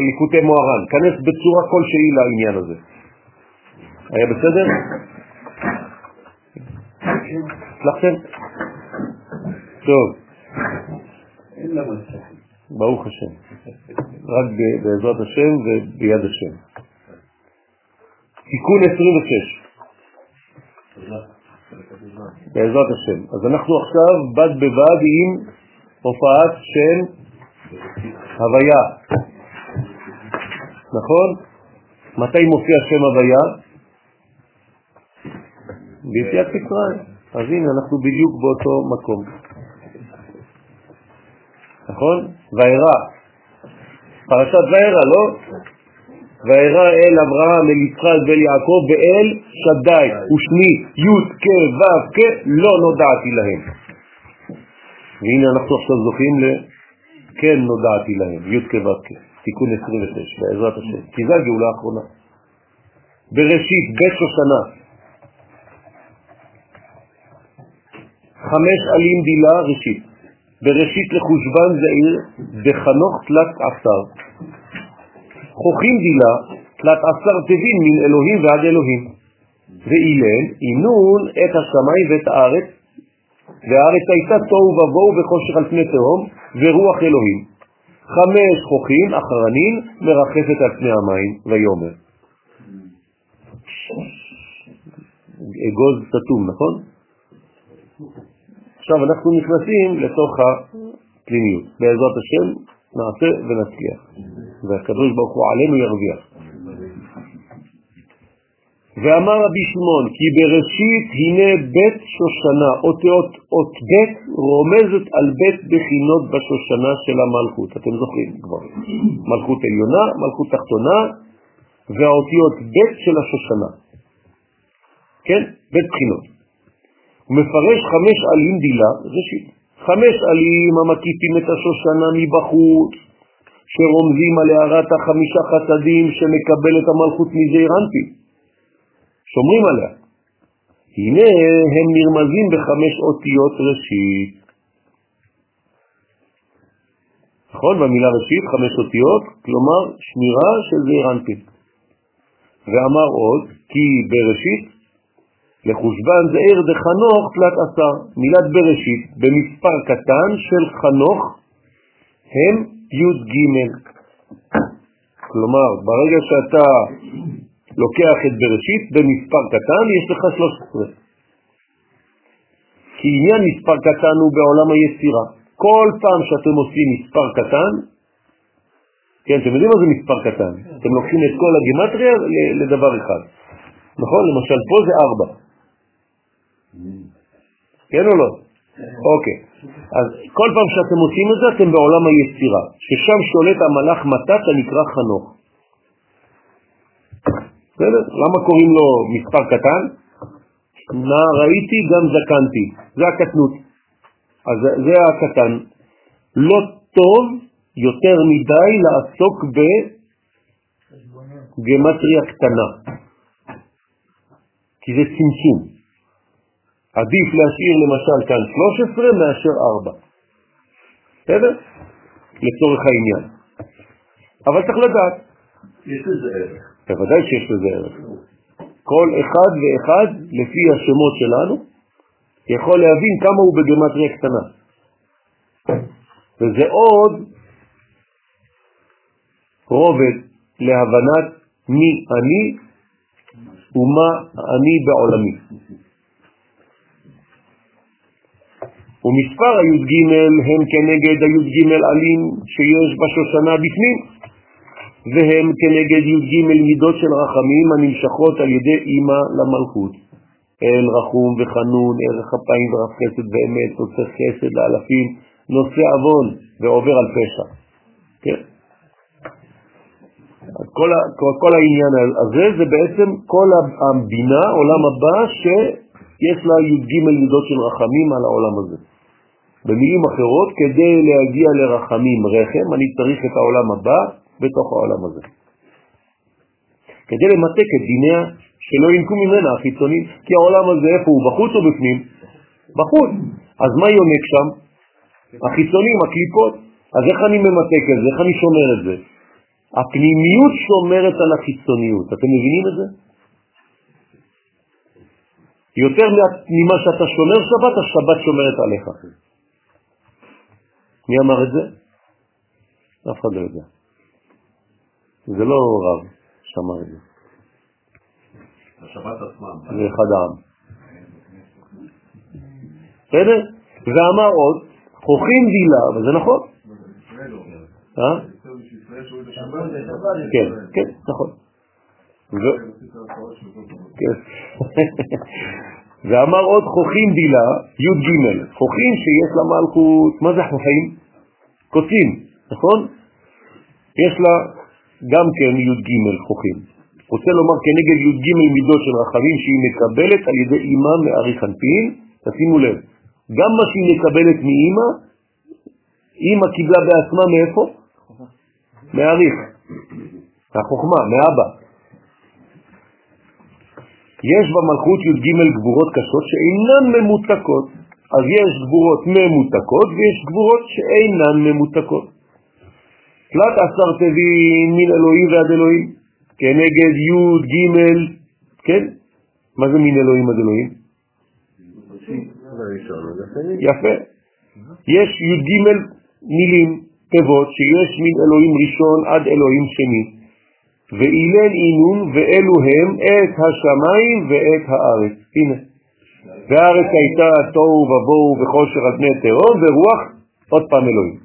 לליקוטי מוהר"ן, כנס בצורה כלשהי לעניין הזה. היה בסדר? הצלחתם? טוב. ברוך השם. רק בעזרת השם וביד השם. תיקון 26, בעזרת השם. אז אנחנו עכשיו בד בבד עם הופעת שם הוויה. נכון? מתי מופיע שם הוויה? ביציאת מצרים. אז הנה, אנחנו בדיוק באותו מקום. נכון? ואירע. פרשת ואירע, לא? ואירע אל אברהם, אל יצחק ואל יעקב ואל שדי ושמי י' כ' ו' כ' לא נודעתי להם. והנה אנחנו עכשיו זוכים ל... כן נודעתי להם, י' כ' ו' כ', תיקון 26, בעזרת השם. כי זו הגאולה האחרונה. בראשית, בית שושנה, חמש עלים דילה ראשית. בראשית לחושבן זעיר, בחנוך תלת עשר. חוכים דילה, תלת עשר טבין מן אלוהים ועד אלוהים. ואילן, אינון את השמיים ואת הארץ, והארץ הייתה תוהו ובוהו וחושך על פני תהום, ורוח אלוהים. חמש חוכים אחרנין מרחפת על פני המים, ויאמר. אגוז סתום, נכון? עכשיו אנחנו נכנסים לתוך הפנימיות. בעזרת השם נעשה ונצליח. והקדוש ברוך הוא עלינו ירוויח. ואמר רבי שמעון כי בראשית הנה בית שושנה, אותיות אות בית רומזת על בית בחינות בשושנה של המלכות. אתם זוכרים כבר. מלכות עליונה, מלכות תחתונה, והאותיות בית של השושנה. כן? בית בחינות. הוא מפרש חמש עלים דילה, ראשית. חמש עלים המקיפים את השושנה מבחוץ, שרומזים על הערת החמישה חסדים שמקבל את המלכות מזעיר אנפי. שומרים עליה. הנה הם נרמזים בחמש אותיות ראשית. נכון? במילה ראשית, חמש אותיות, כלומר שמירה של זעיר אנפין. ואמר עוד, כי בראשית לחושבן זעיר דחנוך תלת עשר. מילת בראשית במספר קטן של חנוך הם י"ג. כלומר, ברגע שאתה לוקח את בראשית במספר קטן, יש לך 13. כי עניין מספר קטן הוא בעולם היצירה. כל פעם שאתם עושים מספר קטן, כן, אתם יודעים מה זה מספר קטן? אתם לוקחים את כל הגימטריה לדבר אחד. נכון? למשל פה זה 4. כן או לא? אוקיי. אז כל פעם שאתם עושים את זה, אתם בעולם היצירה, ששם שולט המלאך מתת הנקרא חנוך. בסדר? למה קוראים לו מספר קטן? נע ראיתי גם זקנתי, זה הקטנות. אז זה הקטן. לא טוב יותר מדי לעסוק בגמטריה קטנה, כי זה צמצום. עדיף להשאיר למשל כאן 13 מאשר 4. בסדר? לצורך העניין. אבל צריך לדעת. יש לזה ערך. בוודאי שיש לזה ערך. כל אחד ואחד, לפי השמות שלנו, יכול להבין כמה הוא בגמטריה קטנה. וזה עוד רובד להבנת מי אני ומה אני בעולמי. ומספר הי"ג הם כנגד הי"ג עלים שיש בשושנה בפנים, והם כנגד י"ג מידות של רחמים הנמשכות על ידי אימא למלכות. אל רחום וחנון, ערך אפיים ורב חסד ואמת, עושה חסד לאלפים, נושא אבון ועובר על פשע. כן? כל, כל, כל העניין הזה זה בעצם כל המדינה, עולם הבא, שיש לה י"ג מידות של רחמים על העולם הזה. במילים אחרות, כדי להגיע לרחמים רחם, אני צריך את העולם הבא בתוך העולם הזה. כדי למתק את דיניה שלא ינקו ממנה החיצונים, כי העולם הזה איפה הוא, בחוץ או בפנים? בחוץ. אז מה יונק שם? החיצונים, הקליפות. אז איך אני ממתק את זה? איך אני שומר את זה? הפנימיות שומרת על החיצוניות. אתם מבינים את זה? יותר ממה שאתה שומר שבת, השבת שומרת עליך. מי אמר את זה? אף אחד לא יודע. זה לא רב שאמר את זה. השבת עצמם. זה אחד העם. בסדר? ואמר עוד, חוכים דילה, וזה נכון. אה? כן, כן, נכון. כן. ואמר עוד חוכים בילה, י"ג, חוכים שיש לה מלכות, מה זה חוכים? קוצים, נכון? יש לה גם כן י"ג חוכים. רוצה לומר כנגד י"ג מידות של רחבים שהיא מקבלת על ידי אימא מאריך אנפין, תשימו לב, גם מה שהיא מקבלת מאימא, אימא קיבלה בעצמה מאיפה? מאריך, מהחוכמה, מאבא. יש במלכות י"ג גבורות קשות שאינן ממותקות. אז יש גבורות ממותקות ויש גבורות שאינן ממותקות. תלת עשר תבין מן אלוהים ועד אלוהים, כנגד י' ג', כן? מה זה מן אלוהים עד אלוהים? יפה. יש י"ג מילים, תיבות, שיש מן אלוהים ראשון עד אלוהים שני. ואילן אינון ואלו הם את השמיים ואת הארץ. הנה. והארץ הייתה תוהו ובוהו וחושר על פני תהום ורוח עוד פעם אלוהים.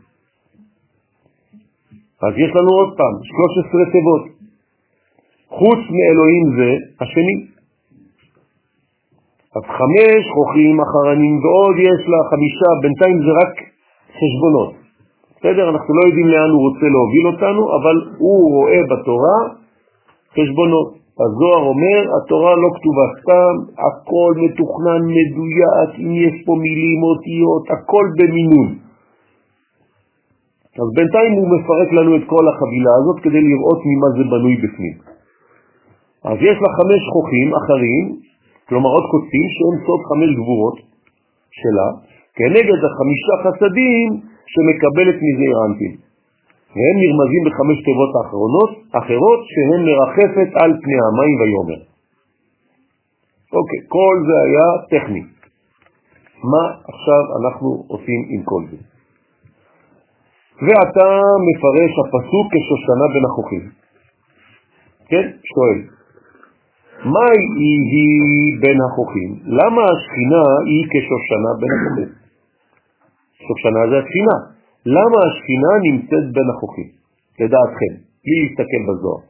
אז יש לנו עוד פעם 13 תיבות. חוץ מאלוהים זה השני. אז חמש חוכרים אחרנים ועוד יש לה חמישה, בינתיים זה רק חשבונות. בסדר? אנחנו לא יודעים לאן הוא רוצה להוביל אותנו, אבל הוא רואה בתורה חשבונות. הזוהר אומר, התורה לא כתובה סתם, הכל מתוכנן, מדויק, אם יש פה מילים, אותיות, הכל במינון. אז בינתיים הוא מפרק לנו את כל החבילה הזאת כדי לראות ממה זה בנוי בפנים. אז יש לה חמש חוכים אחרים, כלומר עוד קוצים, שהם סוד חמש גבורות שלה, כנגד החמישה חסדים שמקבלת מזעיר אנפין. והם נרמזים בחמש תיבות האחרונות, אחרות שהן מרחפת על פני המים ויומר. אוקיי, כל זה היה טכני. מה עכשיו אנחנו עושים עם כל זה? ואתה מפרש הפסוק כשושנה בין החוכים. כן? שואל. מה היא, היא בין החוכים? למה השכינה היא כשושנה בין החוכים? שושנה זה השכינה. למה השכינה נמצאת בין החוכים? לדעתכם, בלי להסתכל בזוהר.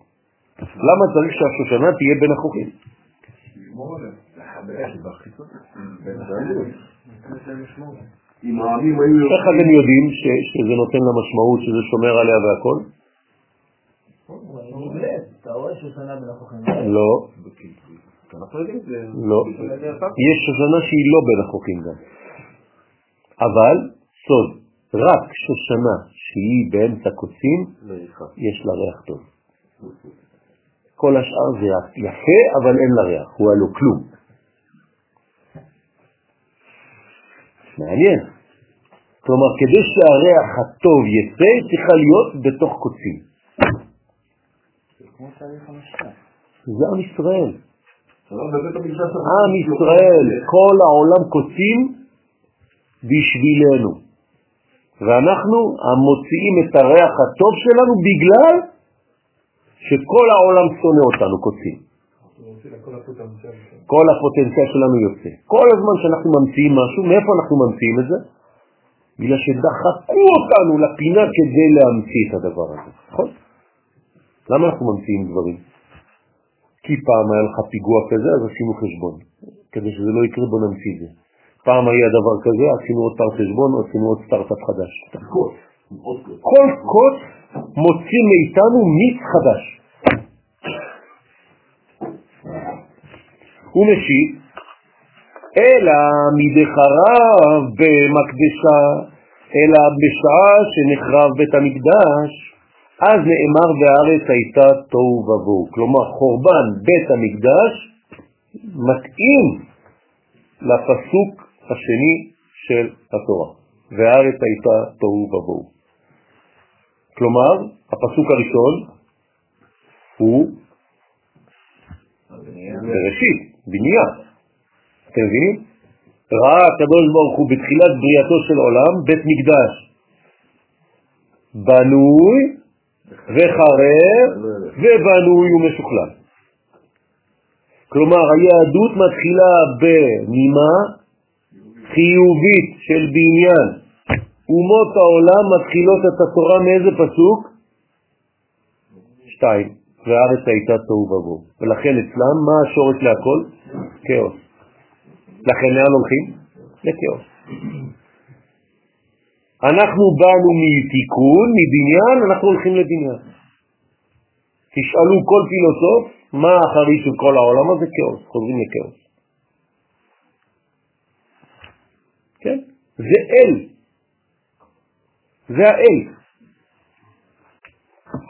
למה צריך שהשושנה תהיה בין החוכים? איך אתם יודעים שזה נותן לה משמעות, שזה שומר עליה והכל? לא. לא. יש שושנה שהיא לא בין החוקים גם. אבל, סוד, רק שושנה שהיא באמצע קוצים, יש לה ריח טוב. כל השאר זה יפה, אבל אין לה ריח, הוא הלא כלום. מעניין. כלומר, כדי שהריח הטוב יצא, צריכה להיות בתוך קוצים. זה עם ישראל. עם ישראל, כל העולם קוצים בשבילנו. ואנחנו המוציאים את הריח הטוב שלנו בגלל שכל העולם שונא אותנו קוצים. כל הפוטנציאל שלנו יוצא. כל הזמן שאנחנו ממציאים משהו, מאיפה אנחנו ממציאים את זה? בגלל שדחקו אותנו לפינה כדי להמציא את הדבר הזה, נכון? למה אנחנו ממציאים דברים? כי פעם היה לך פיגוע כזה, אז עשינו חשבון. כדי שזה לא יקרה, בוא נמציא את זה. פעם היה דבר כזה, עשינו עוד פעם חשבון, עשינו עוד סטארט-אפ חדש. כל קוץ מוציא מאיתנו מיץ חדש. הוא משיב, אלא מדחרב במקדשה, אלא בשעה שנחרב בית המקדש, אז נאמר והארץ הייתה תוהו ובוהו. כלומר, חורבן בית המקדש מתאים לפסוק השני של התורה, והארץ הייתה תוהו ובוהו. כלומר, הפסוק הראשון הוא בראשית, בנייה. אתם מבינים? ראה הקדוש ברוך הוא בתחילת בריאתו של עולם בית מקדש בנוי וחרב ובנוי ומשוכלל. כלומר, היהדות מתחילה בנימה חיובית של בניין. אומות העולם מתחילות את התורה מאיזה פסוק? שתיים. והארץ הייתה תוהו ובוהו. ולכן אצלם, מה השורש להכל? כאוס. לכן לאן הולכים? לכאוס. אנחנו באנו מתיקון, מבניין, אנחנו הולכים לבניין. תשאלו כל פילוסוף, מה האחרי של כל העולם הזה? כאוס, חוזרים לכאוס. כן? זה אל. זה האל.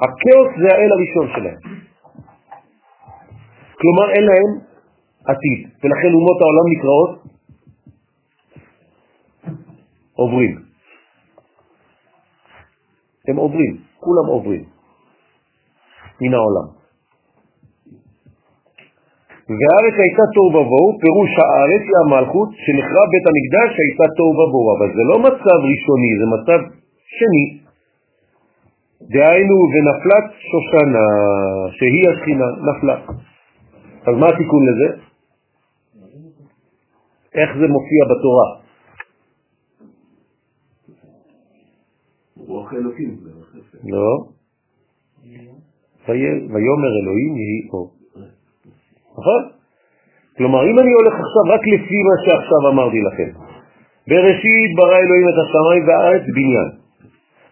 הכאוס זה האל הראשון שלהם. כלומר אין להם עתיד, ולכן אומות העולם נקראות עוברים. הם עוברים, כולם עוברים מן העולם. והארץ הייתה תוהו ובוהו, פירוש הארץ היא המלכות שנחרב בית המקדש הייתה תוהו ובוהו, אבל זה לא מצב ראשוני, זה מצב שני. דהיינו ונפלת שושנה, שהיא השכינה, נפלה. אז מה התיקון לזה? איך זה מופיע בתורה? רוח אלוקים. לא. ויאמר אלוהים יהי אור. נכון? כלומר, אם אני הולך עכשיו רק לפי מה שעכשיו אמרתי לכם, בראשית ברא אלוהים את השמיים והארץ בניין.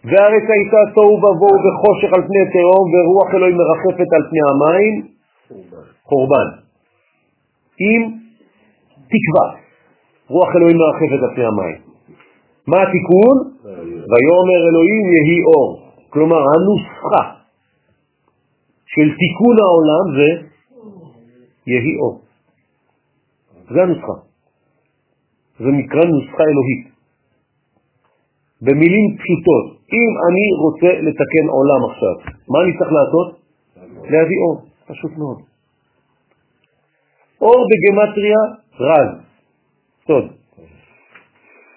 והארץ הייתה תוהו ובוהו וחושך על פני תהום ורוח אלוהים מרחפת על פני המים, חורבן, עם תקווה. רוח אלוהים מרחפת על פני המים. מה התיקון? ויאמר אלוהים יהי אור. כלומר, הנוסחה של תיקון העולם זה יהי אור. זה הנוסחה. זה נקרא נוסחה אלוהית. במילים פשוטות, אם אני רוצה לתקן עולם עכשיו, מה אני צריך לעשות? להביא אור, פשוט מאוד. אור בגמטריה רז, סוד.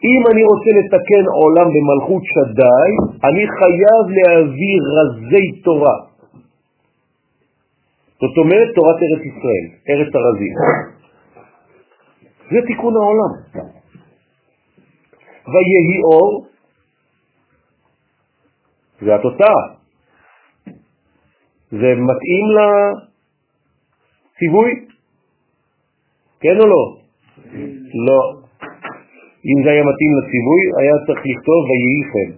אם אני רוצה לתקן עולם במלכות שדאי, אני חייב להביא רזי תורה. זאת אומרת תורת ארץ ישראל, ארץ הרזים. זה תיקון העולם. ויהי אור, זה התוצאה. זה מתאים לציווי? כן או לא? לא. אם זה היה מתאים לציווי, היה צריך לכתוב ויהי חן.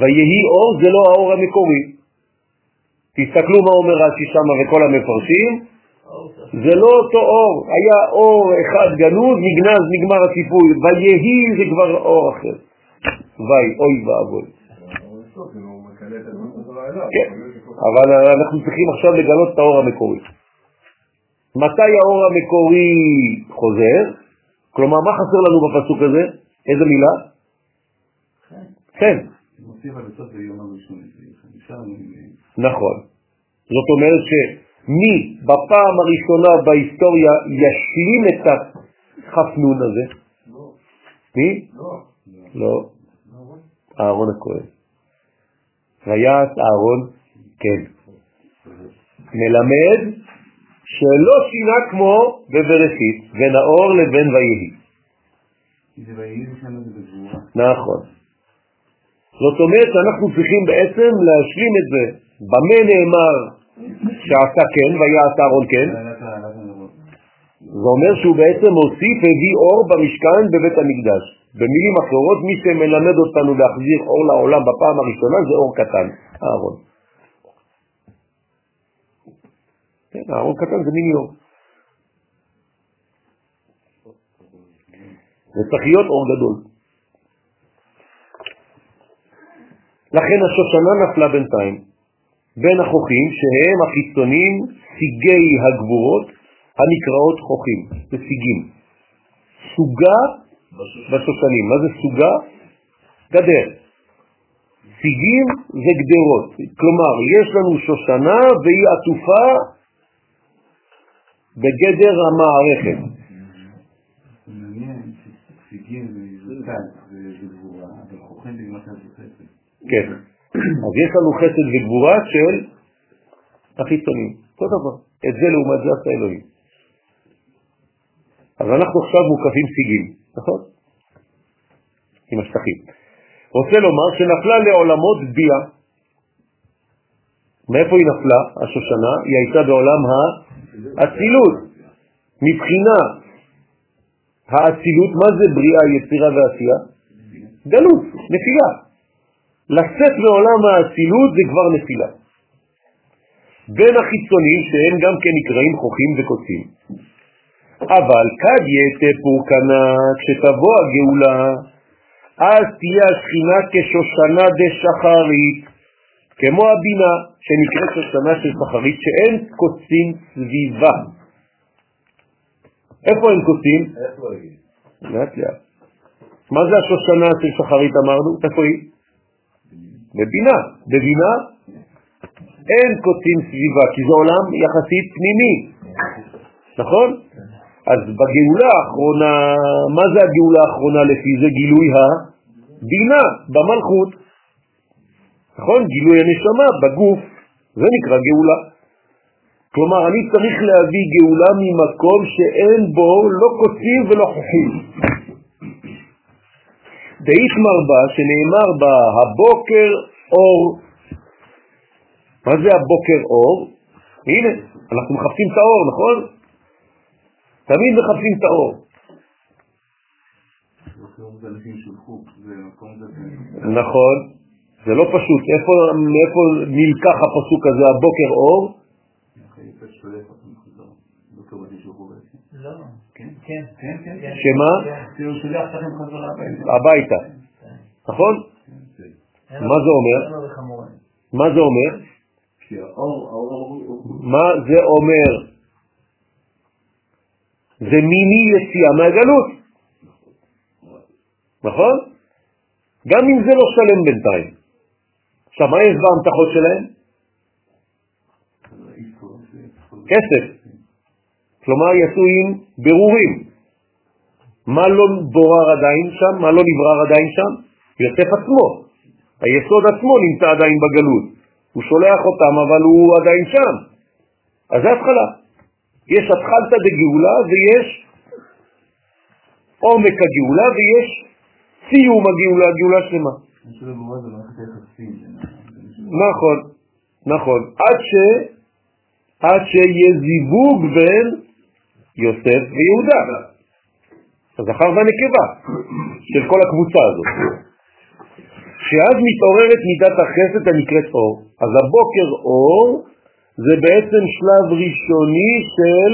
ויהי אור זה לא האור המקורי. תסתכלו מה אומר רש"י שם וכל המפרשים, זה לא אותו אור, היה אור אחד גנוז, נגנז, נגמר הציפוי, ויהי זה כבר אור אחר. ויי, אוי ואבוי. כן, אבל אנחנו צריכים עכשיו לגלות את האור המקורי. מתי האור המקורי חוזר? כלומר, מה חסר לנו בפסוק הזה? איזה מילה? כן. נכון. זאת אומרת שמי בפעם הראשונה בהיסטוריה ישלים את החפנון הזה? מי? לא. אהרון הכהן. ויעש אהרון, כן. מלמד שלא שינה כמו בבראשית, בין האור לבין ויהי. נכון. זאת אומרת שאנחנו צריכים בעצם להשלים את זה. במה נאמר שעשה כן, ויעש אהרון כן? זה אומר שהוא בעצם הוסיף, הביא אור במשכן בבית המקדש. במילים אחרות, מי שמלמד אותנו להחזיר אור לעולם בפעם הראשונה זה אור קטן, אהרון. כן, אהרון קטן זה מיני אור. זה צריך להיות אור גדול. לכן השושנה נפלה בינתיים בין החוכים שהם החיצונים סיגי הגבורות הנקראות חוכים, זה סיגים. סוגה בשושנים. מה זה סוגה? גדר. סיגים זה גדרות. כלומר, יש לנו שושנה והיא עטופה בגדר המערכת. כן. אז יש לנו חסד וגבורה של החיצונים. אותו דבר. את זה לעומת זה עשה אלוהים. אז אנחנו עכשיו מוקפים סיגים, נכון? עם השטחים. רוצה לומר שנפלה לעולמות ביאה. מאיפה היא נפלה, השושנה? היא הייתה בעולם האצילות. מבחינה האצילות, מה זה בריאה, יצירה ועשייה? גלות, נפילה. לצאת מעולם האצילות זה כבר נפילה. בין החיצונים שהם גם כן נקראים חוכים וקוצים. אבל כד יתה פורקנה, כשתבוא הגאולה, אז תהיה השכינה כשושנה דשחרית, כמו הבינה, שנקראת שושנה של שחרית, שאין קוצים סביבה. איפה אין קוצים? איפה לאט. מה זה השושנה של שחרית אמרנו? איפה היא? בבינה. בבינה אין קוצים סביבה, כי זה עולם יחסית פנימי, נכון? אז בגאולה האחרונה, מה זה הגאולה האחרונה לפי זה? גילוי הבינה במלכות. נכון? גילוי הנשמה בגוף, זה נקרא גאולה. כלומר, אני צריך להביא גאולה ממקום שאין בו לא קוצים ולא חוכים. דאית מרבה שנאמר בה הבוקר אור. מה זה הבוקר אור? הנה, אנחנו מחפשים את האור, נכון? תמיד מחפשים את האור. נכון, זה לא פשוט. איפה, מאיפה נלקח הפסוק הזה, הבוקר אור? שמה? הביתה. נכון? מה זה אומר? מה זה אומר? מה זה אומר? זה מיני יציאה מהגלות. נכון? גם אם זה לא שלם בינתיים. עכשיו, מה יש בהמתחות שלהם? כסף. כלומר, יצאו עם ברורים. מה לא בורר עדיין שם? מה לא נברר עדיין שם? יוסף עצמו. היסוד עצמו נמצא עדיין בגלות. הוא שולח אותם, אבל הוא עדיין שם. אז זה התחלה. יש התחלתא דגאולה ויש עומק הגאולה ויש סיום הגאולה, גאולה שלמה. נכון, נכון. עד ש... עד שיהיה זיווג בין יוסף ויהודה. הזכר והנקבה של כל הקבוצה הזאת. שאז מתעוררת מידת החסד הנקראת אור. אז הבוקר אור זה בעצם שלב ראשוני של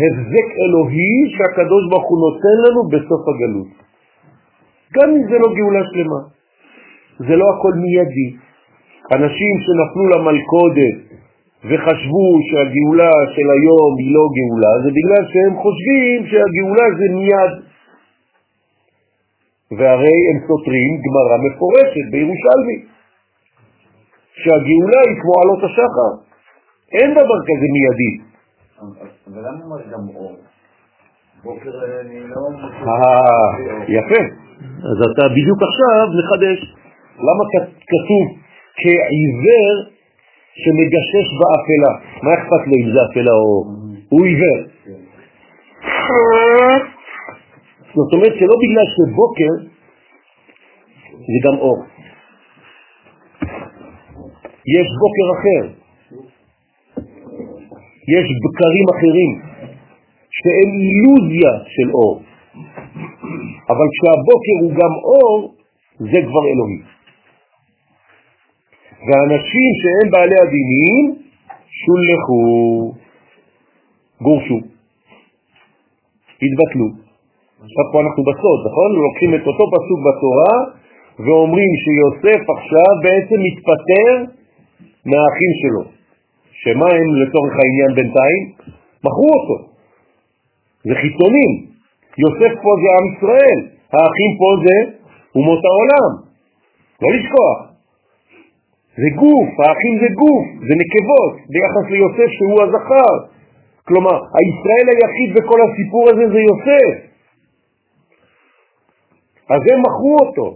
הבזק אלוהי שהקדוש ברוך הוא נותן לנו בסוף הגלות. גם אם זה לא גאולה שלמה. זה לא הכל מיידי. אנשים שנפלו למלכודת וחשבו שהגאולה של היום היא לא גאולה, זה בגלל שהם חושבים שהגאולה זה מיד. והרי הם סותרים גמרא מפורשת בירושלמי, שהגאולה היא כמו עלות השחר. אין דבר כזה מיידי. אבל למה אומר גם אור? בוקר אני לא... אה, יפה. אז אתה בדיוק עכשיו מחדש. למה כתוב כעיוור שמגשש באפלה? מה אכפת לו אם זה אפלה או... הוא עיוור. זאת אומרת שלא בגלל שבוקר זה גם אור. יש בוקר אחר, יש בקרים אחרים שהם אילוזיה של אור. אבל כשהבוקר הוא גם אור, זה כבר אלוהי. והאנשים שהם בעלי הדינים שולחו, גורשו, התבטלו. עכשיו פה אנחנו בסוד, נכון? לוקחים את אותו פסוק בתורה ואומרים שיוסף עכשיו בעצם מתפטר מהאחים שלו. שמה הם לצורך העניין בינתיים? מכרו אותו. זה חיצונים. יוסף פה זה עם ישראל, האחים פה זה אומות העולם. לא לשכוח. זה גוף, האחים זה גוף, זה נקבות, ביחס ליוסף שהוא הזכר. כלומר, הישראל היחיד בכל הסיפור הזה זה יוסף. אז הם מכרו אותו,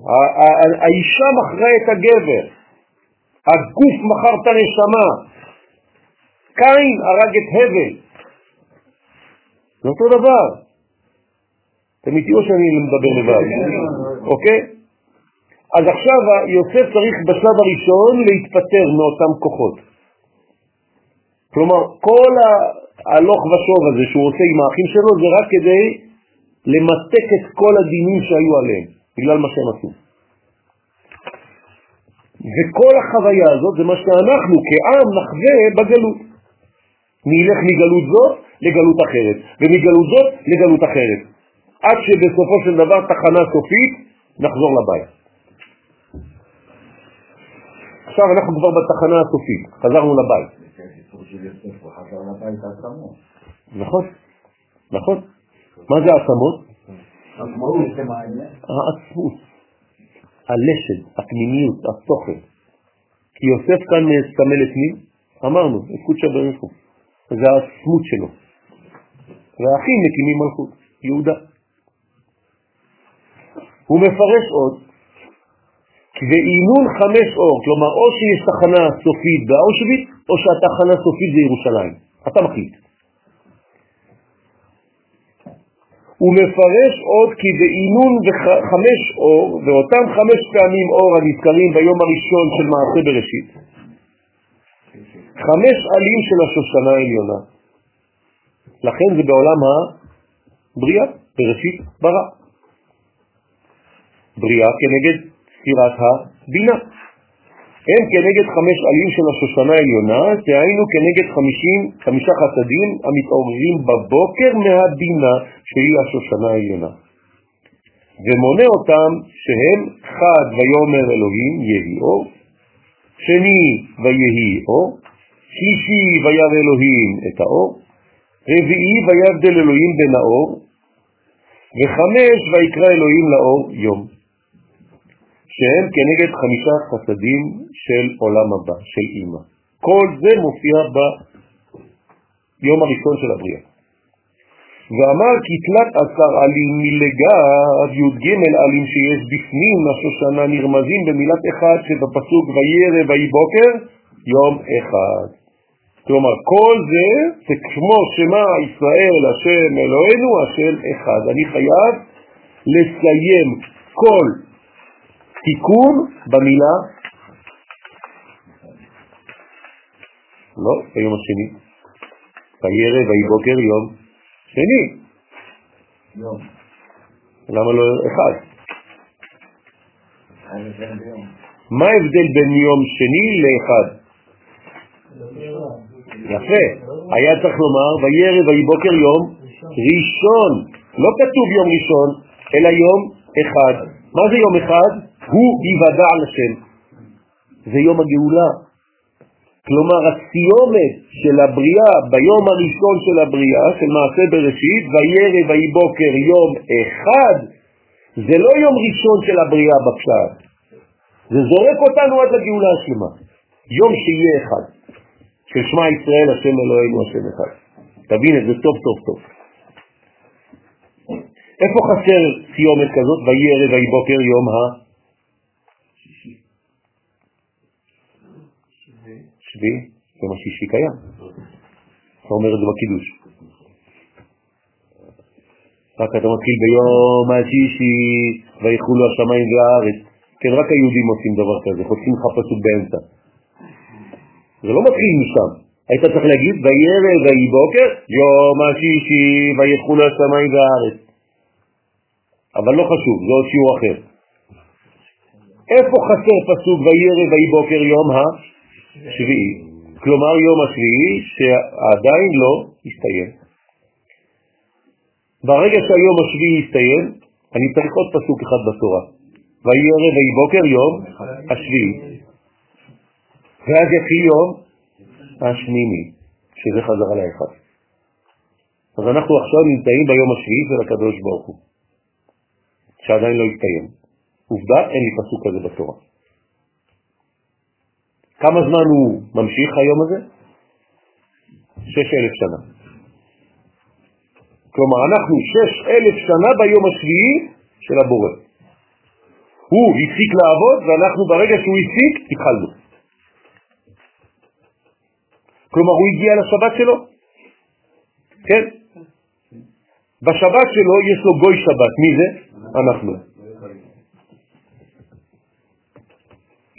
האישה מכרה את הגבר, הגוף מכר את הנשמה, קין הרג את הבל. זה אותו דבר. אתם איתי או שאני מדבר לבד? אוקיי? אז עכשיו יוסף צריך בשלב הראשון להתפטר מאותם כוחות. כלומר, כל ההלוך ושוב הזה שהוא עושה עם האחים שלו זה רק כדי למתק את כל הדינים שהיו עליהם, בגלל מה שהם עשו. וכל החוויה הזאת זה מה שאנחנו כעם נחווה בגלות. נלך מגלות זאת לגלות אחרת, ומגלות זאת לגלות אחרת, עד שבסופו של דבר תחנה סופית נחזור לבית. עכשיו אנחנו כבר בתחנה הסופית, חזרנו לבית. נכון, נכון. מה זה העצמות? העצמות, הלשד, הפנימיות, התוכן. כי יוסף כאן מסמל את מי? אמרנו, את קודשא בריחו. זה העצמות שלו. והאחים מקימים מלכות, יהודה. הוא מפרש עוד, ואינון חמש אור, כלומר או שיש תחנה סופית באושוויץ, או שהתחנה סופית זה ירושלים. אתה מחליט. הוא מפרש עוד כי באינון וח- חמש אור, ואותם חמש פעמים אור הנזכרים ביום הראשון של מעשה בראשית, חמש עלים של השושנה העליונה. לכן זה בעולם הבריאה, בראשית ברא. בריאה כנגד ספירת בינה. הם כנגד חמש עלים של השושנה העליונה, דהיינו כנגד חמישים, חמישה חסדים המתעוררים בבוקר מהבינה שהיא השושנה העליונה. ומונה אותם שהם חד ויאמר אלוהים יהי אור, שני ויהי אור, שלישי וירא אלוהים את האור, רביעי ויבדל אלוהים בין האור, וחמש ויקרא אלוהים לאור יום. שהם כנגד חמישה חסדים של עולם הבא, של אימא. כל זה מופיע ביום הראשון של הבריאה. ואמר כי תלת עשר עלים מלגב י"ג עלים שיש בפנים השושנה נרמזים במילת אחד שבפסוק וירא ויהי בוקר יום אחד. כלומר כל זה זה כמו שמה ישראל השם אלוהינו השם אחד. אני חייב לסיים כל תיקון במילה לא, ביום השני. וירא ויהי בוקר יום שני. למה לא אחד? מה ההבדל בין יום שני לאחד? יפה. היה צריך לומר וירא ויהי בוקר יום ראשון. לא כתוב יום ראשון, אלא יום אחד. מה זה יום אחד? הוא יוודע על. זה יום הגאולה. כלומר, הסיומת של הבריאה ביום הראשון של הבריאה, של מעשה בראשית, וירא ויהי בוקר יום אחד, זה לא יום ראשון של הבריאה בפשט. זה זורק אותנו עד לגאולה השלמה. יום שיהיה אחד. של שמע ישראל, השם אלוהינו, השם אחד. תבין את זה טוב טוב טוב. איפה חסר סיומת כזאת? וירא ויהי בוקר יום ה... שביעי, יום השישי קיים. אתה אומר את זה בקידוש. רק אתה מתחיל ביום השישי ויחולו השמיים והארץ. כן, רק היהודים עושים דבר כזה, חוצים לך פסוק באמצע. זה לא מתחיל משם. היית צריך להגיד וירא ויהי בוקר, יום השישי ויחולו השמיים והארץ. אבל לא חשוב, זה עוד שיעור אחר. איפה חסר פסוק וירא ויהי בוקר יום השביעי? כלומר יום השביעי שעדיין לא הסתיים. ברגע שהיום השביעי הסתיים, אני צריך עוד פסוק אחד בתורה. וירא ויהי בוקר יום השביעי. ואז יתחיל יום השמיני, שזה חזרה לאחד. אז אנחנו עכשיו נמצאים ביום השביעי של הקדוש ברוך הוא. שעדיין לא הסתיים. עובדה, אין לי פסוק כזה בתורה. כמה זמן הוא ממשיך היום הזה? שש אלף שנה. כלומר, אנחנו שש אלף שנה ביום השביעי של הבורא. הוא הפסיק לעבוד, ואנחנו ברגע שהוא הפסיק, התחלנו. כלומר, הוא הגיע לשבת שלו. כן? בשבת שלו יש לו גוי שבת. מי זה? אנחנו.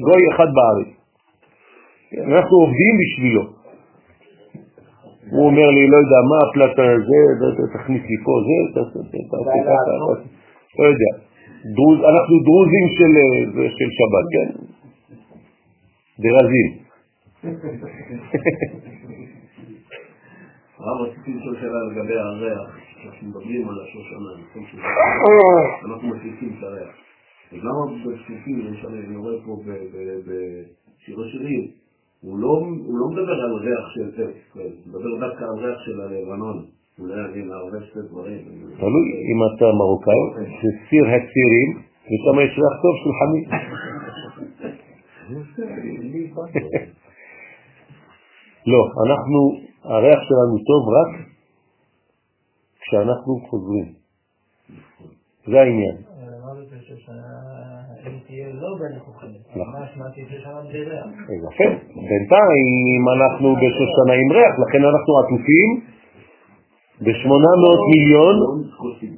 גוי אחד בארץ. אנחנו עובדים בשבילו. הוא אומר לי, לא יודע מה, הפלטה הזה, תכניס לי פה זה, לא יודע. אנחנו דרוזים של שבת, כן? דרזים. הרב, רציתי לשאול שאלה לגבי הריח, אנחנו מדברים על השושנה, אנחנו מפיקים את הריח. אז למה למשל, אני רואה פה בשיר השירים, הוא לא מדבר על ריח של טקסט, הוא מדבר דווקא על ריח של הלבנון. אולי אני מערבב שתי דברים. תלוי אם אתה מרוקאי, זה סיר הצירים, ושם יש ריח טוב של חמי. לא, אנחנו, הריח שלנו טוב רק כשאנחנו חוזרים. זה העניין. יפה, בינתיים אנחנו בשושנה עם ריח, לכן אנחנו עטופים בשמונה מאות מיליון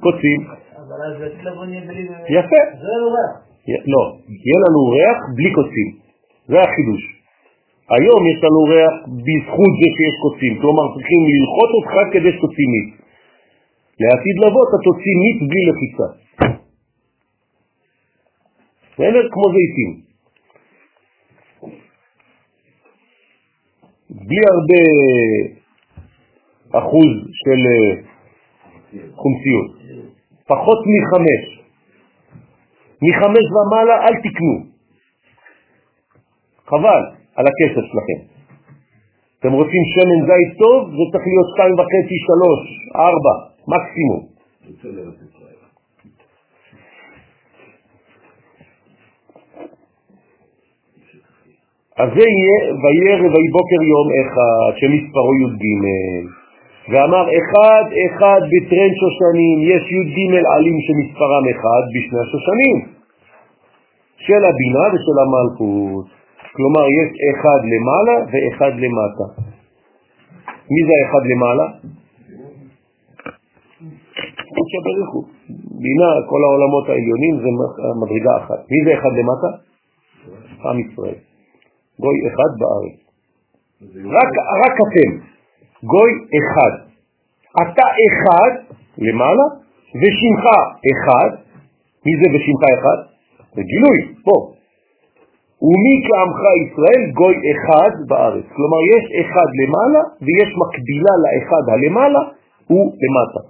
קוצים. אבל אז הצלבון יהיה בלי... יפה. זה לא ריח. לא, יהיה לנו ריח בלי קוצים. זה החידוש. היום יש לנו ריח בזכות זה שיש קוצים, כלומר צריכים ללחוץ אותך כדי שתוציא מיץ. לעתיד לבוא אתה תוציא מיץ בלי לחיצה. בסדר? כמו זיתים. בלי הרבה אחוז של אה, חומציות, פחות מחמש. מחמש ומעלה אל תקנו. חבל על הכסף שלכם. אתם רוצים שמן זית טוב, זה צריך להיות שתיים וחצי, שלוש, ארבע, מקסימום. אז זה יהיה, ויהיה רבי בוקר יום אחד, שמספרו י"ג, ואמר אחד אחד בטרן שושנים, יש י"ג עלים שמספרם אחד בשני השושנים, של הבינה ושל המלכות. כלומר, יש אחד למעלה ואחד למטה. מי זה האחד למעלה? קודשא בריחו. בינה, כל העולמות העליונים זה מדרגה אחת. מי זה אחד למטה? עם ישראל. גוי אחד בארץ. רק, רק אתם, גוי אחד. אתה אחד למעלה, ושמך אחד. מי זה ושמך אחד? זה גילוי, פה. ומי כעמך ישראל גוי אחד בארץ. כלומר, יש אחד למעלה ויש מקבילה לאחד הלמעלה, הוא למטה.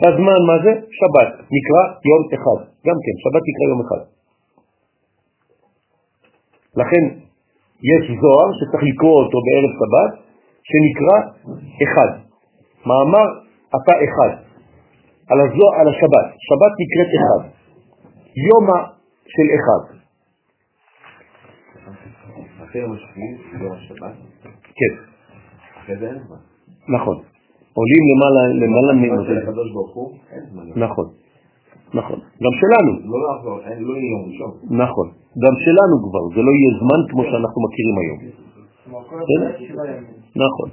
בזמן מה זה? שבת, נקרא יום אחד. גם כן, שבת נקרא יום אחד. לכן יש זוהר שצריך לקרוא אותו בערב שבת, שנקרא אחד. מאמר אתה אחד. על הזוהר, על השבת. שבת נקראת אחד. יומה של אחד. אחרי יום השביעי, יום השבת, כן, אחרי זה אין זמן. נכון. עולים למעלה, למעלה זמן. נכון, נכון. גם שלנו, לא לא יהיה יום ראשון. נכון. גם שלנו כבר, זה לא יהיה זמן כמו שאנחנו מכירים היום. נכון.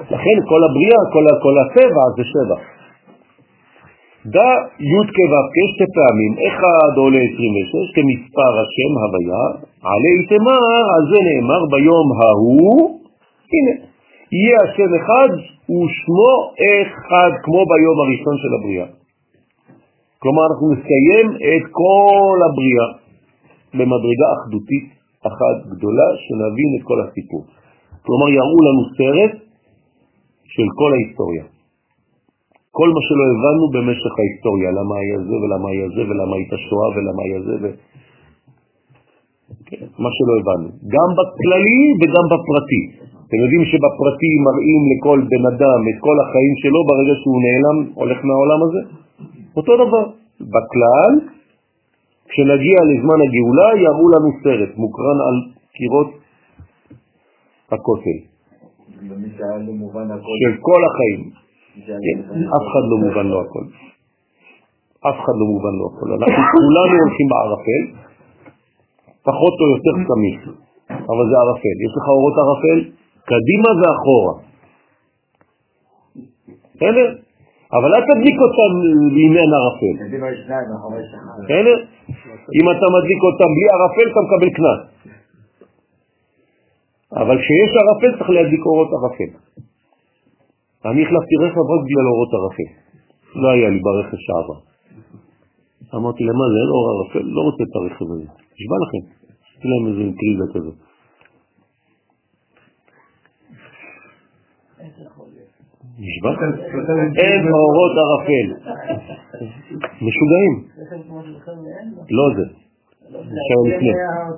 לכן כל הבריאה, כל, כל הטבע זה שבע. דע י' כו' שתי פעמים, אחד עולה 26 כמספר השם הוויה, עלי תמר, על זה נאמר ביום ההוא, הנה, יהיה השם אחד ושמו אחד כמו ביום הראשון של הבריאה. כלומר אנחנו נסיים את כל הבריאה במדרגה אחדותית אחת גדולה שנבין את כל הסיפור. כלומר יראו לנו סרט של כל ההיסטוריה. כל מה שלא הבנו במשך ההיסטוריה, למה היה זה ולמה היה זה ולמה הייתה שואה ולמה היה זה ו... כן, מה שלא הבנו, גם בכללי וגם בפרטי. אתם יודעים שבפרטי מראים לכל בן אדם את כל החיים שלו ברגע שהוא נעלם, הולך מהעולם הזה? אותו דבר. בכלל, כשנגיע לזמן הגאולה יראו לנו סרט מוקרן על קירות הכותל הכל, של כל החיים. כן, אף אחד לא מובן לו הכל. אף אחד לא מובן לו הכל. אנחנו כולנו הולכים בערפל, פחות או יותר סמיך, אבל זה ערפל. יש לך אורות ערפל קדימה ואחורה. בסדר? אבל אל תדליק אותם אין ערפל. אם אתה מדליק אותם בלי ערפל אתה מקבל קנס. אבל כשיש ערפל צריך להדליק אורות ערפל. אני החלפתי רכב רק בגלל אורות ערפל. לא היה לי ברכב שעבר. אמרתי למה זה, אין אור ערפל, לא רוצה את הרכב הזה. נשבע לכם. עשיתי להם איזה אינטריזה כזאת. אין אורות ערפל. משוגעים. לא זה.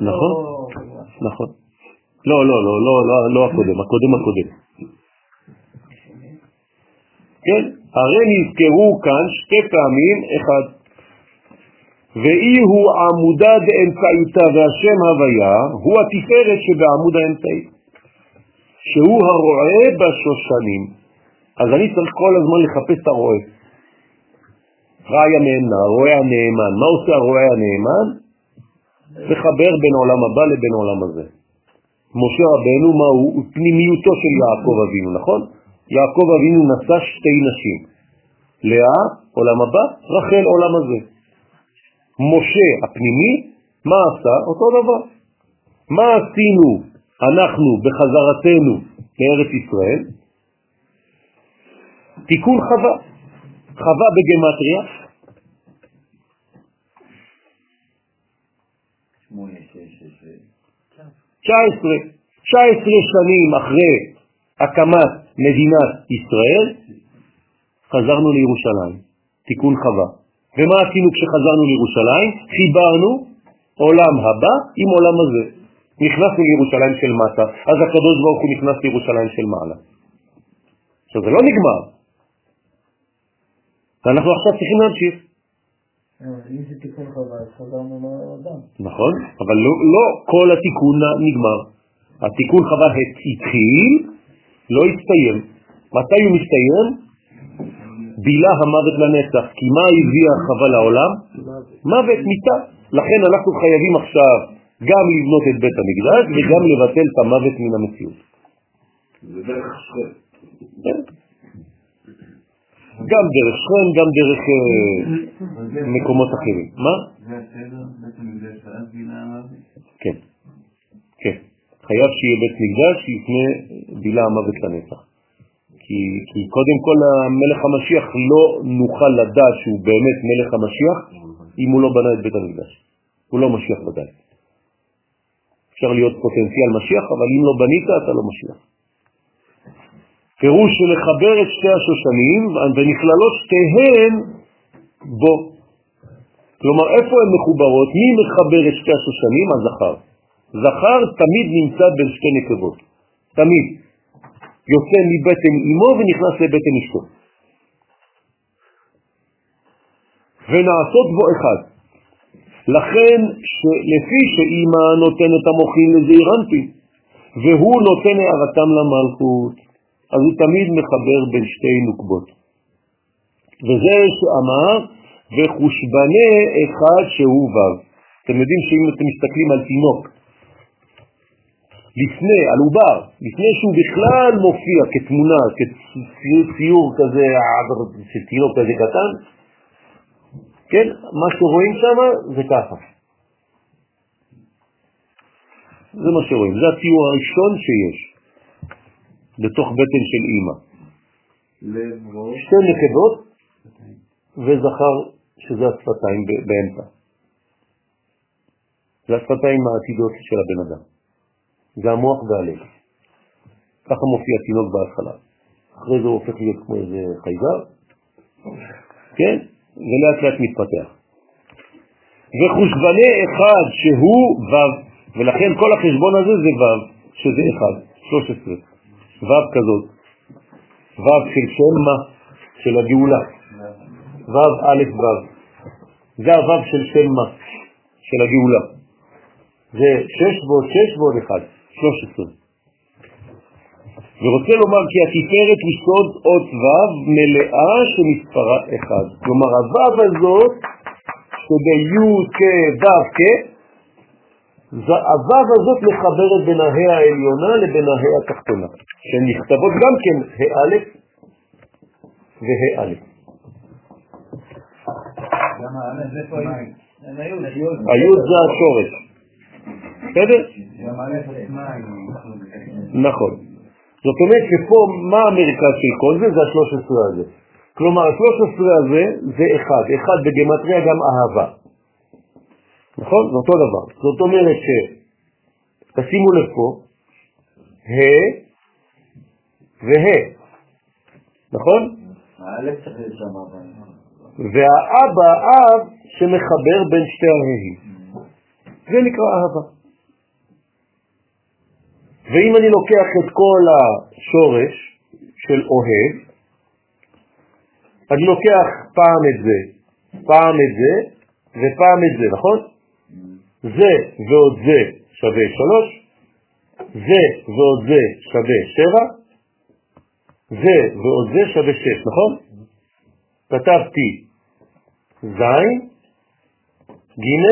נכון? נכון. לא, לא, לא, לא, לא, לא הקודם, הקודם הקודם. כן, הרי נזכרו כאן שתי פעמים, אחד, ואי הוא עמודה דאמצעיתה והשם הוויה הוא התפארת שבעמוד האמצעי, שהוא הרועה בשושנים. אז אני צריך כל הזמן לחפש את הרועה. רעי הנאמנה, הרועה הנאמן. מה עושה הרועה הנאמן? לחבר בין עולם הבא לבין עולם הזה. משה רבנו, מה הוא? הוא פנימיותו של יעקב אבינו, נכון? יעקב אבינו נשא שתי נשים. לאה, עולם הבא, רחל, עולם הזה. משה הפנימי, מה עשה? אותו דבר. מה עשינו אנחנו בחזרתנו לארץ ישראל? תיקון חווה. חווה בגמטריה, שש, שש. 19. 19 שנים אחרי הקמת מדינת ישראל, חזרנו לירושלים, תיקון חווה. ומה עשינו כשחזרנו לירושלים? חיברנו עולם הבא עם עולם הזה. נכנסנו לירושלים של מטה, אז הקדוש ברוך הוא נכנס לירושלים של מעלה. עכשיו זה לא נגמר, ואנחנו עכשיו צריכים להמשיך. אם זה תיקון חווה, אז חזרנו לאדם. נכון, אבל לא, לא כל התיקון נגמר. התיקון חווה התחיל, לא הסתיים. מתי הוא מסתיים? בילה המוות לנצח. כי מה הביאה חווה לעולם? מוות, מיטה. לכן אנחנו חייבים עכשיו גם לבנות את בית המקדש וגם לבטל את המוות מן המציאות. זה דרך שכם. גם דרך שכם, גם דרך אה, מקומות אחרים. מה? זה הסדר, בית המקדש ואז בינה המוות? כן, כן. חייב שיהיה בית מקדש לפני בילה המוות לנצח. כי, כי קודם כל המלך המשיח לא נוכל לדעת שהוא באמת מלך המשיח אם הוא לא בנה את בית המקדש. הוא לא משיח ודאי. אפשר להיות פוטנציאל משיח, אבל אם לא בנית אתה לא משיח. פירוש של לחבר את שתי השושנים ונכללות שתיהן בו. כלומר, איפה הן מחוברות? מי מחבר את שתי השושנים? הזכר. זכר תמיד נמצא בין שתי נקבות. תמיד. יוצא מבטן אמו ונכנס לבטן אשתו. ונעשות בו אחד. לכן שלפי שאימא נותנת המוחין לזעירנטי, והוא נותן הערתם למלכות, אז הוא תמיד מחבר בין שתי נוקבות. וזה שאמר, וחושבנה אחד שהוא ו'. אתם יודעים שאם אתם מסתכלים על תינוק, לפני, על עובר, לפני שהוא בכלל מופיע כתמונה, כציור כזה, תינוק כזה קטן, כן, מה שרואים שם זה ככה. זה מה שרואים, זה הציור הראשון שיש בתוך בטן של אימא. שתי נקבות וזכר שזה השפתיים באמצע. זה השפתיים העתידות של הבן אדם. זה המוח והלב. ככה מופיע תינוק בהתחלה. אחרי זה הוא הופך להיות כמו איזה חייזר, כן? ולאט לאט מתפתח. וחושבני אחד שהוא ו', ולכן כל החשבון הזה זה ו', שזה אחד, 13. ו' כזאת. ו' של שם מה? של הגאולה. ו' א' ו'. זה הו' של שם מה? של הגאולה. זה 6 ועוד 6 ועוד 1, 13. ורוצה לומר כי התפארת היא סוד אות ו' מלאה שמספרה 1. כלומר הו' הזאת שבי' כ' ו' כ', הו' הזאת מחברת בין ההא העליונה לבין ההא התחתונה, שהן נכתבות גם כן ה' וה'? היוד זה השורש, בסדר? נכון. זאת אומרת שפה, מה המרכז של כל זה? זה ה-13 הזה. כלומר, ה-13 הזה זה אחד. אחד בגמטריה גם אהבה. נכון? זה אותו דבר. זאת אומרת ש... תשימו לב פה, ה' וה', נכון? והאבא אב שמחבר בין שתי ההים. זה נקרא אהבה. ואם אני לוקח את כל השורש של אוהב, אני לוקח פעם את זה, פעם את זה ופעם את זה, נכון? זה ועוד זה שווה שלוש, זה ועוד זה שווה שבע, זה ועוד זה שווה שש, נכון? כתבתי ז', ג',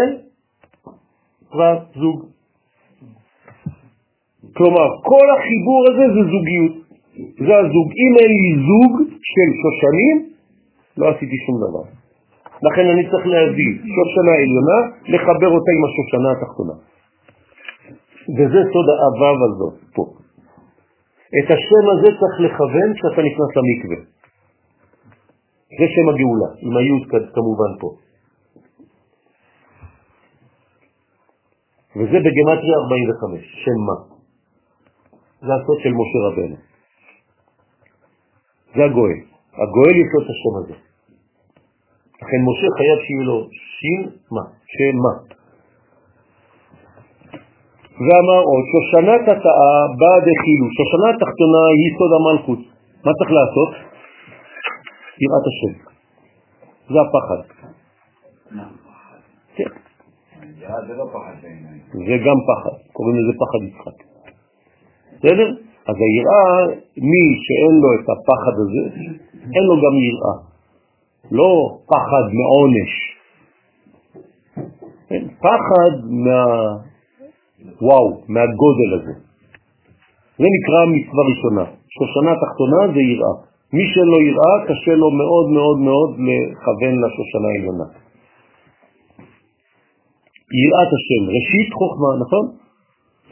ו', זוג. כלומר, כל החיבור הזה זה זוגיות. זה הזוג. אם אין לי זוג של שושנים, לא עשיתי שום דבר. לכן אני צריך להביא שושנה עליונה, לחבר אותה עם השושנה התחתונה. וזה סוד האבב הזאת פה. את השם הזה צריך לכוון כשאתה נכנס למקווה. זה שם הגאולה, עם היוד כמובן פה. וזה בגמטריה 45, שם מה. זה הסוד של משה רבנו. זה הגואל. הגואל יש לו את השם הזה. לכן משה חייב שיהיה לו שין מה, שם מה. ואמר עוד, שושנת התאה באה דחילו, שושנה התחתונה היא סוד המלכות. מה צריך לעשות? יראת השם. זה הפחד. כן. זה גם פחד, קוראים לזה פחד יצחק. בסדר? אז היראה, מי שאין לו את הפחד הזה, אין לו גם יראה. לא פחד מעונש. כן? פחד מה... וואו, מהגודל הזה. זה נקרא מצווה ראשונה. שושנה תחתונה זה יראה. מי שלא יראה, קשה לו מאוד מאוד מאוד לכוון לשושנה העליונה. יראת השם, ראשית חוכמה, נכון?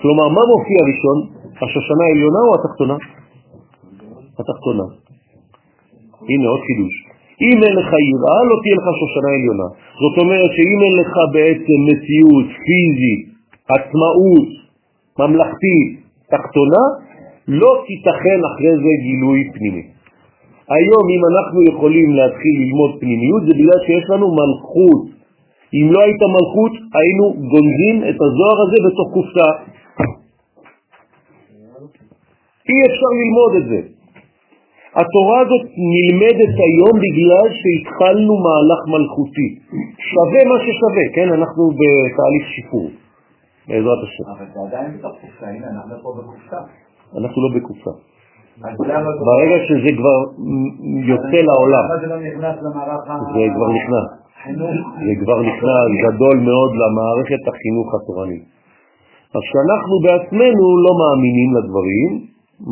כלומר, מה מופיע ראשון? השושנה העליונה או התחתונה? התחתונה. הנה עוד חידוש. אם אין לך יראה, לא תהיה לך שושנה עליונה. זאת אומרת שאם אין לך בעצם מציאות פיזית, עצמאות, ממלכתית, תחתונה, לא תיתכן אחרי זה גילוי פנימי. היום אם אנחנו יכולים להתחיל ללמוד פנימיות זה בגלל שיש לנו מלכות. אם לא הייתה מלכות היינו גונזים את הזוהר הזה בתוך קופסה. אי אפשר ללמוד את זה. התורה הזאת נלמדת היום בגלל שהתחלנו מהלך מלכותי. שווה מה ששווה, כן? אנחנו בתהליך שיפור, בעזרת השם. אבל זה עדיין בתוך קופסה, הנה אנחנו פה בקופסה. אנחנו לא בקופסה. זה- ברגע שזה כבר יוצא לעולם, זה לא. זה כבר נכנס. זה כבר נכנס גדול מאוד למערכת החינוך התורנית. אז כשאנחנו בעצמנו לא מאמינים לדברים,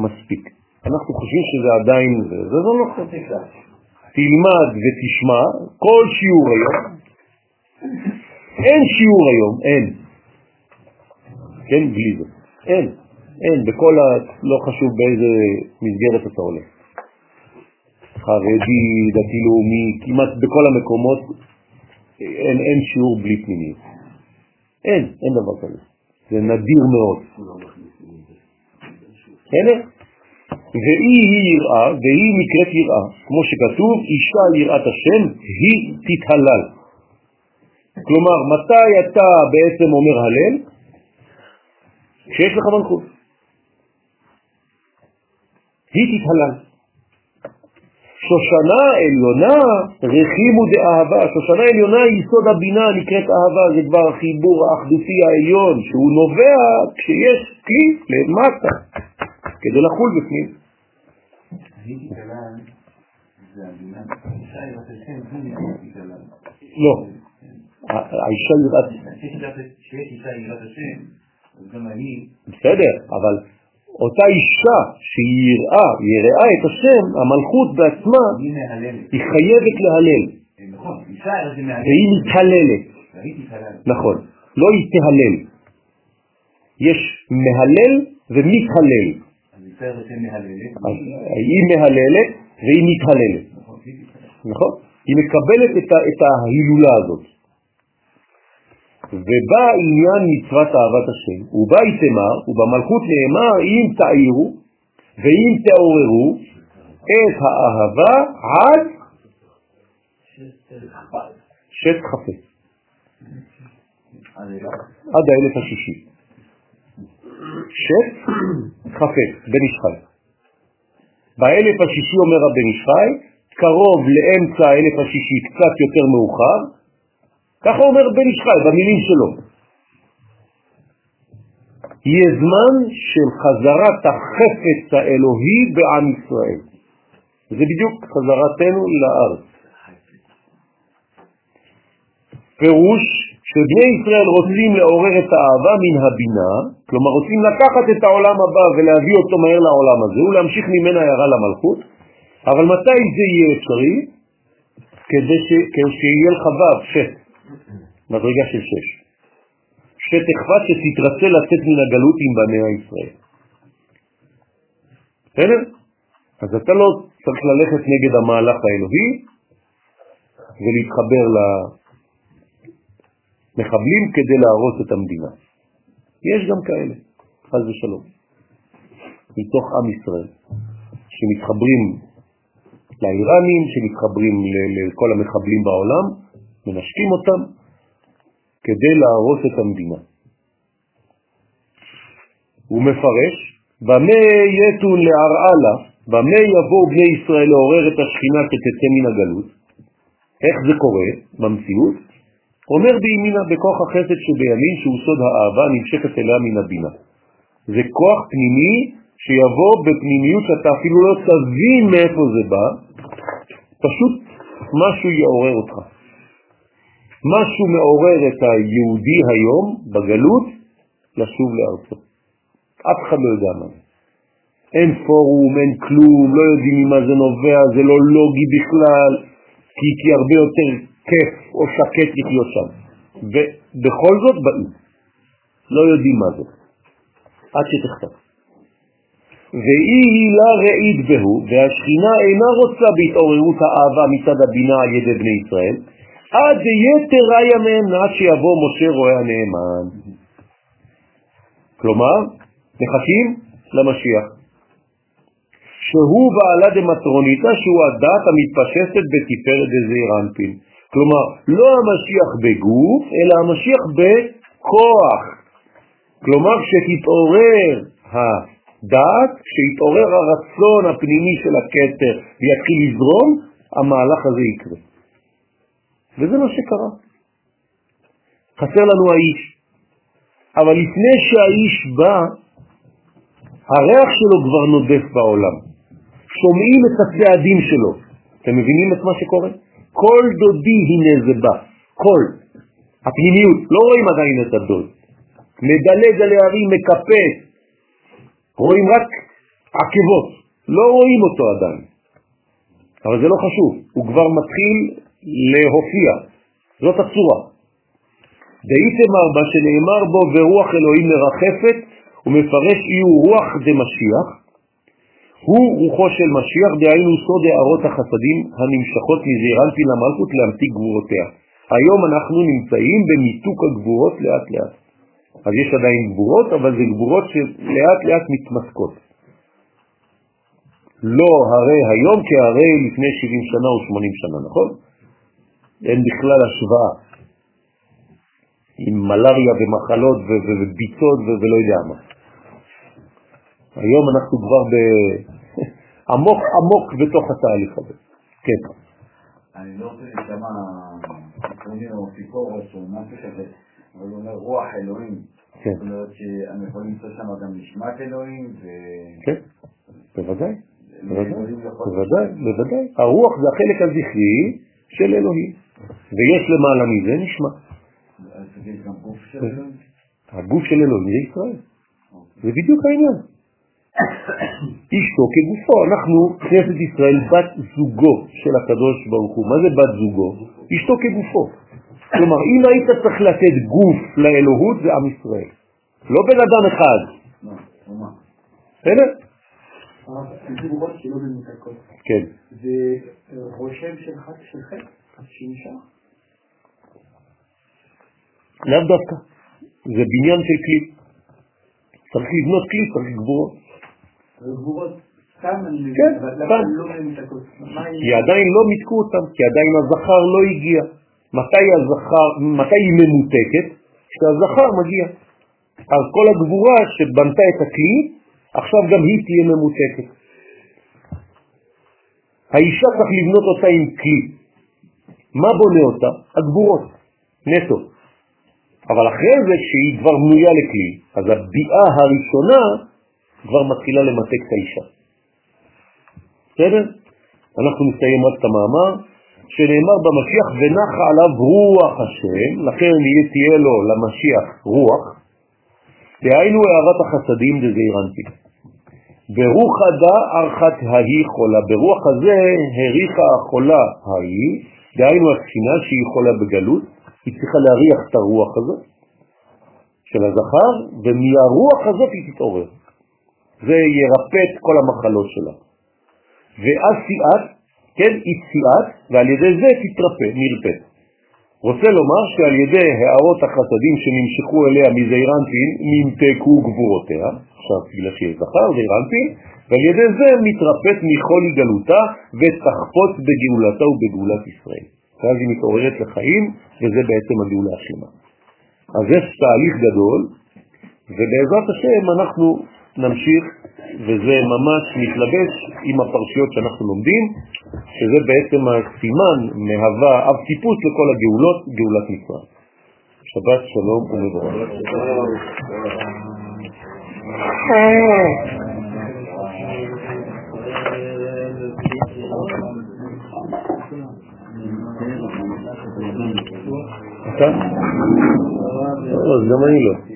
מספיק. אנחנו חושבים שזה עדיין זה, זה לא נכון. תלמד ותשמע כל שיעור היום. אין שיעור היום, אין. כן, בלי זה. אין. אין, בכל ה... לא חשוב באיזה מסגרת אתה הולך. חרדי, דתי-לאומי, כמעט בכל המקומות אין, אין שיעור בלי פנימיות. אין, אין דבר כזה. זה נדיר מאוד. בסדר? והיא היא יראה, והיא נקראת יראה, כמו שכתוב, אישה יראת השם, היא תתהלל. כלומר, מתי אתה בעצם אומר הלל? כשיש לך מלכות. היא תתהלל. שושנה עליונה רחימו דאהבה, שושנה עליונה היא יסוד הבינה נקראת אהבה, זה כבר החיבור האחדותי העליון שהוא נובע כשיש כלי למטה כדי לחול בפנים. לא, האישה אני, בסדר, אבל אותה אישה שהיא יראה, יראה את השם, המלכות בעצמה. היא חייבת להלל, נכון, זה מהללת. והיא מתהללת. נכון, לא היא תהלל. יש מהלל ומתהלל. היא מהללת והיא מתהללת, נכון. נכון? היא מקבלת את, ההילולה הזאת. ובא עניין מצוות אהבת השם, ובא יתמר, ובמלכות נאמר, אם תאירו ואם תעוררו את האהבה עד שת חפץ, לא. עד האלף השישי. שת חפץ, בן איש חי. באלף השישי אומר הבן איש חי, קרוב לאמצע האלף השישי, קצת יותר מאוחר, ככה אומר בן איש חי במילים שלו. יהיה זמן של חזרת החפץ האלוהי בעם ישראל. זה בדיוק חזרתנו לארץ. פירוש שבני ישראל רוצים לעורר את האהבה מן הבינה, כלומר רוצים לקחת את העולם הבא ולהביא אותו מהר לעולם הזה ולהמשיך ממנה הערה למלכות, אבל מתי זה יהיה אפשרי? כדי ש... שיהיה לך ו', שת, מדרגה של שש. שתחפת שתתרצה לצאת מן הגלות עם בניה ישראל. בסדר? אז אתה לא צריך ללכת נגד המהלך האלוהי ולהתחבר למחבלים כדי להרוס את המדינה. יש גם כאלה, חז ושלום. מתוך עם ישראל, שמתחברים לאיראנים, שמתחברים לכל המחבלים בעולם, מנשקים אותם כדי להרוס את המדינה. הוא מפרש, במה יתון להרעלה, במה יבואו בני ישראל לעורר את השכינה כתצא מן הגלות? איך זה קורה במציאות? אומר בימינה בכוח החסד שבימין שהוא סוד האהבה נמשכת אליה מן הבינה. זה כוח פנימי שיבוא בפנימיות שאתה אפילו לא תבין מאיפה זה בא, פשוט משהו יעורר אותך. משהו מעורר את היהודי היום בגלות לשוב לארצו. אף אחד לא יודע מה זה. אין פורום, אין כלום, לא יודעים ממה זה נובע, זה לא לוגי בכלל, כי, כי הרבה יותר כיף או שקט לחיות שם. ובכל זאת באים, לא יודעים מה זה, עד שתכתב. ואי הילה ראית בהו, והשכינה אינה רוצה בהתעוררות האהבה מצד הבינה על ידי בני ישראל, עד יתרה ימיהם עד שיבוא משה רואה הנאמן. כלומר, מחכים למשיח. שהוא בעלה דמטרוניתא, שהוא הדת המתפשטת בתפארת דזעיר אנפין. כלומר, לא המשיח בגוף, אלא המשיח בכוח. כלומר, כשתתעורר הדעת, כשיתעורר הרצון הפנימי של הכתר ויתחיל לזרום, המהלך הזה יקרה. וזה מה שקרה. חסר לנו האיש. אבל לפני שהאיש בא, הריח שלו כבר נודף בעולם. שומעים את הצעדים שלו. אתם מבינים את מה שקורה? כל דודי הנה זה בא. כל. הפנימיות. לא רואים עדיין את הדוד. מדלג על הערים, מקפץ. רואים רק עקבות. לא רואים אותו עדיין. אבל זה לא חשוב. הוא כבר מתחיל להופיע. זאת הצורה. דאיתמר בה שנאמר בו ורוח אלוהים מרחפת, הוא מפרש אי הוא רוח דמשיח, הוא רוחו של משיח, דהיינו סוד הערות החסדים הנמשכות מזעירנטי למלכות להמתיק גבורותיה. היום אנחנו נמצאים במיתוק הגבורות לאט לאט. אז יש עדיין גבורות, אבל זה גבורות שלאט לאט מתמסקות. לא הרי היום כהרי לפני 70 שנה או 80 שנה, נכון? אין בכלל השוואה. עם מלאריה ומחלות וביצות ולא יודע מה. היום אנחנו כבר עמוק עמוק בתוך התהליך הזה. כן. אני לא רוצה להישמע סיפורים או סיפורת או משהו כזה, אבל הוא אומר רוח אלוהים. כן. זאת אומרת שאני יכול למצוא שם גם נשמת אלוהים ו... כן, בוודאי. בוודאי, בוודאי. הרוח זה החלק הזכרי של אלוהים, ויש למעלה מזה נשמע. אז יש גם גוף של אלוהים? הגוף של אלוהים זה ישראל. זה בדיוק העניין. אשתו כגופו, אנחנו, כנסת ישראל, בת זוגו של הקדוש ברוך הוא. מה זה בת זוגו? אשתו כגופו. כלומר, אם היית צריך לתת גוף לאלוהות, זה עם ישראל. לא בן אדם אחד. בסדר? כן. זה רושם של חטא, שנשאר. לאו דווקא. זה בניין של כלי. צריך לבנות כלי, צריך גבורות. גבורות סתם אני מבין, כן, סתם. לא כי עדיין לא מיתקו אותם, כי עדיין הזכר לא הגיע. מתי הזכר, מתי היא ממותקת? כשהזכר מגיע. אז כל הגבורה שבנתה את הכלי, עכשיו גם היא תהיה ממותקת. האישה צריך לבנות אותה עם כלי. מה בונה אותה? הגבורות, נטו. אבל אחרי זה, כשהיא כבר בנויה לכלי, אז הביאה הראשונה כבר מתחילה למתק את האישה. בסדר? אנחנו נסיים רק את המאמר, שנאמר במשיח ונחה עליו רוח השם, לכן תהיה לו למשיח רוח, דהיינו הערת החסדים דזעירנטי. ברוח הדה ארכת ההיא חולה, ברוח הזה הריחה החולה ההיא, דהיינו הספינה שהיא חולה בגלות, היא צריכה להריח את הרוח הזאת של הזכר, ומהרוח הזאת היא תתעורר. זה ירפא את כל המחלות שלה. ואז סיעת, כן, היא סיעת, ועל ידי זה תתרפא, נרפא. רוצה לומר שעל ידי הערות החסדים שנמשכו אליה מזעירנטין נמתקו גבורותיה, עכשיו בגלל שיש זכר זעירנטין, ועל ידי זה מתרפאת מכל גלותה ותחפוץ בגאולתה ובגאולת ישראל. ואז היא מתעוררת לחיים, וזה בעצם הגאולה השלמה. אז יש תהליך גדול, ובעזרת השם אנחנו נמשיך, וזה ממש מתלבש עם הפרשיות שאנחנו לומדים, שזה בעצם הסימן, מהווה אב טיפוס לכל הגאולות, גאולת מצרים. שבת שלום ומבורך. אתה? אז גם אני לא.